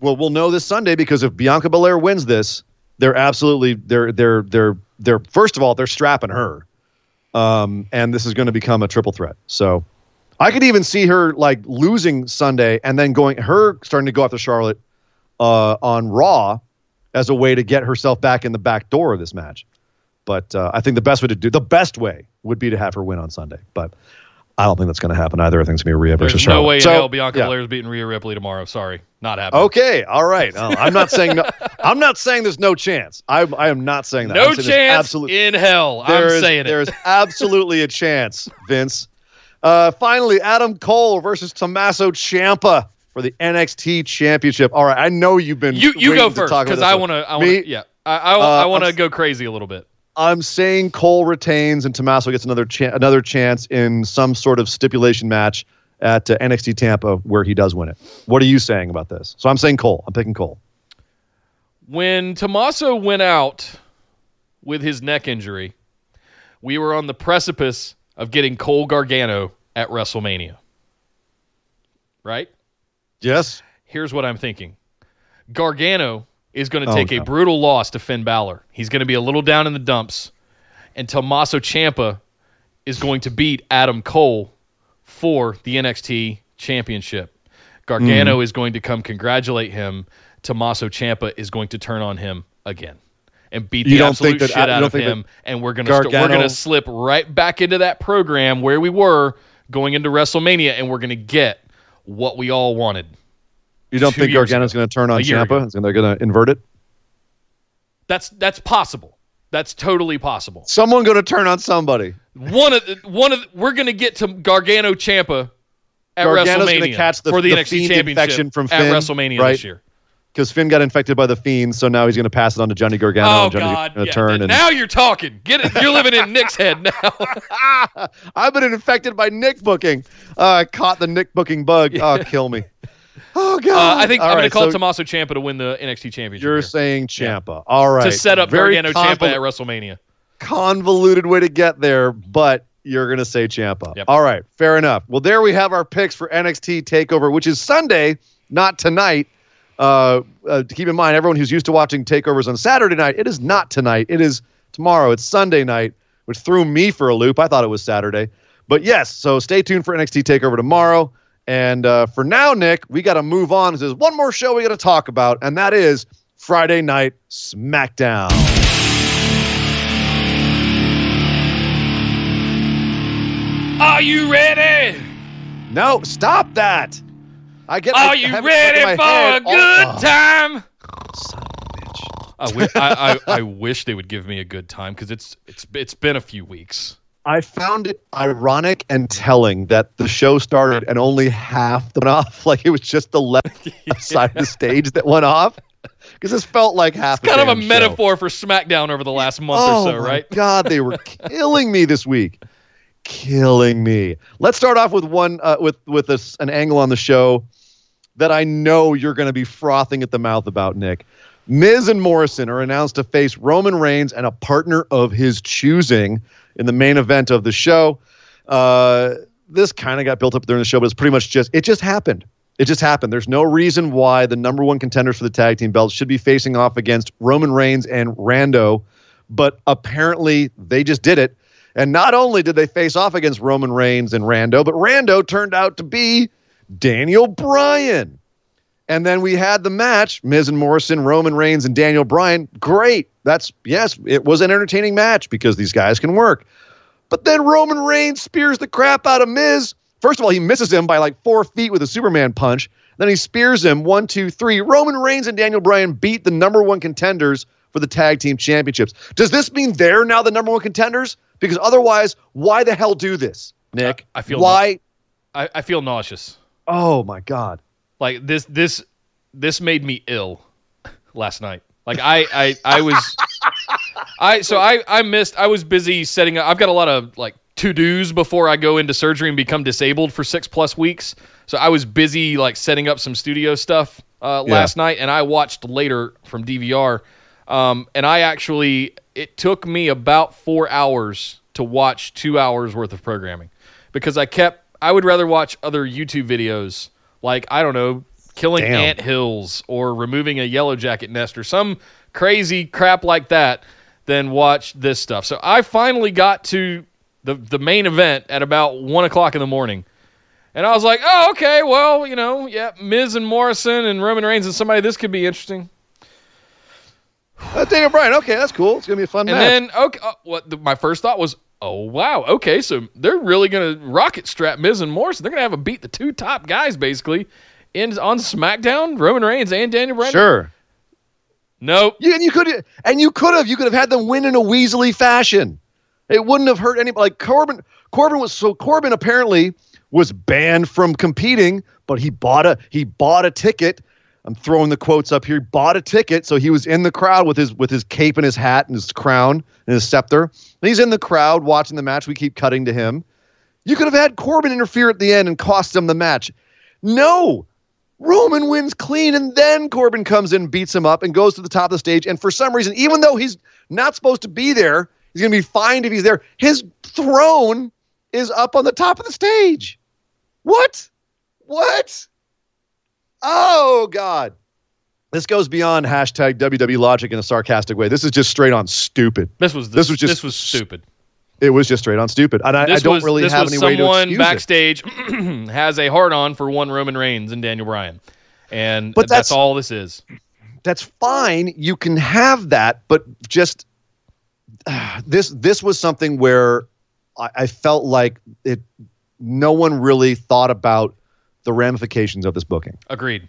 Well, we'll know this Sunday because if Bianca Belair wins this, they're absolutely they're they're they're they're first of all they're strapping her, um, and this is going to become a triple threat. So, I could even see her like losing Sunday and then going her starting to go after Charlotte uh, on Raw as a way to get herself back in the back door of this match. But uh, I think the best way to do the best way would be to have her win on Sunday. But I don't think that's going to happen either. I think it's going to be Rhea There's versus no Charlotte. way in So, hell Bianca yeah. Belair's beating Rhea Ripley tomorrow. Sorry, not happening. Okay, all right. Uh, I'm not saying no. I'm not saying there's no chance. I I am not saying that. no saying chance Absolutely, in hell. I'm there is- saying there it. is absolutely a chance, Vince. Uh, finally, Adam Cole versus Tommaso Ciampa for the NXT Championship. All right, I know you've been. You you go first because I want to. I want. Yeah, I I, Uh, I want to go crazy a little bit. I'm saying Cole retains and Tommaso gets another cha- another chance in some sort of stipulation match at uh, NXT Tampa where he does win it. What are you saying about this? So I'm saying Cole. I'm picking Cole. When Tommaso went out with his neck injury, we were on the precipice of getting Cole Gargano at WrestleMania. Right? Yes. Here's what I'm thinking Gargano is going to Oh, take no. a brutal loss to Finn Balor. He's going to be a little down in the dumps. And Tommaso Ciampa is going to beat Adam Cole for the NXT championship. Gargano Hmm. is going to come congratulate him. Tommaso Ciampa is going to turn on him again and beat You the don't absolute think that- shit you out of him. And we're gonna st- we're gonna slip right back into that program where we were going into WrestleMania, and we're gonna get what we all wanted. You don't think Gargano's going to turn on Ciampa? they're going to invert it? That's that's possible. That's totally possible. Someone going to turn on somebody. One of the, one of the, we're gonna get to Gargano Ciampa at Gargano's WrestleMania gonna catch the- for the, the NXT Fiend Championship infection from at WrestleMania right? this year. Because Finn got infected by the fiend, so now he's going to pass it on to Johnny Gargano. Oh and Johnny God! going to yeah. turn. And Now you're talking. Get it? You're living in Nick's head now. I've been infected by Nick booking. Uh, I caught the Nick booking bug. Oh, kill me. Oh God! Uh, I think All I'm going to call so Tommaso Ciampa to win the NXT Championship. You're here. saying Ciampa. All right. to set up Very Gargano convol- at WrestleMania. convoluted way to get there, but You're gonna say Ciampa. Yep. All right, fair enough. Well, there we have our picks for NXT Takeover, which is Sunday, not tonight. Uh, uh, to keep in mind, everyone who's used to watching takeovers on Saturday night, it is not tonight. It is tomorrow. It's Sunday night, which threw me for a loop. I thought it was Saturday, but yes. So stay tuned for NXT Takeover tomorrow. And uh, for now, Nick, we got to move on. There's one more show we got to talk about, and that is Friday Night SmackDown. Are you ready? No, stop that. I get. Are I you have it stuck in ready for head. a good Oh, time? son of a bitch. I, wi- I, I, I wish they would give me a good time because it's it's it's been a few weeks. I found it ironic and telling that the show started and only half went off. Like it was just the left side of the stage that went off. Because this felt like half. Kind of a show. metaphor for SmackDown over the last month oh or so, my right? God, they were killing me this week, killing me. Let's start off with one uh, with with this, an angle on the show that I know you're going to be frothing at the mouth about, Nick. Miz and Morrison are announced to face Roman Reigns and a partner of his choosing in the main event of the show. Uh, this kind of got built up during the show, but it's pretty much just it just happened. It just happened. There's no reason why the number one contenders for the tag team belts should be facing off against Roman Reigns and Rando, but apparently they just did it. And not only did they face off against Roman Reigns and Rando, but Rando turned out to be Daniel Bryan. And then we had the match Miz and Morrison, Roman Reigns, and Daniel Bryan. Great. That's, yes, it was an entertaining match because these guys can work. But then Roman Reigns spears the crap out of Miz. First of all, he misses him by like four feet with a Superman punch. Then he spears him one, two, three. Roman Reigns and Daniel Bryan beat the number one contenders for the tag team championships. Does this mean they're now the number one contenders? Because otherwise, why the hell do this, Nick? I- I feel why. I, I feel nauseous. Oh my God. Like this this this made me ill last night. Like I I I was I so I I missed I was busy setting up I've got a lot of like to-dos before I go into surgery and become disabled for 6 plus weeks. So I was busy like setting up some studio stuff uh, Yeah. last night and I watched later from DVR um, and I actually it took me about 4 hours to watch 2 hours worth of programming because I kept I would rather watch other YouTube videos like I don't know killing Damn. ant hills or removing a yellow jacket nest or some crazy crap like that than watch this stuff. So I finally got to the the main event at about one o'clock in the morning. And I was like, oh, okay, well, you know, yeah, Miz and Morrison and Roman Reigns and somebody, this could be interesting. Uh, Daniel Bryan. Okay, that's cool. It's gonna be a fun And match. then, okay, uh, what the, my first thought was, oh wow, okay, so they're really gonna rocket strap Miz and Morrison. They're gonna have a beat the two top guys basically in on SmackDown, Roman Reigns and Daniel Bryan. sure. Nope. You, and you could and you could have you could have had them win in a Weasley fashion. It wouldn't have hurt anybody. Like Corbin, Corbin was so Corbin apparently was banned from competing, but he bought a he bought a ticket. I'm throwing the quotes up here. He bought a ticket, so he was in the crowd with his with his cape and his hat and his crown and his scepter. And he's in the crowd watching the match. We keep cutting to him. You could have had Corbin interfere at the end and cost him the match. No, Roman wins clean, and then Corbin comes in, beats him up, and goes to the top of the stage. And for some reason, even though he's not supposed to be there, he's going to be fined if he's there. His throne is up on the top of the stage. What? What? Oh, God. This goes beyond hashtag WWE logic in a sarcastic way. This is just straight on stupid. This was This was just- this was stupid. It was just straight on stupid. And I, I don't was, really have any way to someone excuse it. backstage has a hard on for one Roman Reigns and Daniel Bryan, and But that's, that's- all this is. that's fine. You can have that, but just uh, this this was something where I, I felt like it. No one really thought about the ramifications of this booking. Agreed.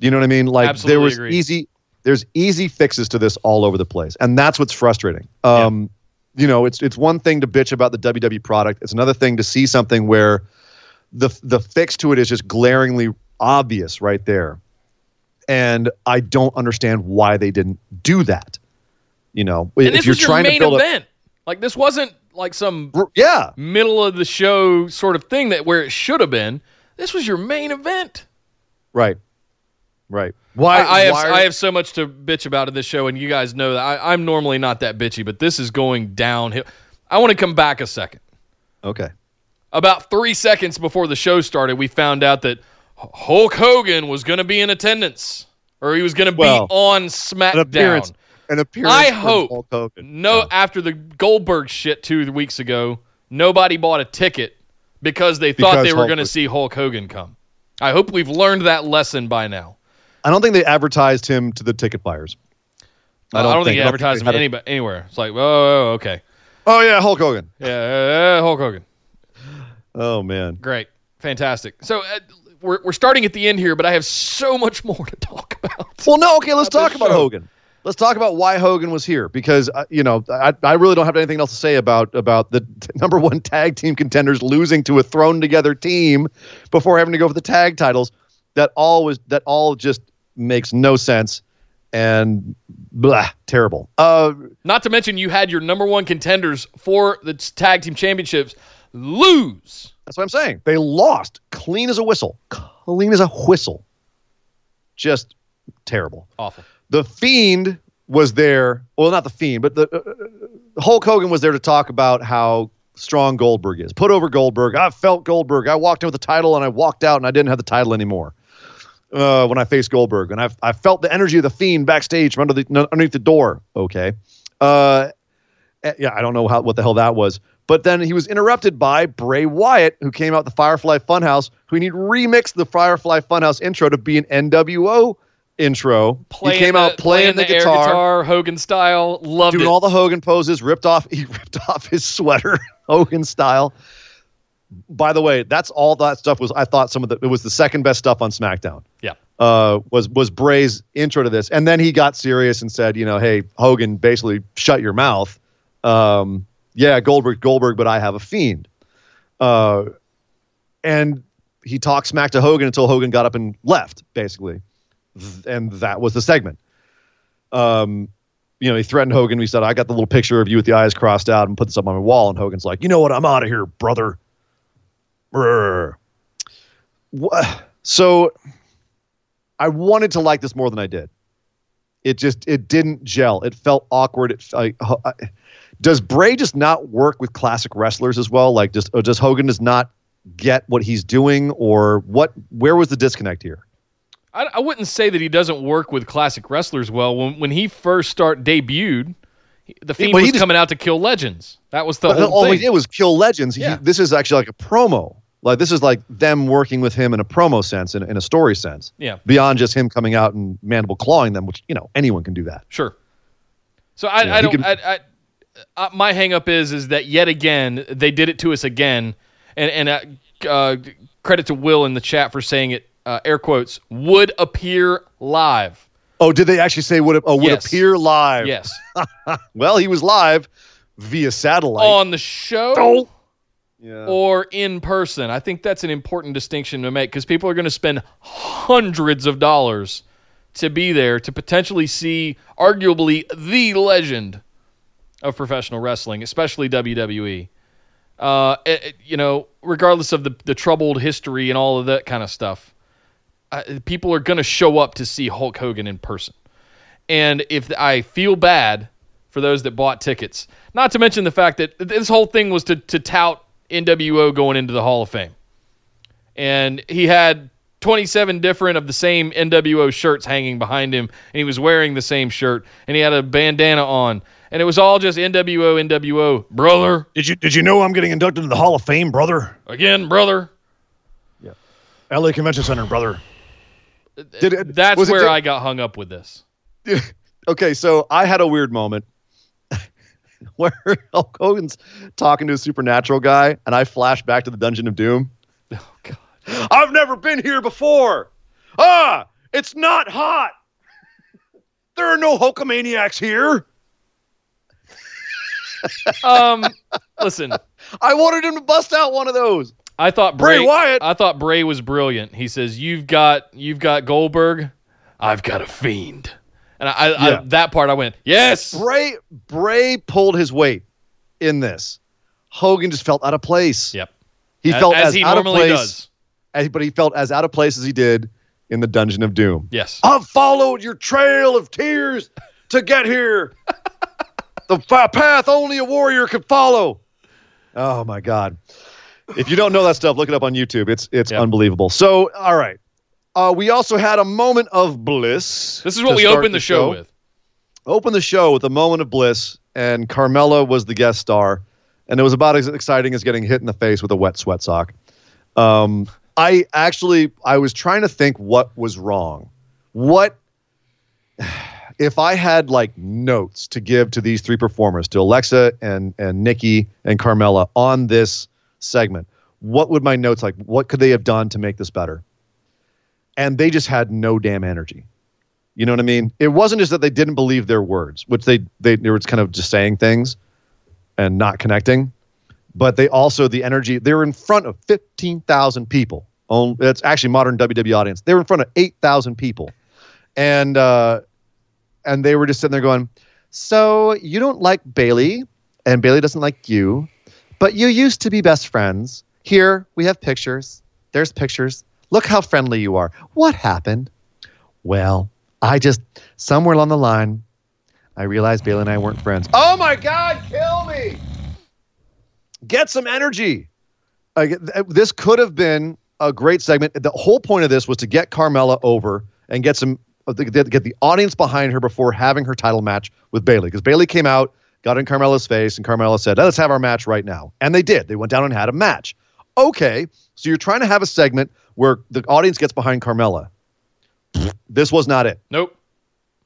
You know what I mean? Like there was agree. easy. There's easy fixes to this all over the place, and that's what's frustrating. Um, You know, it's it's one thing to bitch about the WWE product. It's another thing to see something where the the fix to it is just glaringly obvious right there, and I don't understand why they didn't do that. You know, And if this you're was your trying to main build event. Like this wasn't like some yeah, middle of the show sort of thing that where it should have been. This was your main event. right, right. Why I, I have why- I have so much to bitch about in this show, and you guys know that I, I'm normally not that bitchy, but this is going downhill. I want to come back a second. Okay. About three seconds before the show started, we found out that Hulk Hogan was going to be in attendance, or he was going to be Well, on An appearance. An appearance. I hope Hulk Hogan. No, Yeah. after the Goldberg shit two weeks ago, nobody bought a ticket because they thought Because they were going to see Hulk Hogan come. I hope we've learned that lesson by now. I don't think they advertised him to the ticket buyers. I don't, think, I don't advertised they him a- anybody, anywhere. It's like, oh, oh, okay, Oh yeah, Hulk Hogan. yeah, uh, Hulk Hogan. Oh man. Great, fantastic. So uh, we're we're starting at the end here, but I have so much more to talk about. Well, no. Okay, let's talk about show. Hogan. Let's talk about why Hogan was here because uh, you know I, I really don't have anything else to say about about the t- number one tag team contenders losing to a thrown together team before having to go for the tag titles. That all was that all just makes no sense and blah terrible. Uh, Not to mention, you had your number one contenders for the tag team championships lose. That's what I'm saying. They lost clean as a whistle. Clean as a whistle. Just terrible. Awful. The Fiend was there. Well, not the Fiend, but the uh, Hulk Hogan was there to talk about how strong Goldberg is. Put over Goldberg. I felt Goldberg. I walked in with the title and I walked out and I didn't have the title anymore. Uh, when I faced Goldberg, and I've I felt the energy of the Fiend backstage from under the underneath the door. Okay, uh, eh, yeah, I don't know how what the hell that was. But then he was interrupted by Bray Wyatt, who came out the Firefly Funhouse, who he remixed the Firefly Funhouse intro to be an NWO intro. Playing he came the, out playing, the, air guitar, guitar, Hogan style. Loved doing it. all the Hogan poses, ripped off he ripped off his sweater, Hogan style. By the way, that's all that stuff was I thought some of the it was the second best stuff on SmackDown. yeah. Uh was was Bray's intro to this. And then he got serious and said, you know, hey, Hogan, basically shut your mouth. Um yeah, Goldberg, Goldberg, but I have a fiend. Uh and he talked smack to Hogan until Hogan got up and left, basically. And that was the segment. Um, you know, he threatened Hogan. He said, I got the little picture of you with the eyes crossed out and put this up on my wall. And Hogan's like, you know what? I'm out of here, brother. So I wanted to like this more than I did. It just, it didn't gel. It felt awkward. It, I, I, does Bray just not work with classic wrestlers as well? Like, just, does Hogan just not get what he's doing or what, where was the disconnect here? I, I wouldn't say that he doesn't work with classic wrestlers well. When when he first start debuted, he- the Fiend he was just- coming out to kill legends. That was the whole all he thing. did was kill legends. He- this is actually like a promo. Like this is like them working with him in a promo sense, in, in a story sense, yeah, beyond just him coming out and mandible clawing them, which you know anyone can do that. sure. So I, Yeah, I don't. can- I, I, uh, my hangup is is that yet again they did it to us again, and and uh, uh, credit to Will in the chat for saying it. Uh, air quotes would appear live. Oh, did they actually say would oh, would Yes. appear live? Yes, Well, he was live via satellite. on the show. Oh. Yeah. or in person. I think that's an important distinction to make because people are going to spend hundreds of dollars to be there to potentially see arguably the legend of professional wrestling, especially WWE. Uh, it- it- you know, regardless of the, the troubled history and all of that kind of stuff, uh, people are going to show up to see Hulk Hogan in person. And if I feel bad for those that bought tickets, not to mention the fact that this whole thing was to, to tout NWO going into the Hall of Fame. And he had 27 different of the same NWO shirts hanging behind him, and he was wearing the same shirt, and he had a bandana on. And it was all just NWO, NWO, brother, Did you did you know I'm getting inducted into the Hall of Fame, brother? again, brother. Yeah. LA Convention Center, brother. Did it, That's was it where I got hung up with this. okay, so I had a weird moment where Hulk Hogan's talking to a supernatural guy, and I flash back to the Dungeon of Doom. Oh, God. I've never been here before. Ah, it's not hot. There are no Hulkamaniacs here. Um, listen, I wanted him to bust out one of those. I thought Bray Bray, Wyatt. I thought Bray was brilliant. He says, "You've got you've got Goldberg, I've got a fiend." And I, I, Yeah. I that part I went, "Yes." Bray Bray pulled his weight in this. Hogan just felt out of place. Yep. He A- felt as as, he out of normally place, does. as- but he felt as out of place as he did in the Dungeon of Doom. Yes. I've followed your trail of tears to get here. the path only a warrior could follow. Oh my God! If you don't know that stuff, look it up on YouTube. It's it's Yeah. unbelievable. So, all right. Uh, we also had a moment of bliss. This is what we opened the show with. Open the show with a moment of bliss, and Carmella was the guest star, and it was about as exciting as getting hit in the face with a wet sweat sock. Um, I actually I was trying to think what was wrong. What if I had like notes to give to these three performers, to Alexa and and Nikki and Carmella on this segment? What would my notes like? What could they have done to make this better? And they just had no damn energy. You know what I mean? It wasn't just that they didn't believe their words, which they they, they were kind of just saying things and not connecting, but they also the energy. They were in front of fifteen thousand people. On it's actually modern WWE audience. They were in front of eight thousand people, and uh, and they were just sitting there going, "So you don't like Bayley, and Bayley doesn't like you, but you used to be best friends. Here we have pictures. There's pictures. Look how friendly you are. What happened? Well, I just somewhere along the line, I realized Bayley and I weren't friends. Oh my God, kill me! Get some energy. This could have been a great segment. The whole point of this was to get Carmella over and get some uh, get the audience behind her before having her title match with Bayley. Because Bayley came out, got in Carmella's face, and Carmella said, "Let's have our match right now." And they did. They went down and had a match. Okay, so you're trying to have a segment where the audience gets behind Carmella. This was not it. Nope.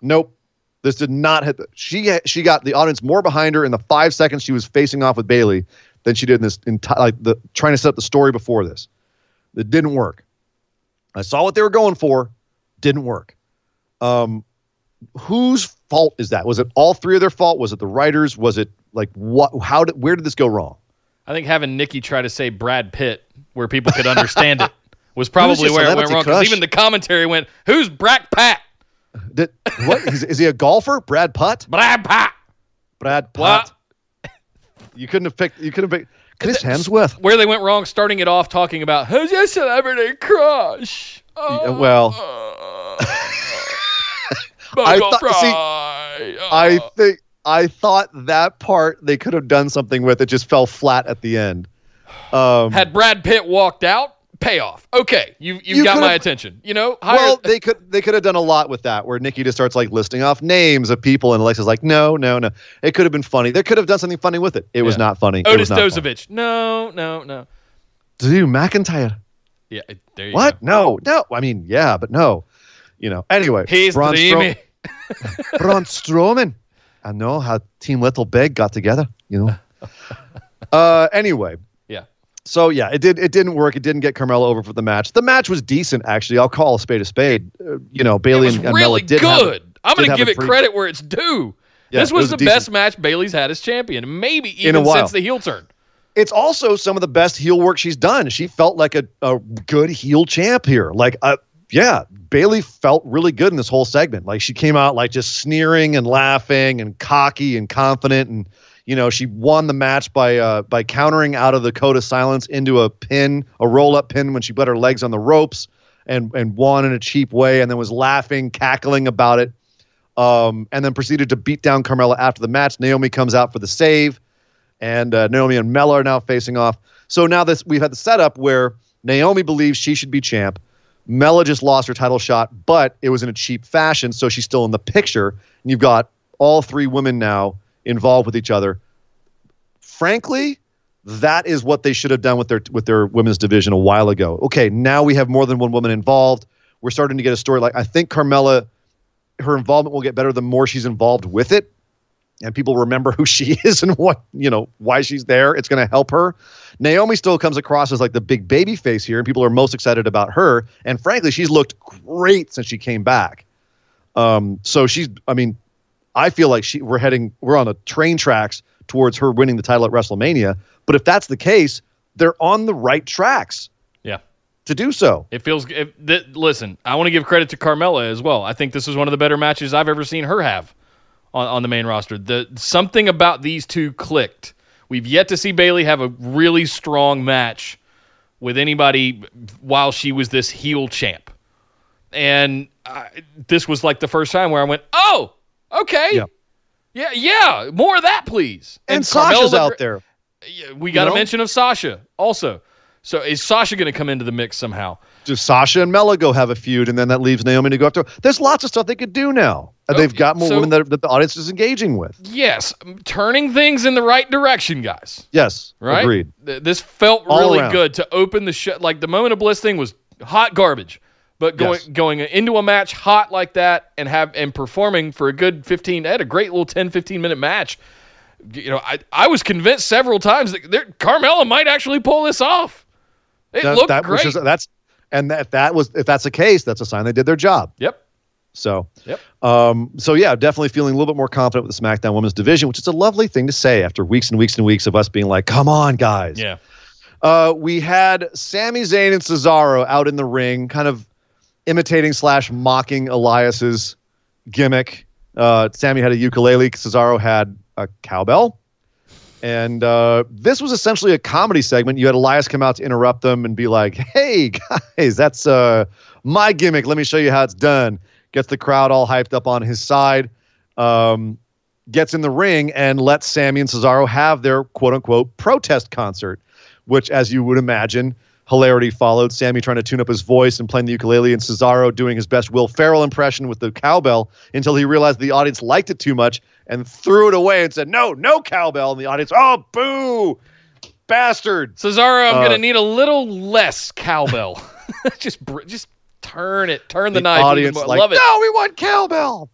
Nope. This did not hit. The, she she got the audience more behind her in the five seconds she was facing off with Bayley than she did in this entire like the trying to set up the story before this. It didn't work. I saw what they were going for. Didn't work. Um, whose fault is that? Was it all three of their fault? Was it the writers? Was it like what? How did? Where did this go wrong? I think having Nikki try to say Brad Pitt where people could understand it was probably your where it went wrong. Because even the commentary went, "Who's Brack Pat? Did what? is, is he a golfer? Brad Putt? Brad Pat." Brad What? Putt? You couldn't have picked. You couldn't have picked Chris Hemsworth. Where they went wrong, starting it off talking about who's your celebrity crush. Oh, well, uh, I thought- see, uh, I think I thought that part they could have done something with. It just fell flat at the end. Um, had Brad Pitt walked out, payoff. Okay, you you, You got my attention. You know, well, they could they could have done a lot with that, where Nikki just starts like listing off names of people, and Alexa's like, no, no, no. It could have been funny. They could have done something funny with it. It was not funny. Otis was not funny. Dozovich. No, no, no. Drew, McIntyre. Yeah, there you What? go. No, no. I mean, yeah, but no. You know. Anyway, He's Braun. Stro- Braun Strowman. I know how Team Little Big got together. You know. uh. Anyway. Yeah. So yeah, it did. It didn't work. It didn't get Carmella over for the match. The match was decent, actually. I'll call a spade a spade. Uh, you know, Bayley and, and really Mella did have good. I'm going to give it credit where it's due. Yeah, this was, was the decent- best match Bayley's had as champion, maybe even since the heel turn. it's also some of the best heel work she's done. She felt like a, a good heel champ here. Like, uh, yeah, Bayley felt really good in this whole segment. Like she came out like just sneering and laughing and cocky and confident, and you know she won the match by uh, by countering out of the code of silence into a pin, a roll up pin when she put her legs on the ropes and and won in a cheap way, and then was laughing, cackling about it. Um, and then proceeded to beat down Carmella after the match. Naomi comes out for the save and uh, Naomi and Mella are now facing off. So now this we've had the setup where Naomi believes she should be champ. Mella just lost her title shot, but it was in a cheap fashion, so she's still in the picture. And you've got all three women now involved with each other. Frankly, that is what they should have done with their with their women's division a while ago. Okay, now we have more than one woman involved. We're starting to get a story like I think Carmella, her involvement will get better the more she's involved with it and people remember who she is and what you know why she's there it's going to help her naomi still comes across as like the big baby face here and people are most excited about her and frankly she's looked great since she came back um, so she's i mean i feel like she we're heading we're on the train tracks towards her winning the title at wrestlemania but if that's the case they're on the right tracks Yeah. to do so It feels. It, th- listen, I want to give credit to Carmella as well. I think this is one of the better matches I've ever seen her have on, on the main roster. The something about these two clicked. We've yet to see Bayley have a really strong match with anybody while she was this heel champ, and I, this was like the first time where I went, "Oh, okay, Yeah. yeah, yeah, more of that, please." and, Carmella sasha's looked out there we got a know? mention of Sasha also. So is Sasha going to come into the mix somehow? Does Sasha and Mella go have a feud, and then that leaves Naomi to go after? There's lots of stuff they could do now. And Oh, they've got more so- women that, that the audience is engaging with. Yes, turning things in the right direction, guys. Yes, Right? agreed. Th- This felt All really around. good to open the show. Like the moment of bliss thing was hot garbage, but going Yes. going into a match hot like that and have and performing for a good 15, they had a great little 10, 15 minute match. You know, I I was convinced several times that there, Carmella might actually pull this off. It That, looked that great. just, that's and that, if that was if that's the case, that's a sign they did their job. yep. So, Yep. um, so yeah, definitely feeling a little bit more confident with the SmackDown Women's Division, which is a lovely thing to say after weeks and weeks and weeks of us being like, "Come on, guys." Yeah. Uh, we had Sami Zayn and Cesaro out in the ring, kind of imitating slash mocking Elias's gimmick. Uh, Sami had a ukulele, Cesaro had a cowbell. And uh, this was essentially a comedy segment. You had Elias come out to interrupt them and be like, "Hey guys, that's uh, my gimmick. Let me show you how it's done." Gets the crowd all hyped up on his side. Um, gets in the ring and lets Sami and Cesaro have their quote unquote protest concert, which, as you would imagine, hilarity followed. Sami trying to tune up his voice and playing the ukulele, and Cesaro doing his best Will Ferrell impression with the cowbell until he realized the audience liked it too much and threw it away and said, No, no cowbell. And the audience, Oh, boo, bastard. Cesaro, I'm Uh, gonna need a little less cowbell. just br- just turn it, turn the, the knife. audience like, Love it. no, we want cowbell.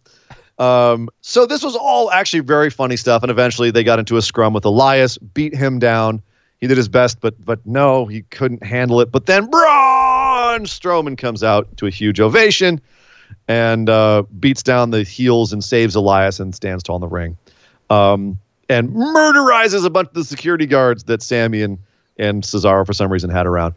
Um, so this was all actually very funny stuff, and eventually they got into a scrum with Elias, beat him down. He did his best, but but no, he couldn't handle it. But then Braun Strowman comes out to a huge ovation and uh, beats down the heels and saves Elias and stands tall in the ring, um, and murderizes a bunch of the security guards that Sami and and Cesaro for some reason had around.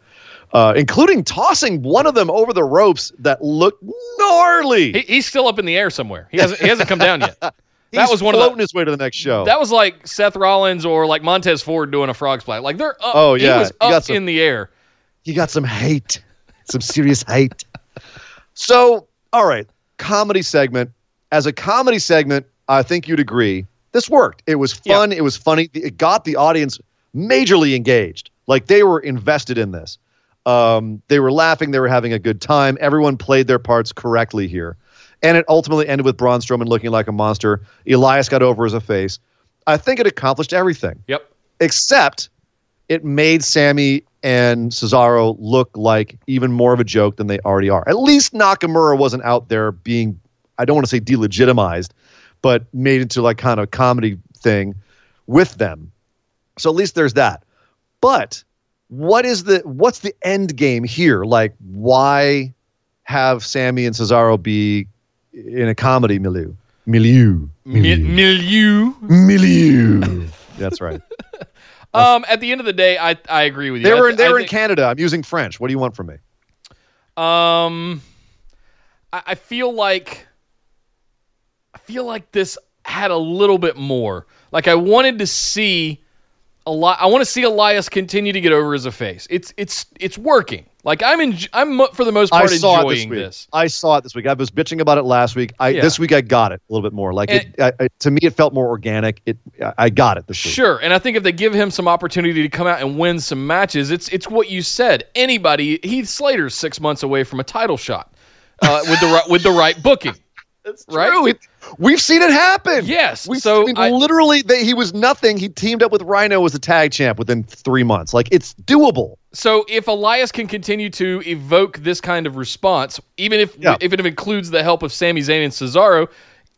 Uh, including tossing one of them over the ropes that looked gnarly. He, he's still up in the air somewhere. He hasn't he hasn't come down yet. that was one of floating the- his way to the next show. That was like Seth Rollins or like Montez Ford doing a frog splash. Like they're up. Oh, yeah. he was up some- in the air. he got some hate, some serious hate. So, all right, comedy segment. As a comedy segment, I think you'd agree this worked. It was fun. It was funny. It got the audience majorly engaged. Like they were invested in this. Um, they were laughing. They were having a good time. Everyone played their parts correctly here. And it ultimately ended with Braun Strowman looking like a monster. Elias got over as a face. I think it accomplished everything. Yep. except it made Sami and Cesaro look like even more of a joke than they already are. At least Nakamura wasn't out there being, I don't want to say delegitimized, but made into like kind of a comedy thing with them. So at least there's that. But what is the what's the end game here? Like why have Sami and Cesaro be in a comedy milieu? Milieu. Mi- milieu. milieu. That's right. Um, at the end of the day, I I agree with you. They were th- they I were in Canada. I'm using French. What do you want from me? Um, I, I feel like I feel like this had a little bit more. Like I wanted to see a lot. I want to see Elias continue to get over as a face. It's it's it's working. Like I'm in. I'm for the most I part saw it this enjoying week. this. I saw it this week. I was bitching about it last week. I Yeah. this week I got it a little bit more. Like it, I, I, to me, it felt more organic. It I- I got it this week. Sure, and I think if they give him some opportunity to come out and win some matches, it's it's what you said. Anybody, Heath Slater's six months away from a title shot uh, with the right with the right booking. It's Right? true. It- we've seen it happen. Yes, We so I- literally they, he was nothing. He teamed up with Rhino as a tag champ within three months. Like it's doable. So if Elias can continue to evoke this kind of response, even if Yeah. if it includes the help of Sami Zayn and Cesaro,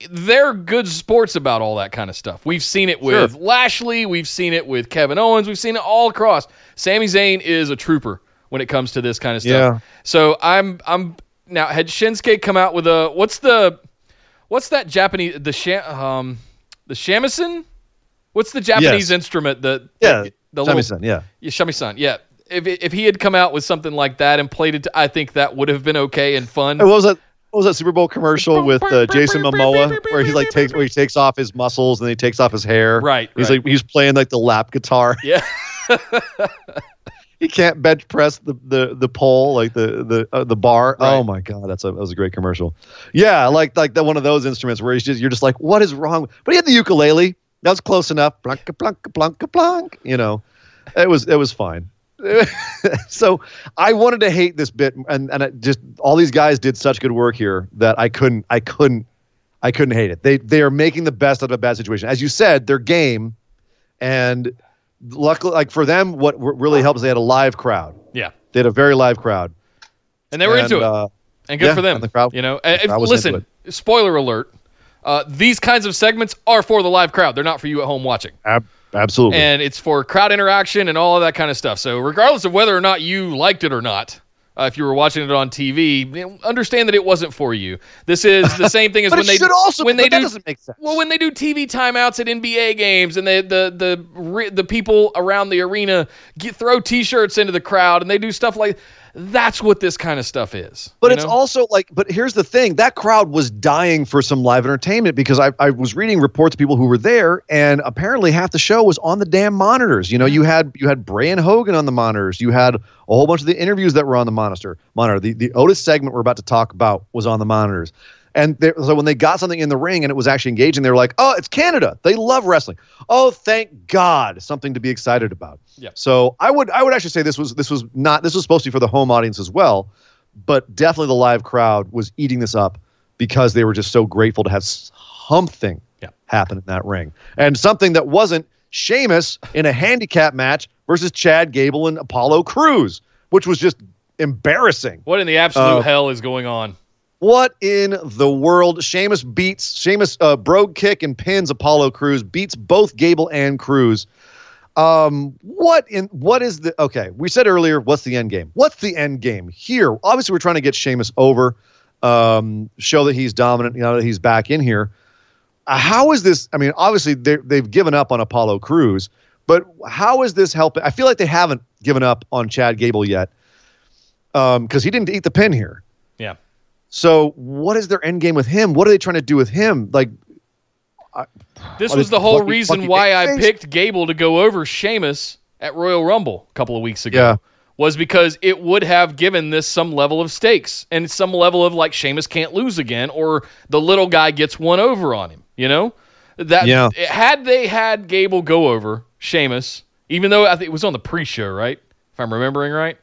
they're good sports about all that kind of stuff. We've seen it with Sure. Lashley, we've seen it with Kevin Owens, we've seen it all across. Sami Zayn is a trooper when it comes to this kind of stuff. Yeah. So I'm I'm now had Shinsuke come out with a what's the what's that Japanese the sham um the shamisen? What's the Japanese Yes. instrument that Yeah. the Sami little- yeah. yeah, Shami-san. Yeah. If if he had come out with something like that and played it, I think that would have been okay and fun. And what was that? What was that Super Bowl commercial with uh, Jason Momoa where he like takes where he takes off his muscles and then he takes off his hair? Right, He's right. like he's playing like the lap guitar. Yeah. he can't bench press the the the pole like the the uh, the bar. Right. Oh my god, that's a that was a great commercial. Yeah, like like that one of those instruments where he's just you're just like, what is wrong? But he had the ukulele. that was close enough. Blanca, blanca, blanca, blanc. You know, it was it was fine. so I wanted to hate this bit, and and it just all these guys did such good work here that I couldn't I couldn't I couldn't hate it. They they are making the best out of a bad situation. As you said, their game, and luckily, like for them, what really helps they had a live crowd. Yeah. They had a very live crowd, And they were into it. uh, and good yeah, for them. and the crowd- you know, was listen. Spoiler alert: uh, these kinds of segments are for the live crowd. They're not for you at home watching. ab- absolutely. and it's for crowd interaction and all of that kind of stuff. So regardless of whether or not you liked it or not, uh, if you were watching it on TV, understand that it wasn't for you. This is the same thing as when they should also when they do doesn't make sense. well when they do TV timeouts at NBA games and they, the the the people around the arena get, throw T-shirts into the crowd and they do stuff like that's what this kind of stuff is. But it's know? also like, but here's the thing: that crowd was dying for some live entertainment because I, I was reading reports of people who were there, and apparently half the show was on the damn monitors. You know, you had you had Bray and Hogan on the monitors, you had a whole bunch of the interviews that were on the monitor. Monitor. The the Otis segment we're about to talk about was on the monitors. And so when they got something in the ring and it was actually engaging, they were like, "Oh, it's Canada. They love wrestling. Oh, thank God, something to be excited about." Yeah. So I would I would actually say this was this was not this was supposed to be for the home audience as well, but definitely the live crowd was eating this up because they were just so grateful to have something Yeah. happen in that ring and something that wasn't Sheamus in a handicap match versus Chad Gable and Apollo Crews, which was just embarrassing. what in the absolute Uh, hell is going on? What in the world? Sheamus beats Sheamus uh, brogue kick and pins Apollo Crews, beats both Gable and Crews. Um, what in what is the okay? We said earlier, what's the end game? What's the end game here? Obviously, we're trying to get Sheamus over, um, show that he's dominant, you know, that he's back in here. Uh, how is this? I mean, obviously they they've given up on Apollo Crews, but how is this helping? I feel like they haven't given up on Chad Gable yet, because he didn't eat the pin here. Yeah. So what is their end game with him? What are they trying to do with him? Like, This was the whole reason why I picked Gable to go over Sheamus at Royal Rumble a couple of weeks ago. Yeah. Was because it would have given this some level of stakes and some level of like Sheamus can't lose again, or the little guy gets one over on him. You know, that Yeah. had they had Gable go over Sheamus, even though I think it was on the pre-show, right? If I'm remembering right,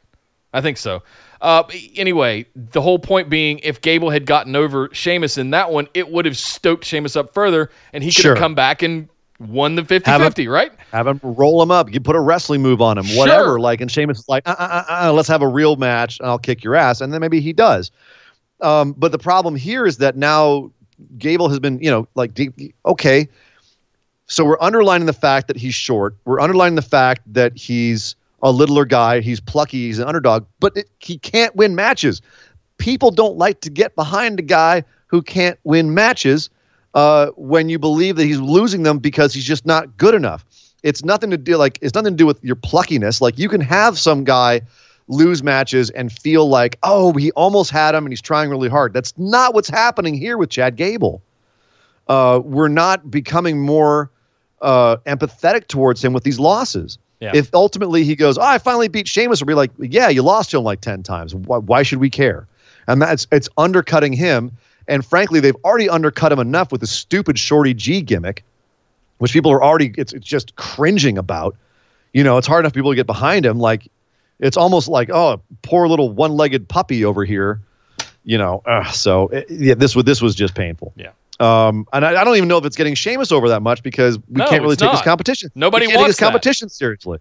I think so. Uh, anyway, the whole point being, if Gable had gotten over Sheamus in that one, it would have stoked Sheamus up further, and he could Sure. have come back and won the 50 Have 50, right? have him roll him up. You put a wrestling move on him, Sure. whatever. Like, and Sheamus is like, uh, uh, uh, uh, let's have a real match, and I'll kick your ass. And then maybe he does. Um, but the problem here is that now Gable has been, you know, like, okay. So we're underlining the fact that he's short. We're underlining the fact that he's a littler guy. He's plucky. He's an underdog, but it, he can't win matches. People don't like to get behind a guy who can't win matches uh, when you believe that he's losing them because he's just not good enough. It's nothing to do like it's nothing to do with your pluckiness. Like you can have some guy lose matches and feel like, oh, he almost had him and he's trying really hard. That's not what's happening here with Chad Gable. Uh, we're not becoming more uh, empathetic towards him with these losses. Yeah. If ultimately he goes, oh, I finally beat Sheamus, we'll be like, yeah, you lost to him like 10 times. Why, why should we care? And that's it's undercutting him. And frankly, they've already undercut him enough with the stupid Shorty G gimmick, which people are already it's, it's just cringing about. You know, it's hard enough for people to get behind him. Like it's almost like, oh, poor little one-legged puppy over here. You know, ugh, so it, yeah, this was this was just painful. Yeah. Um, and I, I don't even know if it's getting Sheamus over that much because we No, can't really take this competition. Nobody we can't take wants this competition seriously.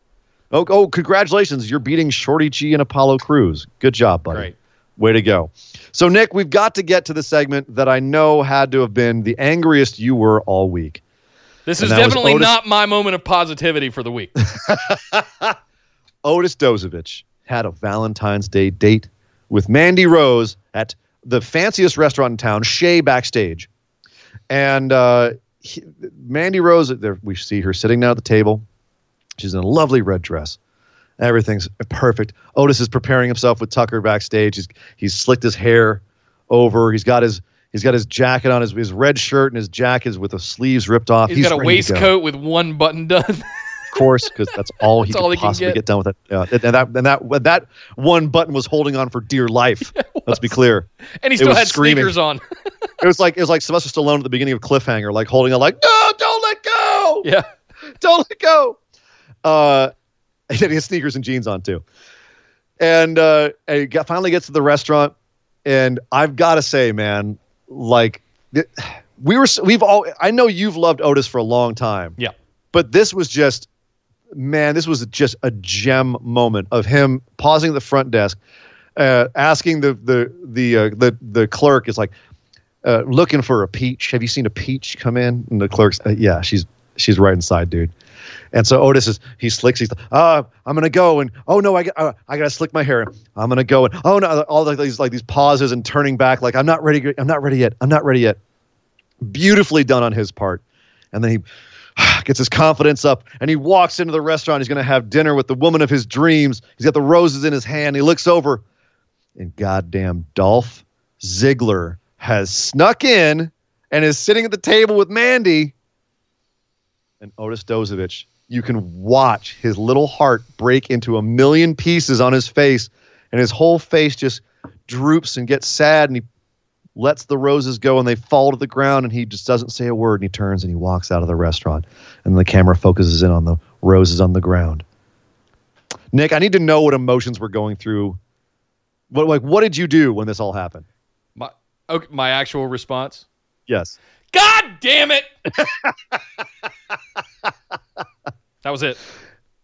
Oh, oh, congratulations! You're beating Shorty G and Apollo Crews. Good job, buddy. Great. Way to go. So, Nick, we've got to get to the segment that I know had to have been the angriest you were all week. This And is definitely Otis- not my moment of positivity for the week. Otis Dozovic had a Valentine's Day date with Mandy Rose at the fanciest restaurant in town, Shea Backstage. And uh, he, Mandy Rose, there we see her sitting down at the table. She's in a lovely red dress. Everything's perfect. Otis is preparing himself with Tucker backstage. He's he's slicked his hair over. He's got his he's got his jacket on his his red shirt and his jacket is with the sleeves ripped off. He's got a to go waistcoat with one button done. of course, because that's all he That's could all possibly get. get. done with it. Yeah, and that and that that one button was holding on for dear life. Let's be clear. and he still had screaming. sneakers on. It was like it was like Sylvester Stallone at the beginning of Cliffhanger, like holding on, like no, don't let go. go. Yeah. Don't let go. Uh, and he has sneakers and jeans on too. And uh, and he got, finally gets to the restaurant, and I've got to say, man, like th- we were, we've all. I know you've loved Otis for a long time. Yeah. but this was just, man, this was just a gem moment of him pausing at the front desk, uh, asking the the the uh, the the clerk is like, uh, looking for a peach. Have you seen a peach come in? And the clerk's, uh, yeah, she's she's right inside, dude. And so Otis is he slicks. He's uh, I'm gonna go and oh no, I uh, I gotta slick my hair. I'm gonna go and oh no, all these like these pauses and turning back. Like I'm not ready. I'm not ready yet. I'm not ready yet. Beautifully done on his part. And then he gets his confidence up and he walks into the restaurant. He's gonna have dinner with the woman of his dreams. He's got the roses in his hand. He looks over, and goddamn Dolph Ziggler has snuck in and is sitting at the table with Mandy and Otis Dozovic. You can watch his little heart break into a million pieces on his face, and his whole face just droops and gets sad, and he lets the roses go, and they fall to the ground, and he just doesn't say a word, and he turns and he walks out of the restaurant, and the camera focuses in on the roses on the ground. Nick, I need to know what emotions were going through. What like what did you do when this all happened? My okay, my actual response. Yes. God damn it! that was it.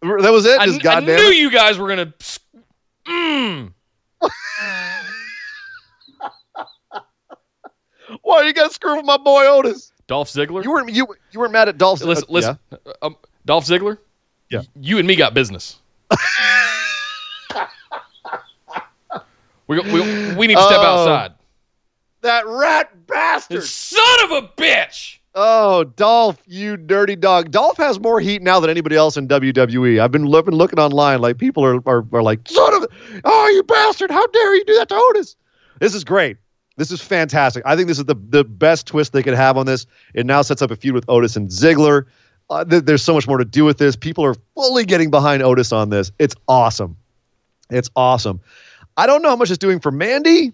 That was it. I, Just I goddamn knew it? you guys were gonna. Mm. Why you got to screw with my boy Otis? Dolph Ziggler. You weren't you you weren't mad at Dolph. listen, uh, listen. Um, Dolph Ziggler. Yeah. You and me got business. we, we we need to step Oh. outside. That rat bastard. Son of a bitch! Oh, Dolph, you dirty dog. Dolph has more heat now than anybody else in WWE. I've been, look- been looking online, like people are, are are like, son of, a- oh, you bastard! How dare you do that to Otis? This is great. This is fantastic. I think this is the the best twist they could have on this. It now sets up a feud with Otis and Ziggler. Uh, th- there's so much more to do with this. People are fully getting behind Otis on this. It's awesome. It's awesome. I don't know how much it's doing for Mandy,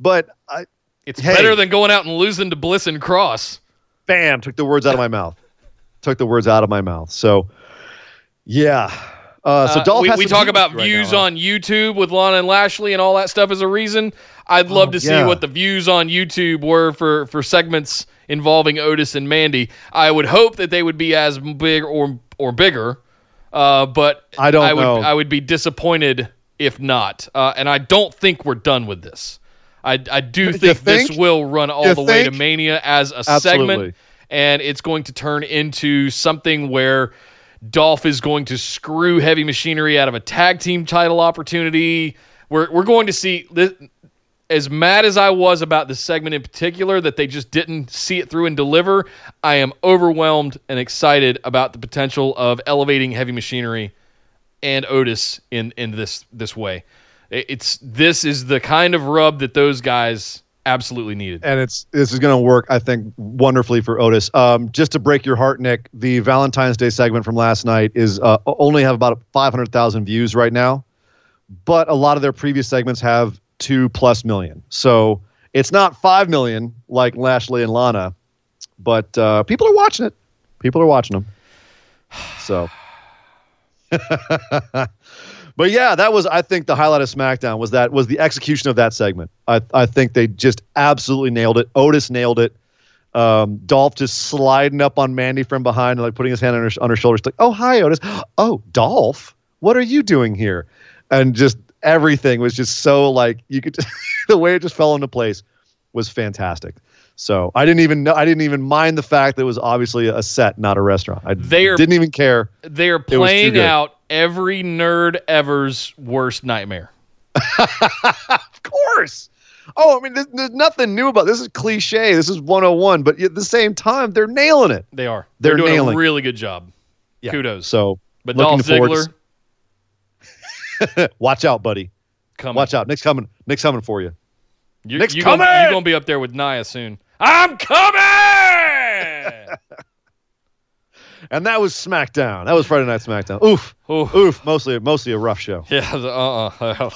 but I, It's Hey. better than going out and losing to Bliss and Cross. bam, took the words out of my mouth. Took the words out of my mouth. So, yeah. Uh, so Uh, Dolph we, has we talk about right views now, huh? on YouTube with Lana and Lashley and all that stuff as a reason. I'd love Oh, to see yeah. what the views on YouTube were for for segments involving Otis and Mandy. I would hope that they would be as big or or bigger, uh, but I don't I would know. I would be disappointed if not. Uh, and I don't think we're done with this. I I do You think, this will run all You the way to? Mania as a Absolutely. segment, and it's going to turn into something where. Dolph is going to screw heavy machinery out of a tag team title opportunity. We're, we're going to see. As mad as I was about this segment in particular, that they just didn't see it through and deliver, I am overwhelmed and excited about the potential of elevating heavy machinery and Otis in in this this way. It's this is the kind of rub that those guys absolutely needed. and it's this is going to work, I think, wonderfully for Otis. Um, just to break your heart, Nick, the Valentine's Day segment from last night is uh, only have about five hundred thousand views right now, but a lot of their previous segments have two plus million. So it's not five million like Lashley and Lana, but uh, people are watching it. People are watching them. So. But yeah, that was I think the highlight of SmackDown was that was the execution of that segment. I I think they just absolutely nailed it. Otis nailed it. Um, Dolph just sliding up on Mandy from behind and like putting his hand on her, on her shoulder. She's like, "Oh hi, Otis. Oh Dolph, what are you doing here?" And just everything was just so like you could the way it just fell into place was fantastic. So I didn't even know I didn't even mind the fact that it was obviously a set, not a restaurant. I They are- didn't even care. They are playing out every nerd ever's worst nightmare. Of course. Oh, I mean, there's, there's nothing new about this. Is cliche. This is 101, but at the same time, they're nailing it. They are. They're doing nailing. a really good job. Yeah. Kudos. So, but Dolph Ziggler, to- watch out, buddy. come Watch out. Nick's coming. Nick's coming for you. You're, Nick's gonna, coming! you're gonna be up there with Nia soon. I'm coming. And that was SmackDown. That was Friday Night SmackDown. Oof, Oof. oof. Mostly, mostly a rough show. Yeah, uh,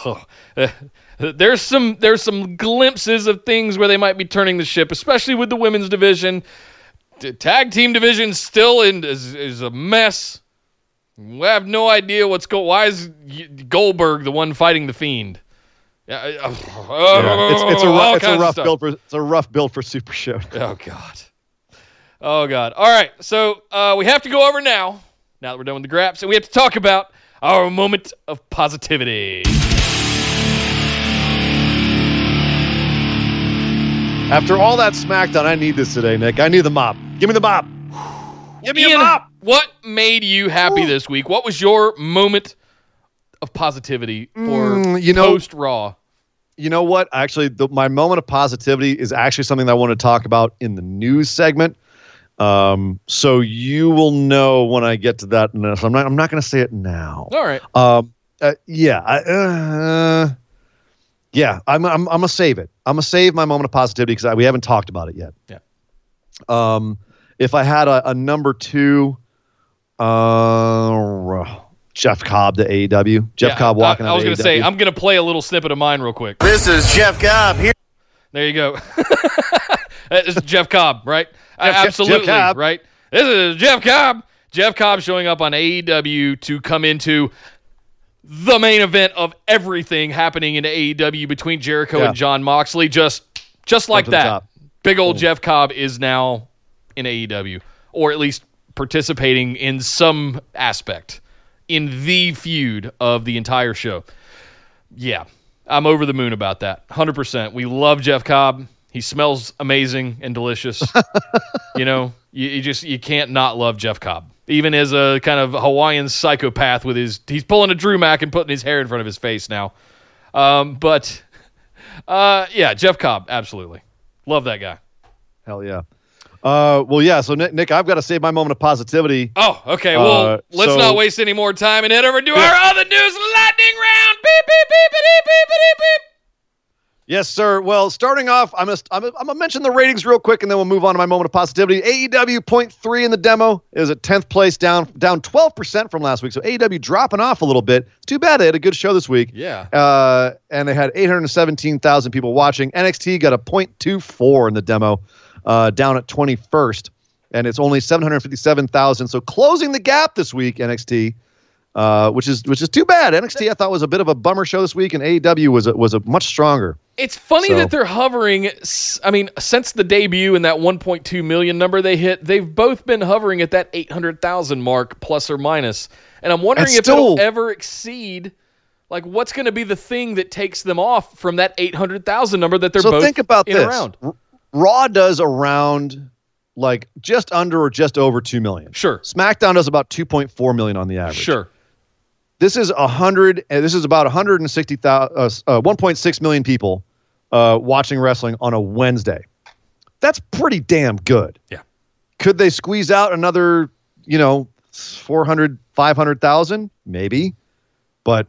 uh, there's some there's some glimpses of things where they might be turning the ship, especially with the women's division. tag team division still in is, is a mess. We have no idea what's going. Why is Goldberg the one fighting the Fiend? Yeah, uh, Yeah, it's, it's a rough, it's a rough build for it's a rough build for Super Show. Oh God. Oh God. All right. So uh, we have to go over now. Now that we're done with the graps, and we have to talk about our moment of positivity. After all that SmackDown, I need this today, Nick. I need the mop. Give me the mop. Give me Ian, a mop. what made you happy this week? What was your moment of positivity for Mm, you know- post Raw? You know what? Actually, the, my moment of positivity is actually something that I want to talk about in the news segment. Um, so you will know when I get to that. No, so I'm not. I'm not going to say it now. All right. Um, uh, yeah, I, uh, yeah. I'm, I'm, I'm gonna save it. I'm gonna save my moment of positivity because we haven't talked about it yet. Yeah. Um, if I had a, a number two, uh, Jeff Cobb to AEW. Jeff Yeah, Cobb walking. I, I was going to say, I'm going to play a little snippet of mine real quick. This is Jeff Cobb here. There you go. this is Jeff Cobb, right? Jeff- Jeff Absolutely, Cobb. right? This is Jeff Cobb. Jeff Cobb showing up on AEW to come into the main event of everything happening in AEW between Jericho Yeah. and Jon Moxley. Just, just like that. Big old Jeff Cobb is now in AEW, or at least participating in some aspect in the feud of the entire show. Yeah, I'm over the moon about that. 100%. We love Jeff Cobb. He smells amazing and delicious. you know, you, you just you can't not love Jeff Cobb. Even as a kind of Hawaiian psychopath with his he's pulling a Drew Mac and putting his hair in front of his face now. Um, but uh, yeah, Jeff Cobb, absolutely. Love that guy. Hell yeah. Uh, well, yeah. So Nick, Nick, I've got to save my moment of positivity. Oh, okay. Well, Uh, let's so- not waste any more time and head over to our other news lightning round. Beep beep beep beep beep beep beep. Yes, sir. Well, starting off, I'm gonna, I'm gonna, I'm gonna mention the ratings real quick, and then we'll move on to my moment of positivity. AEW point three in the demo is at 10th place, down down 12 percent from last week. So AEW dropping off a little bit. It's too bad they had a good show this week. Yeah. Uh, and they had 817,000 people watching. NXT got a .24 in the demo, uh, down at 21st, and it's only 757,000. So closing the gap this week, NXT. Uh, which is which is too bad. NXT I thought was a bit of a bummer show this week, and AEW was a, was a much stronger. It's funny So- that they're hovering. I mean, since the debut and that 1.2 million number they hit, they've both been hovering at that 800,000 mark, plus or minus. And I'm wondering if it'll ever exceed. Like, what's going to be the thing that takes them off from that 800,000 number that they're so both think about in this. around? Raw does around like just under or just over two million. Sure, SmackDown does about 2.4 million on the average. sure. This is a hundred. This is about 160,000, uh, uh, 1.6 million people uh, watching wrestling on a Wednesday. That's pretty damn good. Yeah. Could they squeeze out another, you know, 400, 500,000? Maybe, but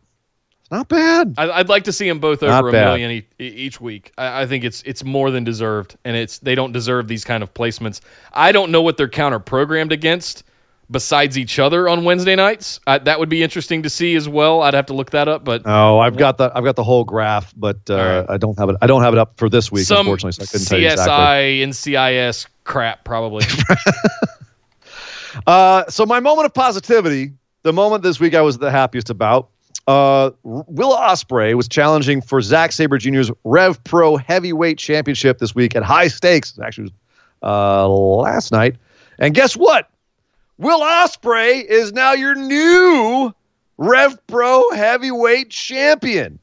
it's not bad. I, I'd like to see them both Not over a bad. million e- each week. I, I think it's it's more than deserved, and it's they don't deserve these kind of placements. I don't know what they're counter programmed against besides each other on Wednesday nights. I, that would be interesting to see as well. I'd have to look that up, but Oh, I've got the I've got the whole graph, but uh, right. I don't have it. I don't have it up for this week, some unfortunately. So I couldn't tell you CSI exactly. CIS crap probably. Uh, so my moment of positivity, the moment this week I was the happiest about. Uh, Will Ospreay was challenging for Zack Sabre Jr.'s Rev Pro Heavyweight Championship this week at high stakes. Actually, was, uh, last night, and guess what? Will Ospreay is now your new Rev Pro Heavyweight Champion.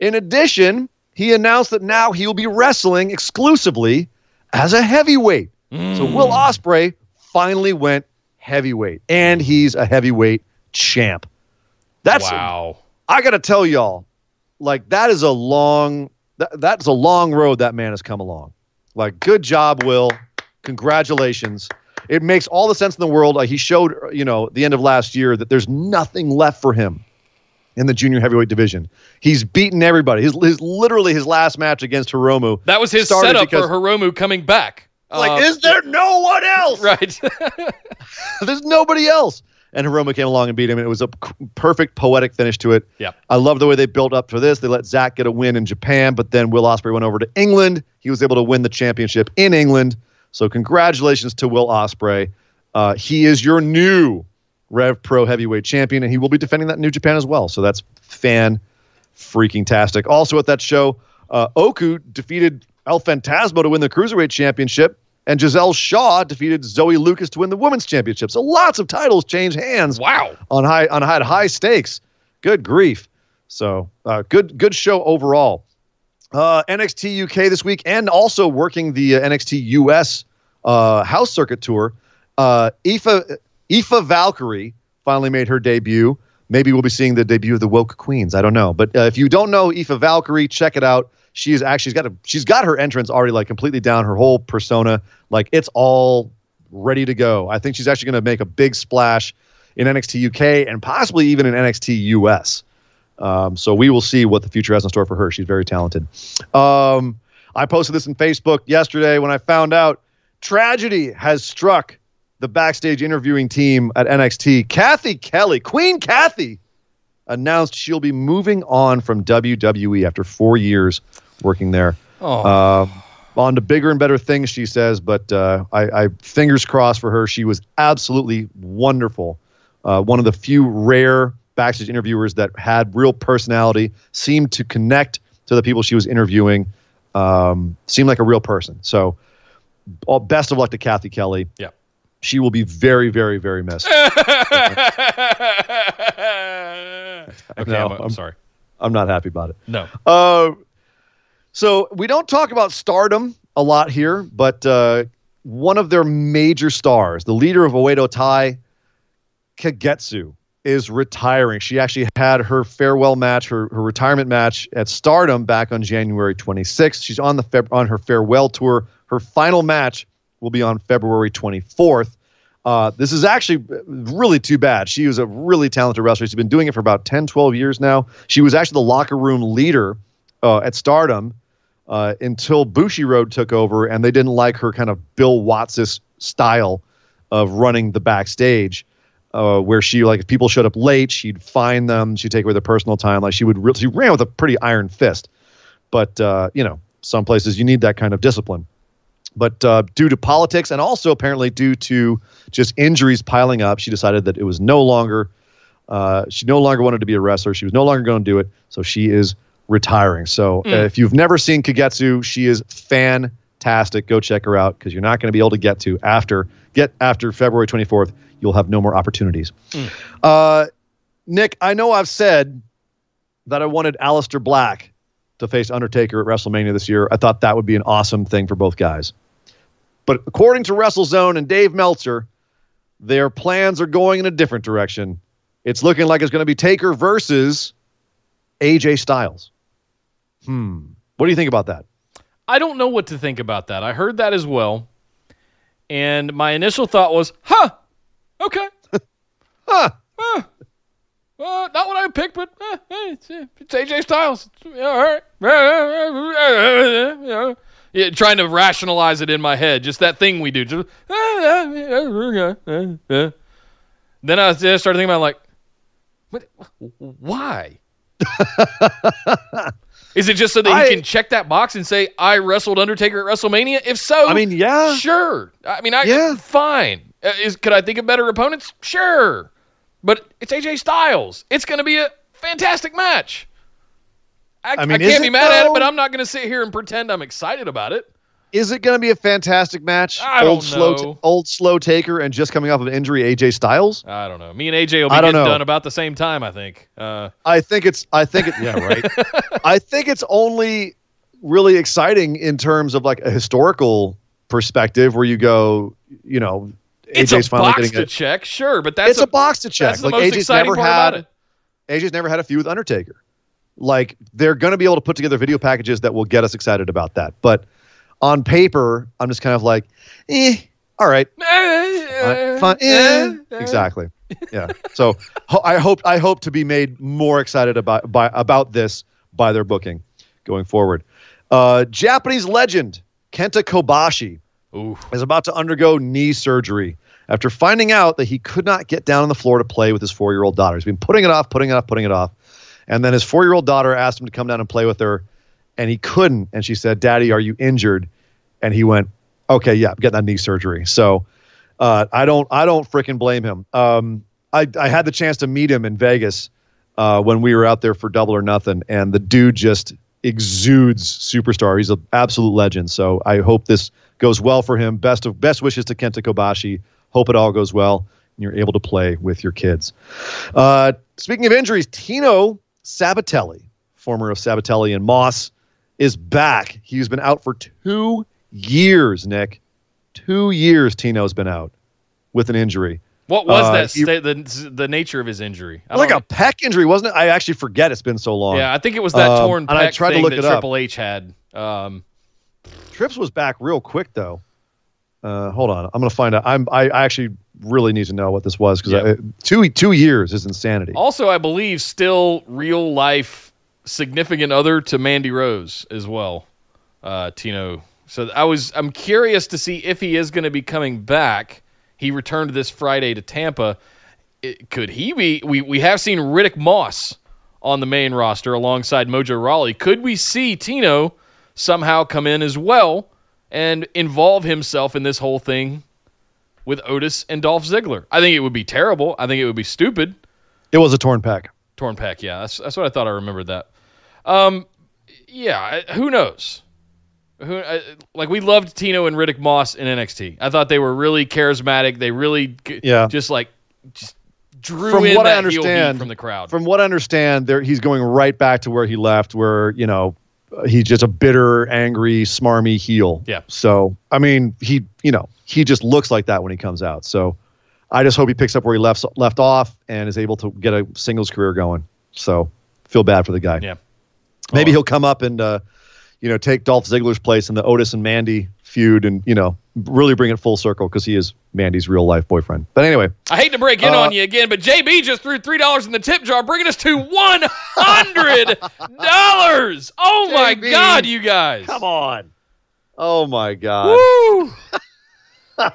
In addition, he announced that now he will be wrestling exclusively as a heavyweight. So mm. Will Ospreay finally went heavyweight, and he's a heavyweight champ. That's wow. I got to tell y'all, like that is a long that, that's a long road that man has come along. Like, good job, Will. Congratulations. It makes all the sense in the world. Like he showed, you know, the end of last year that there's nothing left for him in the junior heavyweight division. He's beaten everybody. His, his literally his last match against Hiromu. That was his setup because- for Hiromu coming back. Like, Uh, is there no one else? right? There's nobody else. And Hiromu came along and beat him, and it was a perfect poetic finish to it. Yep. I love the way they built up for this. They let Zack get a win in Japan, but then Will Ospreay went over to England. He was able to win the championship in England. So congratulations to Will Ospreay. Uh, he is your new Rev Pro Heavyweight Champion, and he will be defending that in New Japan as well. So that's fan freaking tastic. Also at that show, uh, Oku defeated El Phantasmo to win the Cruiserweight Championship, and Giselle Shaw defeated Zoe Lucas to win the Women's Championship. So lots of titles change hands Wow. on high on high high stakes. Good grief! So uh, good good show overall. Uh, NXT UK this week, and also working the uh, NXT US uh, house circuit tour. Uh, Aoife Aoife Valkyrie finally made her debut. Maybe we'll be seeing the debut of the Woke Queens. I don't know, but uh, if you don't know Aoife Valkyrie, check it out. She is actually she's got a she's got her entrance already like completely down. Her whole persona, like it's all ready to go. I think she's actually going to make a big splash in NXT UK and possibly even in NXT US. Um, so we will see what the future has in store for her. She's very talented. Um, I posted this in Facebook yesterday when I found out tragedy has struck the backstage interviewing team at NXT. Cathy Kelley, Queen Cathy, announced she'll be moving on from WWE after four years working there. Oh. Uh, on to bigger and better things, she says. But uh, I, I fingers crossed for her. She was absolutely wonderful. Uh, one of the few rare backstage interviewers that had real personality, seemed to connect to the people she was interviewing, um, seemed like a real person. So, all, best of luck to Cathy Kelley. Yeah. She will be very, very, very missed. okay, No, I'm, I'm sorry. I'm not happy about it. No. Uh, so we don't talk about stardom a lot here, but uh, one of their major stars, the leader of Oedo Tai, Kagetsu, is retiring. She actually had her farewell match, her, her retirement match at Stardom back on January 26th. She's on the Feb- on her farewell tour. Her final match will be on February 24th. Uh, this is actually really too bad. She was a really talented wrestler. She's been doing it for about 10, 12 years now. She was actually the locker room leader uh, at Stardom uh, until Bushiroad took over, and they didn't like her kind of Bill Watts style of running the backstage, uh, where she like if people showed up late, she'd fine them, she'd take away their personal time. Like she would, re- she ran with a pretty iron fist. But uh, you know, some places you need that kind of discipline. But uh, due to politics and also apparently due to just injuries piling up, she decided that it was no longer. Uh, she no longer wanted to be a wrestler. She was no longer going to do it. So she is retiring. So uh, if you've never seen Kagetsu, she is fantastic. Go check her out because you're not going to be able to get to after get after February 24th. You'll have no more opportunities. Uh, Nick, I know I've said that I wanted Aleister Black to face Undertaker at WrestleMania this year. I thought that would be an awesome thing for both guys. But according to WrestleZone and Dave Meltzer, their plans are going in a different direction. It's looking like it's going to be Taker versus AJ Styles. Hmm. What do you think about that? I don't know what to think about that. I heard that as well. And my initial thought was, huh, okay. Huh. Uh, not what I picked, but uh, eh, it's, uh, it's AJ Styles. Yeah, all right. Yeah. Yeah, trying to rationalize it in my head, just that thing we do. Just, then I started thinking about like, what, why? Is it just so that I- he can check that box and say I wrestled Undertaker at WrestleMania? If so, I mean, yeah. sure. I mean, I Yeah. fine. Uh, is could I think of better opponents? Sure, but it's AJ Styles. It's going to be a fantastic match. I, I mean, I can't be mad at it, but I'm not going to sit here and pretend I'm excited about it. Is it going to be a fantastic match? I old don't slow, know. old slow Taker and just coming off of injury, AJ Styles. I don't know. Me and AJ will be getting know. done about the same time. I think. Uh, I think it's. I think it. Yeah, right. I think it's only really exciting in terms of like a historical perspective, where you go, you know, it's AJ's a finally box getting to it. check, sure, but that's It's a, box to check. That's the Like most AJ's exciting never part had. AJ's never had a feud with Undertaker. Like they're going to be able to put together video packages that will get us excited about that. But on paper, I'm just kind of like, eh, all right, fine, fine, eh. exactly. Yeah. So ho- I hope I hope to be made more excited about by about this by their booking going forward. Uh, Japanese legend Kenta Kobashi Ooh. is about to undergo knee surgery after finding out that he could not get down on the floor to play with his four year old daughter. He's been putting it off, putting it off, putting it off. And then his four year old daughter asked him to come down and play with her, and he couldn't. And she said, Daddy, are you injured? And he went, Okay, yeah, I'm getting that knee surgery. So uh, I don't I don't freaking blame him. Um, I I had the chance to meet him in Vegas uh, when we were out there for Double or Nothing, and the dude just exudes superstar. He's an absolute legend. So I hope this goes well for him. Best of best wishes to Kenta Kobashi. Hope it all goes well and you're able to play with your kids. Uh, speaking of injuries, Tino Sabbatelli, former of Sabbatelli and Moss, is back. He's been out for two years, Nick. Two years Tino's been out with an injury. What was Uh, that he- the the nature of his injury? I Like a pec injury, wasn't it? I actually forget it's been so long. yeah, I think it was that Um, torn and I tried to look that it up. Triple H had. Um, Trips was back real quick though. Uh, hold on, I'm gonna find out. I'm I, I actually really need to know what this was because two two years is insanity. also, I believe still real life significant other to Mandy Rose as well. Uh, Tino. So I was I'm curious to see if he is going to be coming back. He returned this Friday to Tampa. It, could he be? We we have seen Riddick Moss on the main roster alongside Mojo Rawley. Could we see Tino somehow come in as well and involve himself in this whole thing with Otis and Dolph Ziggler? I think it would be terrible. I think it would be stupid. It was a torn pack. Torn pack, yeah. That's, that's what I thought I remembered that. Um, yeah, who knows? Who I, like we loved Tino and Riddick Moss in NXT. I thought they were really charismatic. They really Yeah. just like just drew From in what I that heel heat understand- from the crowd. From what I understand, there he's going right back to where he left, where you know he's just a bitter, angry, smarmy heel. Yeah. So I mean, he you know he just looks like that when he comes out. So I just hope he picks up where he left left off and is able to get a singles career going. So feel bad for the guy. yeah. Maybe Oh. he'll come up and uh, you know take Dolph Ziggler's place in the Otis and Mandy feud, and you know really bring it full circle because he is Mandy's real life boyfriend. But anyway, I hate to break in Uh, on you again, but JB just threw three dollars in the tip jar, bringing us to one hundred dollars. Oh my God, you guys! come on. Oh my God. Woo!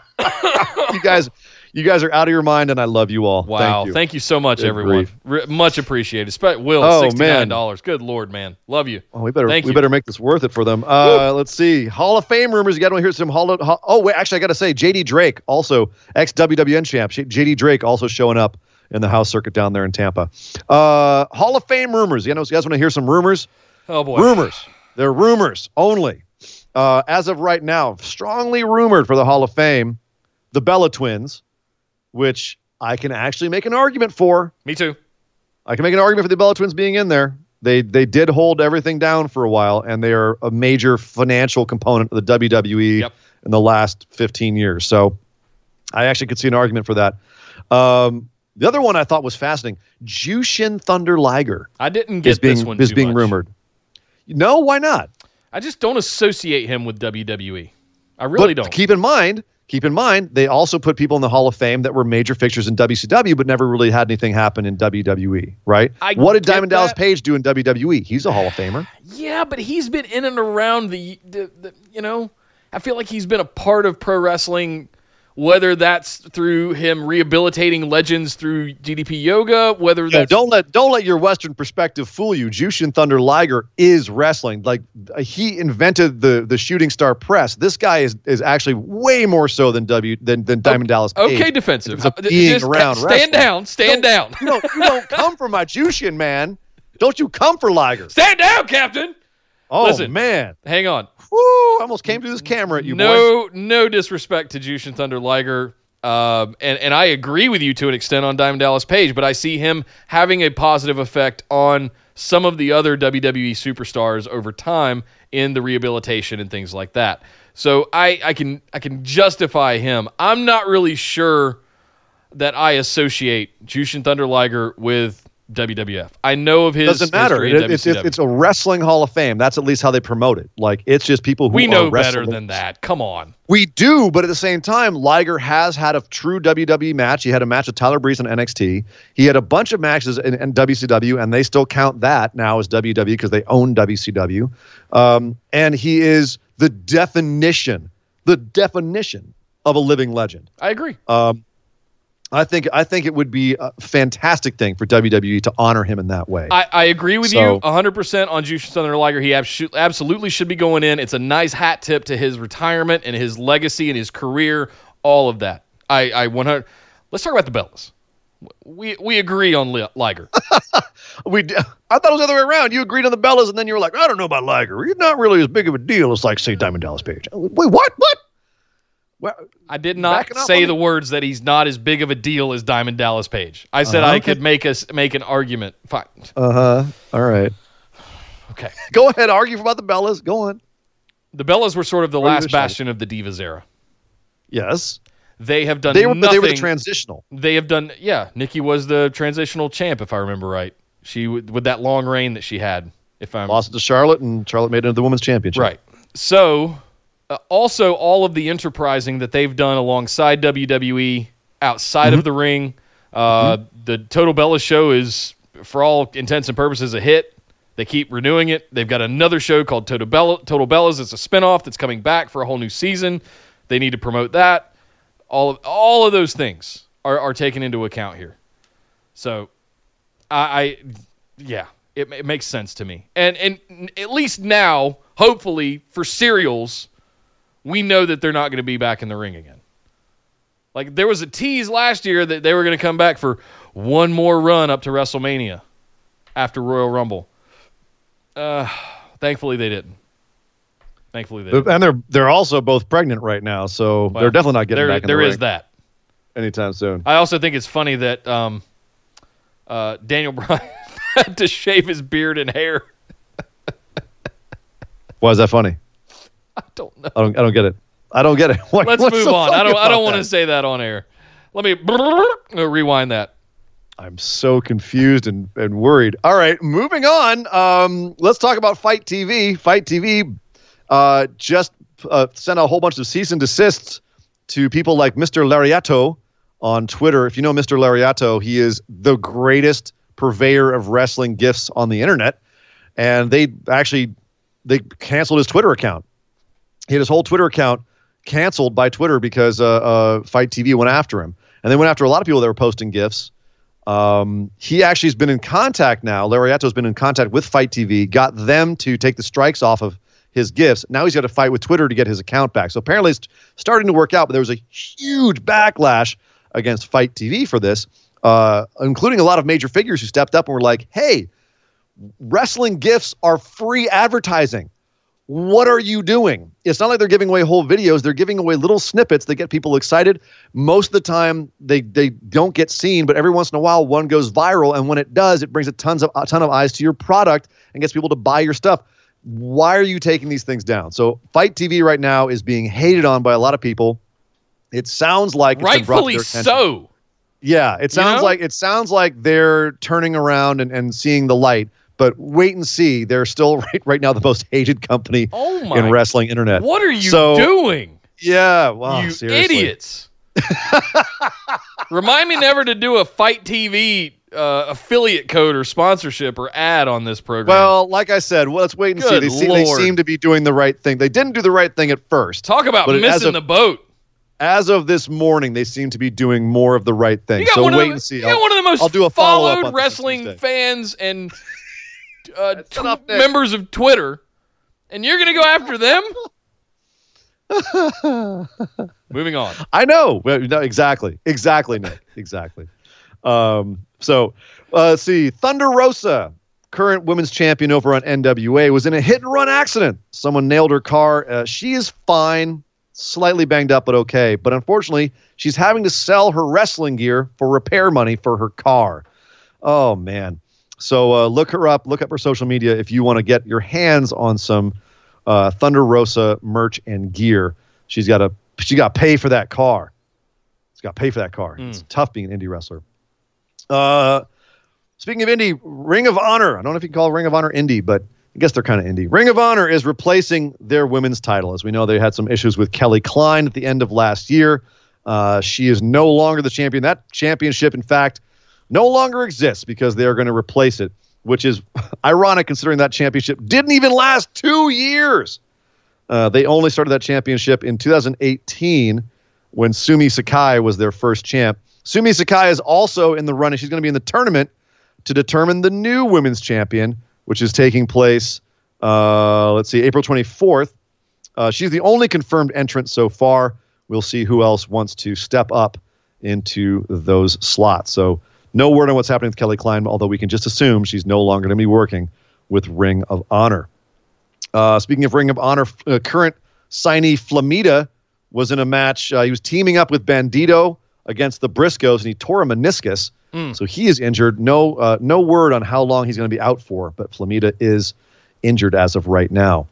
you guys you guys are out of your mind and i love you all. Wow! thank you so much, Good everyone. much appreciated. Spe- Will, Oh, sixty nine man. dollars. Good lord, man, love you. oh, we better Thank we you. better make this worth it for them. Uh let's see. Hall of fame rumors. You got to hear some hall of oh wait actually i gotta say jd drake also ex wwn champ. Jd drake also showing up in the house circuit down there in tampa. Uh hall of fame rumors. You know you guys want to hear some rumors? Oh boy, rumors. They're rumors only. Uh as of right now strongly rumored for the hall of fame the bella twins which i can actually make an argument for Me too. I can make an argument for the Bella Twins being in there. They they did hold everything down for a while, and they are a major financial component of the WWE Yep. in the last 15 years. So I actually could see an argument for that. Um, the other one I thought was fascinating: Jushin Thunder Liger I didn't get is being this one. is too being much. rumored. No, why not? I just don't associate him with WWE. I really but don't. keep in mind, keep in mind, they also put people in the Hall of Fame that were major fixtures in WCW, but never really had anything happen in WWE. Right? I what did Diamond Dallas. Page do in WWE? He's a Hall of Famer. Yeah, but he's been in and around the, the, the you know, I feel like he's been a part of pro wrestling, whether that's through him rehabilitating legends through DDP yoga, whether No, don't let don't let your Western perspective fool you. Jushin Thunder Liger is wrestling. Like uh, he invented the the shooting star press. This guy is is actually way more so than W than than Diamond Dallas. Page. okay defensive. Being just around stand wrestling. down, stand down, You don't you don't come for my Jushin man. Don't you come for Liger? stand down, Captain. Oh Listen. man, Hang on. Woo! I almost came through this camera at you, boys. no, no disrespect to Jushin Thunder Liger. Um, and, and I agree with you to an extent on Diamond Dallas Page, but I see him having a positive effect on some of the other WWE superstars over time in the rehabilitation and things like that. So I, I can I can justify him. I'm not really sure that I associate Jushin Thunder Liger with WWF. I know of his Doesn't matter. It- it's, it's a wrestling Hall of Fame. That's at least how they promote it. Like it's just people who we are know better than that. Come on. We do, but at the same time, Liger has had a true WWE match. He had a match with Tyler Breeze on NXT. He had a bunch of matches in, in WCW, and they still count that now as WWE because they own WCW. Um, and he is the definition, the definition of a living legend. I agree. Um, I think I think it would be a fantastic thing for WWE to honor him in that way. I, I agree with So- you 100% on Jushin Thunder Liger. He abso- absolutely should be going in. It's a nice hat tip to his retirement and his legacy and his career, all of that. I, I 100. Let's talk about the Bellas. We we agree on Li- Liger. we d- I thought it was the other way around. You agreed on the Bellas, and then you were like, I don't know about Liger. He's not really as big of a deal as like say Diamond Dallas Page. Wait, what? What? Well, I did not Backing up say me? the words that he's not as big of a deal as Diamond Dallas Page. I said Uh, I okay. could make us make an argument. Fine. uh huh. All right. Okay. Go ahead, argue about the Bellas. Go on. The Bellas were sort of the Or last bastion of the Divas era. Yes, They have done they were. But nothing. they were the transitional. they have done yeah nikki was the transitional champ if i remember right she with that long reign that she had if i'm Lost it to Charlotte, and Charlotte made it into the women's championship. right so uh, also all of the enterprising that they've done alongside wwe outside Mm-hmm. of the ring uh, the total bella show is for all intents and purposes a hit they keep renewing it they've got another show called total bella total bellas it's a spinoff that's coming back for a whole new season they need to promote that all of all of those things are, are taken into account here. So, I, I yeah, it, it makes sense to me. And and at least now, hopefully for serials, we know that they're not going to be back in the ring again. Like there was a tease last year that they were going to come back for one more run up to WrestleMania after Royal Rumble. Uh, thankfully they didn't. Thankfully they didn't. And they're they're also both pregnant right now, so Well, they're definitely not getting there, back in there the is ring that. anytime soon. I also think it's funny that um, uh, Daniel Bryan had to shave his beard and hair. Why is that funny? I don't know. I don't I don't get it. I don't get it. What- Let's move on. I don't. I don't want to say that on air. Let me rewind that. I'm so confused and, and worried. All right, moving on. Um, let's talk about FITE TV. FITE TV uh, just uh, sent a whole bunch of cease and desists to people like Mr. Lariato on Twitter. If you know Mr. Lariato, he is the greatest purveyor of wrestling gifts on the internet. And they actually they canceled his Twitter account. He had his whole Twitter account canceled by Twitter because uh, uh, FITE TV went after him, and they went after a lot of people that were posting gifts. Um, he actually has been in contact now. Lariato has been in contact with FITE TV, got them to take the strikes off of his gifts. Now he's got to fight with Twitter to get his account back. So apparently it's starting to work out, but there was a huge backlash against FITE TV for this, uh, including a lot of major figures who stepped up and were like, hey, wrestling gifts are free advertising. What are you doing? It's not like they're giving away whole videos. They're giving away little snippets that get people excited. Most of the time, they they don't get seen, but every once in a while, one goes viral, and when it does, it brings a tons of a ton of eyes to your product and gets people to buy your stuff. Why are you taking these things down? So, FITE TV right now is being hated on by a lot of people. It sounds like it's been brought to Rightfully so. Yeah, it sounds know? like it sounds like they're turning around and, and seeing the light. But wait and see. They're still right, right now the most hated company Oh in wrestling internet. What are you So- doing, Yeah, wow, you seriously. idiots? Remind me never to do a FITE TV uh, affiliate code or sponsorship or ad on this program. Well, like I said, well, let's wait and see. They, see. they seem to be doing the right thing. They didn't do the right thing at first. talk about but it- as missing of- the boat. As of this morning, they seem to be doing more of the right thing. So wait the, and see. You got I'll- one of the most I'll do a followed wrestling fans and uh, That's tw- enough, Nick. members of Twitter, and you're gonna go after them. Moving on. I know. No, exactly. Exactly, Nick. Exactly. Um, so uh, let's see. Thunder Rosa, current women's champion over on NWA, was in a hit and run accident. Someone nailed her car. Uh, she is fine, slightly banged up, but okay. But unfortunately, she's having to sell her wrestling gear for repair money for her car. Oh, man. So uh, look her up. Look up her social media if you want to get your hands on some uh, Thunder Rosa merch and gear. She's got to she got to pay for that car. She's got to pay for that car. It's tough being an indie wrestler. Uh, speaking of indie, Ring of Honor. I don't know if you can call Ring of Honor indie, but I guess they're kind of indie. Ring of Honor is replacing their women's title. As we know, they had some issues with Kelly Klein at the end of last year. Uh, she is no longer the champion. That championship, in fact, no longer exists because they are going to replace it, which is ironic considering that championship didn't even last two years. Uh, they only started that championship in 2018 when Sumi Sakai was their first champ. Sumi Sakai is also in the running. She's going to be in the tournament to determine the new women's champion, which is taking place, uh, let's see, April 24th. Uh, she's the only confirmed entrant so far. We'll see who else wants to step up into those slots. So, no word on what's happening with Kelly Klein, although we can just assume she's no longer going to be working with Ring of Honor. Uh, speaking of Ring of Honor, uh, current signee Flamita was in a match. Uh, he was teaming up with Bandito against the Briscoes, and he tore a meniscus. So he is injured. No, uh, no word on how long he's going to be out for, but Flamita is injured as of right now.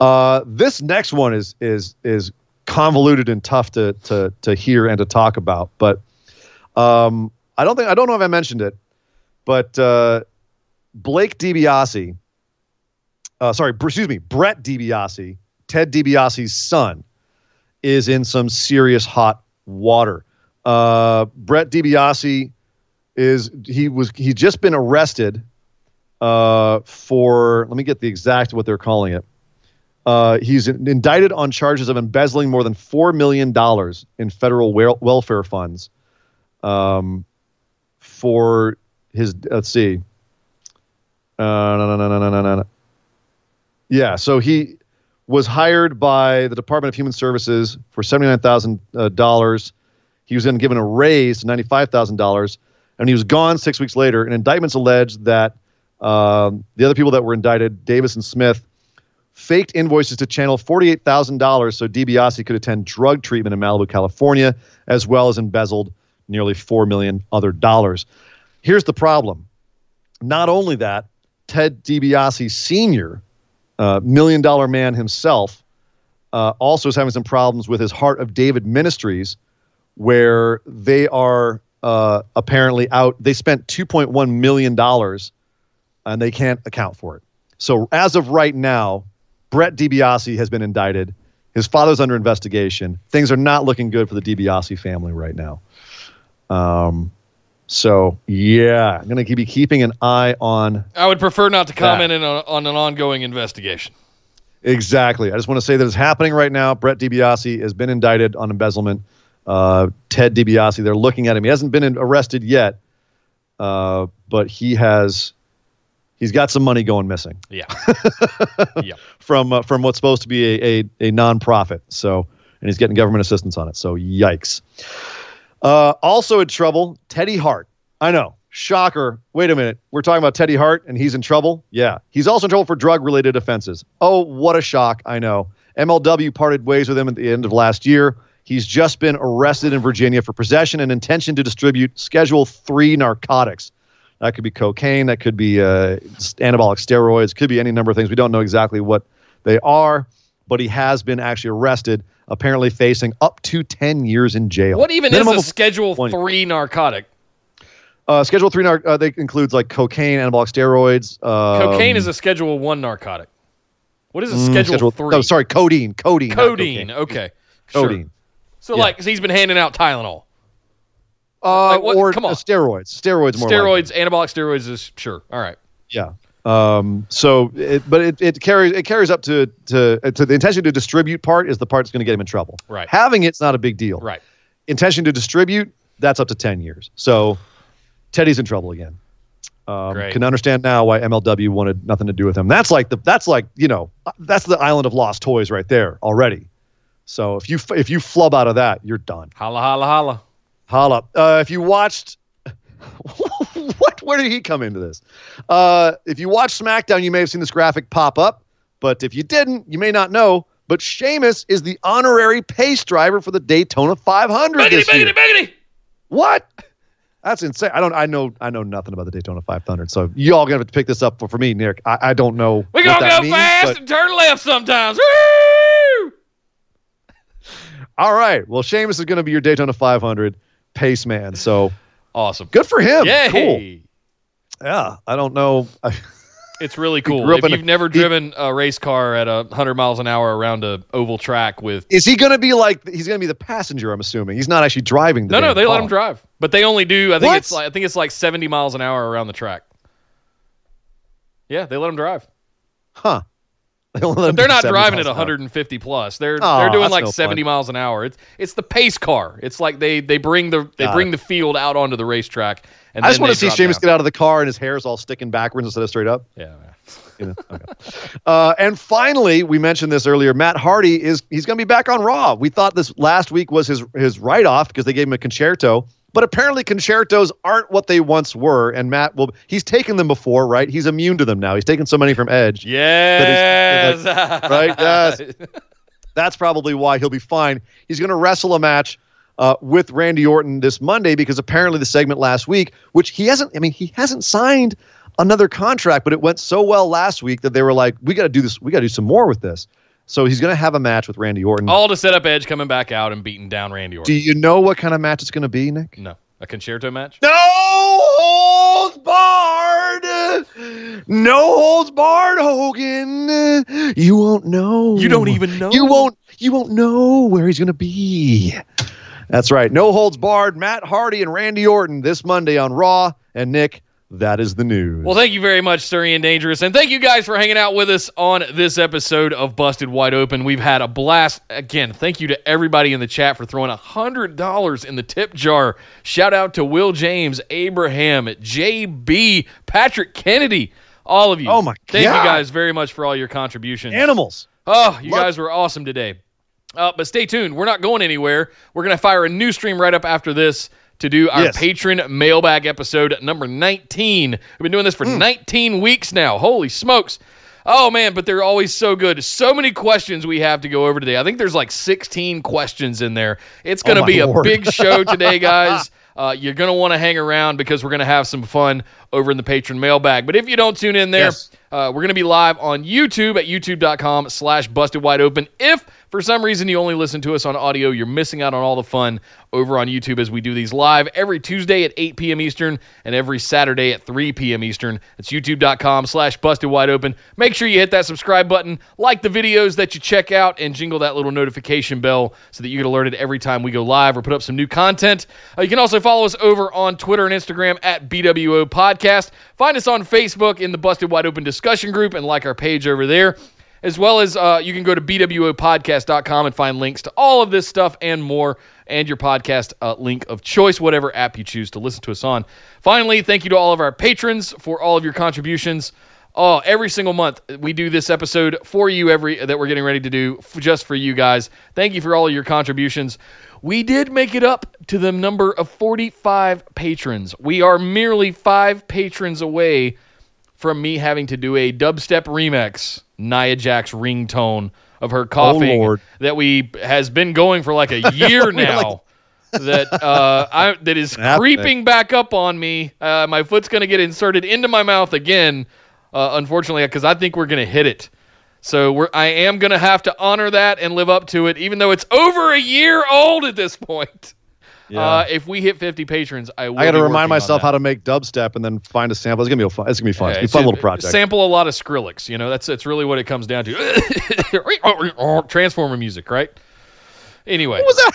Uh, this next one is is is convoluted and tough to to to hear and to talk about. But um, I don't think I don't know if I mentioned it, but uh, Blake DiBiase, uh, sorry, excuse me, Brett DiBiase, Ted DiBiase's son, is in some serious hot water. Uh, Brett DiBiase is he was he's just been arrested uh, for let me get the exact what they're calling it. Uh, he's in- indicted on charges of embezzling more than four million dollars in federal wel- welfare funds. Um, for his let's see. Uh, no, no, no, no, no, no, no. Yeah, so he was hired by the Department of Human Services for seventy nine thousand uh, dollars. He was then given a raise to ninety five thousand dollars, and he was gone six weeks later. And indictments alleged that um, the other people that were indicted, Davis and Smith, faked invoices to channel $48,000 so DiBiase could attend drug treatment in Malibu, California, as well as embezzled nearly 4 million other dollars. Here's the problem. Not only that, Ted DiBiase Sr., uh, million dollar man himself, uh, also is having some problems with his Heart of David Ministries, where they are uh, apparently out. They spent $2.1 million and they can't account for it. So as of right now, Brett DiBiase has been indicted. His father's under investigation. Things are not looking good for the DiBiase family right now. Um, so yeah, I'm going to be keeping an eye on I would prefer not to comment in a, on an ongoing investigation. exactly. I just want to say that it's happening right now. Brett DiBiase has been indicted on embezzlement. Uh, Ted DiBiase, they're looking at him. He hasn't been in- arrested yet, uh, but he has. He's got some money going missing. Yeah. yeah. from uh, from what's supposed to be a, a, a nonprofit. So, and he's getting government assistance on it. So, yikes. Uh, also in trouble, Teddy Hart. I know, shocker. Wait a minute, we're talking about Teddy Hart, and he's in trouble. Yeah, he's also in trouble for drug-related offenses. Oh, what a shock! I know. MLW parted ways with him at the end of last year. He's just been arrested in Virginia for possession and intention to distribute Schedule Three narcotics. That could be cocaine. That could be uh, anabolic steroids. Could be any number of things. We don't know exactly what they are, but he has been actually arrested, apparently facing up to 10 years in jail. What even Minimum is a Schedule one- Three narcotic? Uh, Schedule 3 nar- uh, they includes like cocaine, anabolic steroids. Um, Cocaine is a Schedule One narcotic. What is a mm, Schedule, Three? Oh, sorry, codeine. Codeine. Codeine. Okay. Sure. Codeine. So Yeah. like, so he's been handing out Tylenol, Uh, Like what- or come on. uh, steroids. Steroids more likely. steroids, anabolic steroids is sure. All right. Yeah. Um, so, it, but it, it carries it carries up to to uh, to the intention to distribute part is the part that's going to get him in trouble. Right. Having it's not a big deal. Right. Intention to distribute that's up to ten years. So, Teddy's in trouble again. Um, Great. can understand now why MLW wanted nothing to do with him. That's like the that's like you know that's the island of lost toys right there already. So if you if you flub out of that, you're done. Holla, holla, holla. Holla. Uh, if you watched, what? Where did he come into this? Uh, if you watch SmackDown, you may have seen this graphic pop up, but if you didn't, you may not know. But Sheamus is the honorary pace driver for the Daytona 500 Biggity, this year. biggity, biggity. What? That's insane. I don't. I know. I know nothing about the Daytona 500. So y'all gonna have to pick this up for, for me, Nick. I, I don't know. We what gonna that go means, fast but- and turn left sometimes. Woo! all right. Well, Sheamus is gonna be your Daytona 500 pace man. So Awesome. good for him. Yay. Cool. Yeah. I don't know. It's really cool. If you've never he- driven a race car at a hundred miles an hour around a oval track with Is he going to be like? He's going to be the passenger. I'm assuming he's not actually driving. The no, no, they let him drive, but they only do. I think What? it's like I think it's like seventy miles an hour around the track. Yeah, they let him drive. Huh? They only let him But they're not driving at 150 plus. They're Oh, they're doing like no fun. 70 miles an hour. It's it's the pace car. It's like they they bring the they Got bring it. the field out onto the racetrack. And I just want to see Sheamus get out of the car and his hair's all sticking backwards instead of straight up. Yeah. You know? okay. uh, and finally, we mentioned this earlier. Matt Hardy is he's going to be back on Raw. We thought this last week was his his write off because they gave him a Con-Chair-To, but apparently Con-Chair-Tos aren't what they once were. And Matt will he's taken them before, right? He's immune to them now. He's taken so many from Edge. Yes. right? Yes. That's probably why he'll be fine. He's going to wrestle a match uh, with Randy Orton this Monday because apparently the segment last week, which he hasn't, I mean, he hasn't signed another contract, but it went so well last week that they were like, we got to do this, we got to do some more with this. So he's going to have a match with Randy Orton. All to set up Edge coming back out and beating down Randy Orton. do you know what kind of match it's going to be, Nick? no, a Con-Chair-To match. No holds barred. No holds barred, Hogan. You won't know. You don't even know. You won't. You won't know where he's going to be. That's right. No holds barred. Matt Hardy and Randy Orton this Monday on Raw. And Nick, that is the news. Well, thank you very much, Sir Ian Dangerous. And thank you guys for hanging out with us on this episode of Busted Wide Open. We've had a blast. Again, thank you to everybody in the chat for throwing $100 in the tip jar. Shout out to Will James, Abraham, JB, Patrick Kennedy, all of you. Oh, my Thank God. you guys very much for all your contributions. Animals. Oh, you Love- guys were awesome today. Uh, but stay tuned. We're not going anywhere. We're going to fire a new stream right up after this to do our Yes. patron mailbag episode number 19. We've been doing this for 19 weeks now. Holy smokes. Oh, man, but they're always so good. So many questions we have to go over today. I think there's like 16 questions in there. It's going to Oh, be a big show today, guys. Uh, you're going to want to hang around because we're going to have some fun over in the patron mailbag. But if you don't tune in there, Yes. uh, we're going to be live on YouTube at youtube.com slash busted wide open. If for some reason you only listen to us on audio, you're missing out on all the fun over on YouTube as we do these live every Tuesday at 8 p.m. Eastern and every Saturday at 3 p.m. Eastern. It's youtube.com slash busted wide open. Make sure you hit that subscribe button, like the videos that you check out, and jingle that little notification bell so that you get alerted every time we go live or put up some new content. Uh, you can also follow us over on Twitter and Instagram at BWO Podcast. Find us on Facebook in the Busted Wide Open discussion group and like our page over there. As well as uh, you can go to bwopodcast.com and find links to all of this stuff and more, and your podcast uh, link of choice, whatever app you choose to listen to us on. Finally, thank you to all of our patrons for all of your contributions. Oh, every single month we do this episode for you every that we're getting ready to do f- just for you guys. Thank you for all of your contributions. We did make it up to the number of 45 patrons. We are merely 5 patrons away from me having to do a dubstep remix Nia Jax ringtone of her coughing Lord. that we has been going for like a year now. that uh, I that is creeping back up on me. Uh, my foot's gonna get inserted into my mouth again, uh, unfortunately, because I think we're gonna hit it. So we're I am gonna have to honor that and live up to it, even though it's over a year old at this point. Uh, if we hit 50 patrons, I will. I got to remind myself how to make dubstep and then find a sample. It's gonna be a fun. It's gonna be fun. Yeah, it's gonna be a fun a- little project. Sample a lot of Skrillex. You know, that's that's really what it comes down to. Transformer music, right? Anyway, what was that?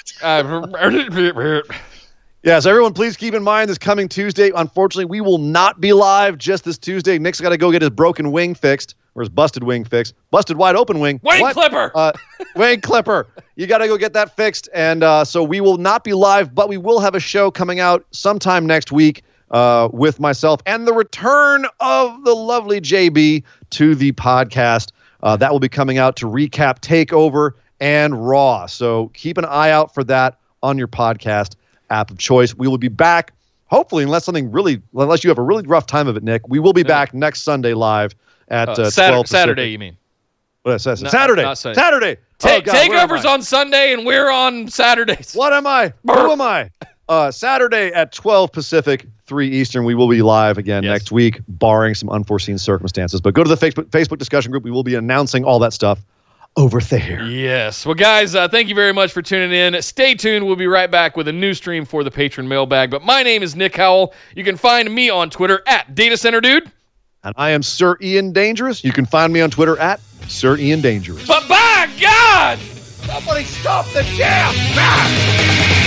that? Yes, everyone, please keep in mind this coming Tuesday. Unfortunately, we will not be live just this Tuesday. Nick's got to go get his broken wing fixed or his busted wing fixed. Busted wide open wing. Wayne What? Clipper. Uh, Wayne Clipper. You got to go get that fixed. And uh, so we will not be live, but we will have a show coming out sometime next week uh, with myself and the return of the lovely JB to the podcast. Uh, that will be coming out to recap Takeover and Raw. So keep an eye out for that on your podcast app of choice. We will be back, hopefully, unless something really, unless you have a really rough time of it, Nick. We will be back next Sunday live at uh, Uh, 12 Saturday, Saturday, you mean? What did I? No, Saturday. not Sunday. Saturday. Ta- Oh, God, takeover's on Sunday, and we're on Saturdays. What am I? Who am I? Uh, Saturday at 12 Pacific, 3 Eastern. We will be live again Yes. next week, barring some unforeseen circumstances. But go to the Facebook, Facebook discussion group. We will be announcing all that stuff over there. Yes. Well, guys, uh, thank you very much for tuning in. Stay tuned. We'll be right back with a new stream for the patron mailbag. But my name is Nick Howell. You can find me on Twitter at Data Center Dude. And I am Sir Ian Dangerous. You can find me on Twitter at Sir Ian Dangerous. But by God! Somebody stop the jam!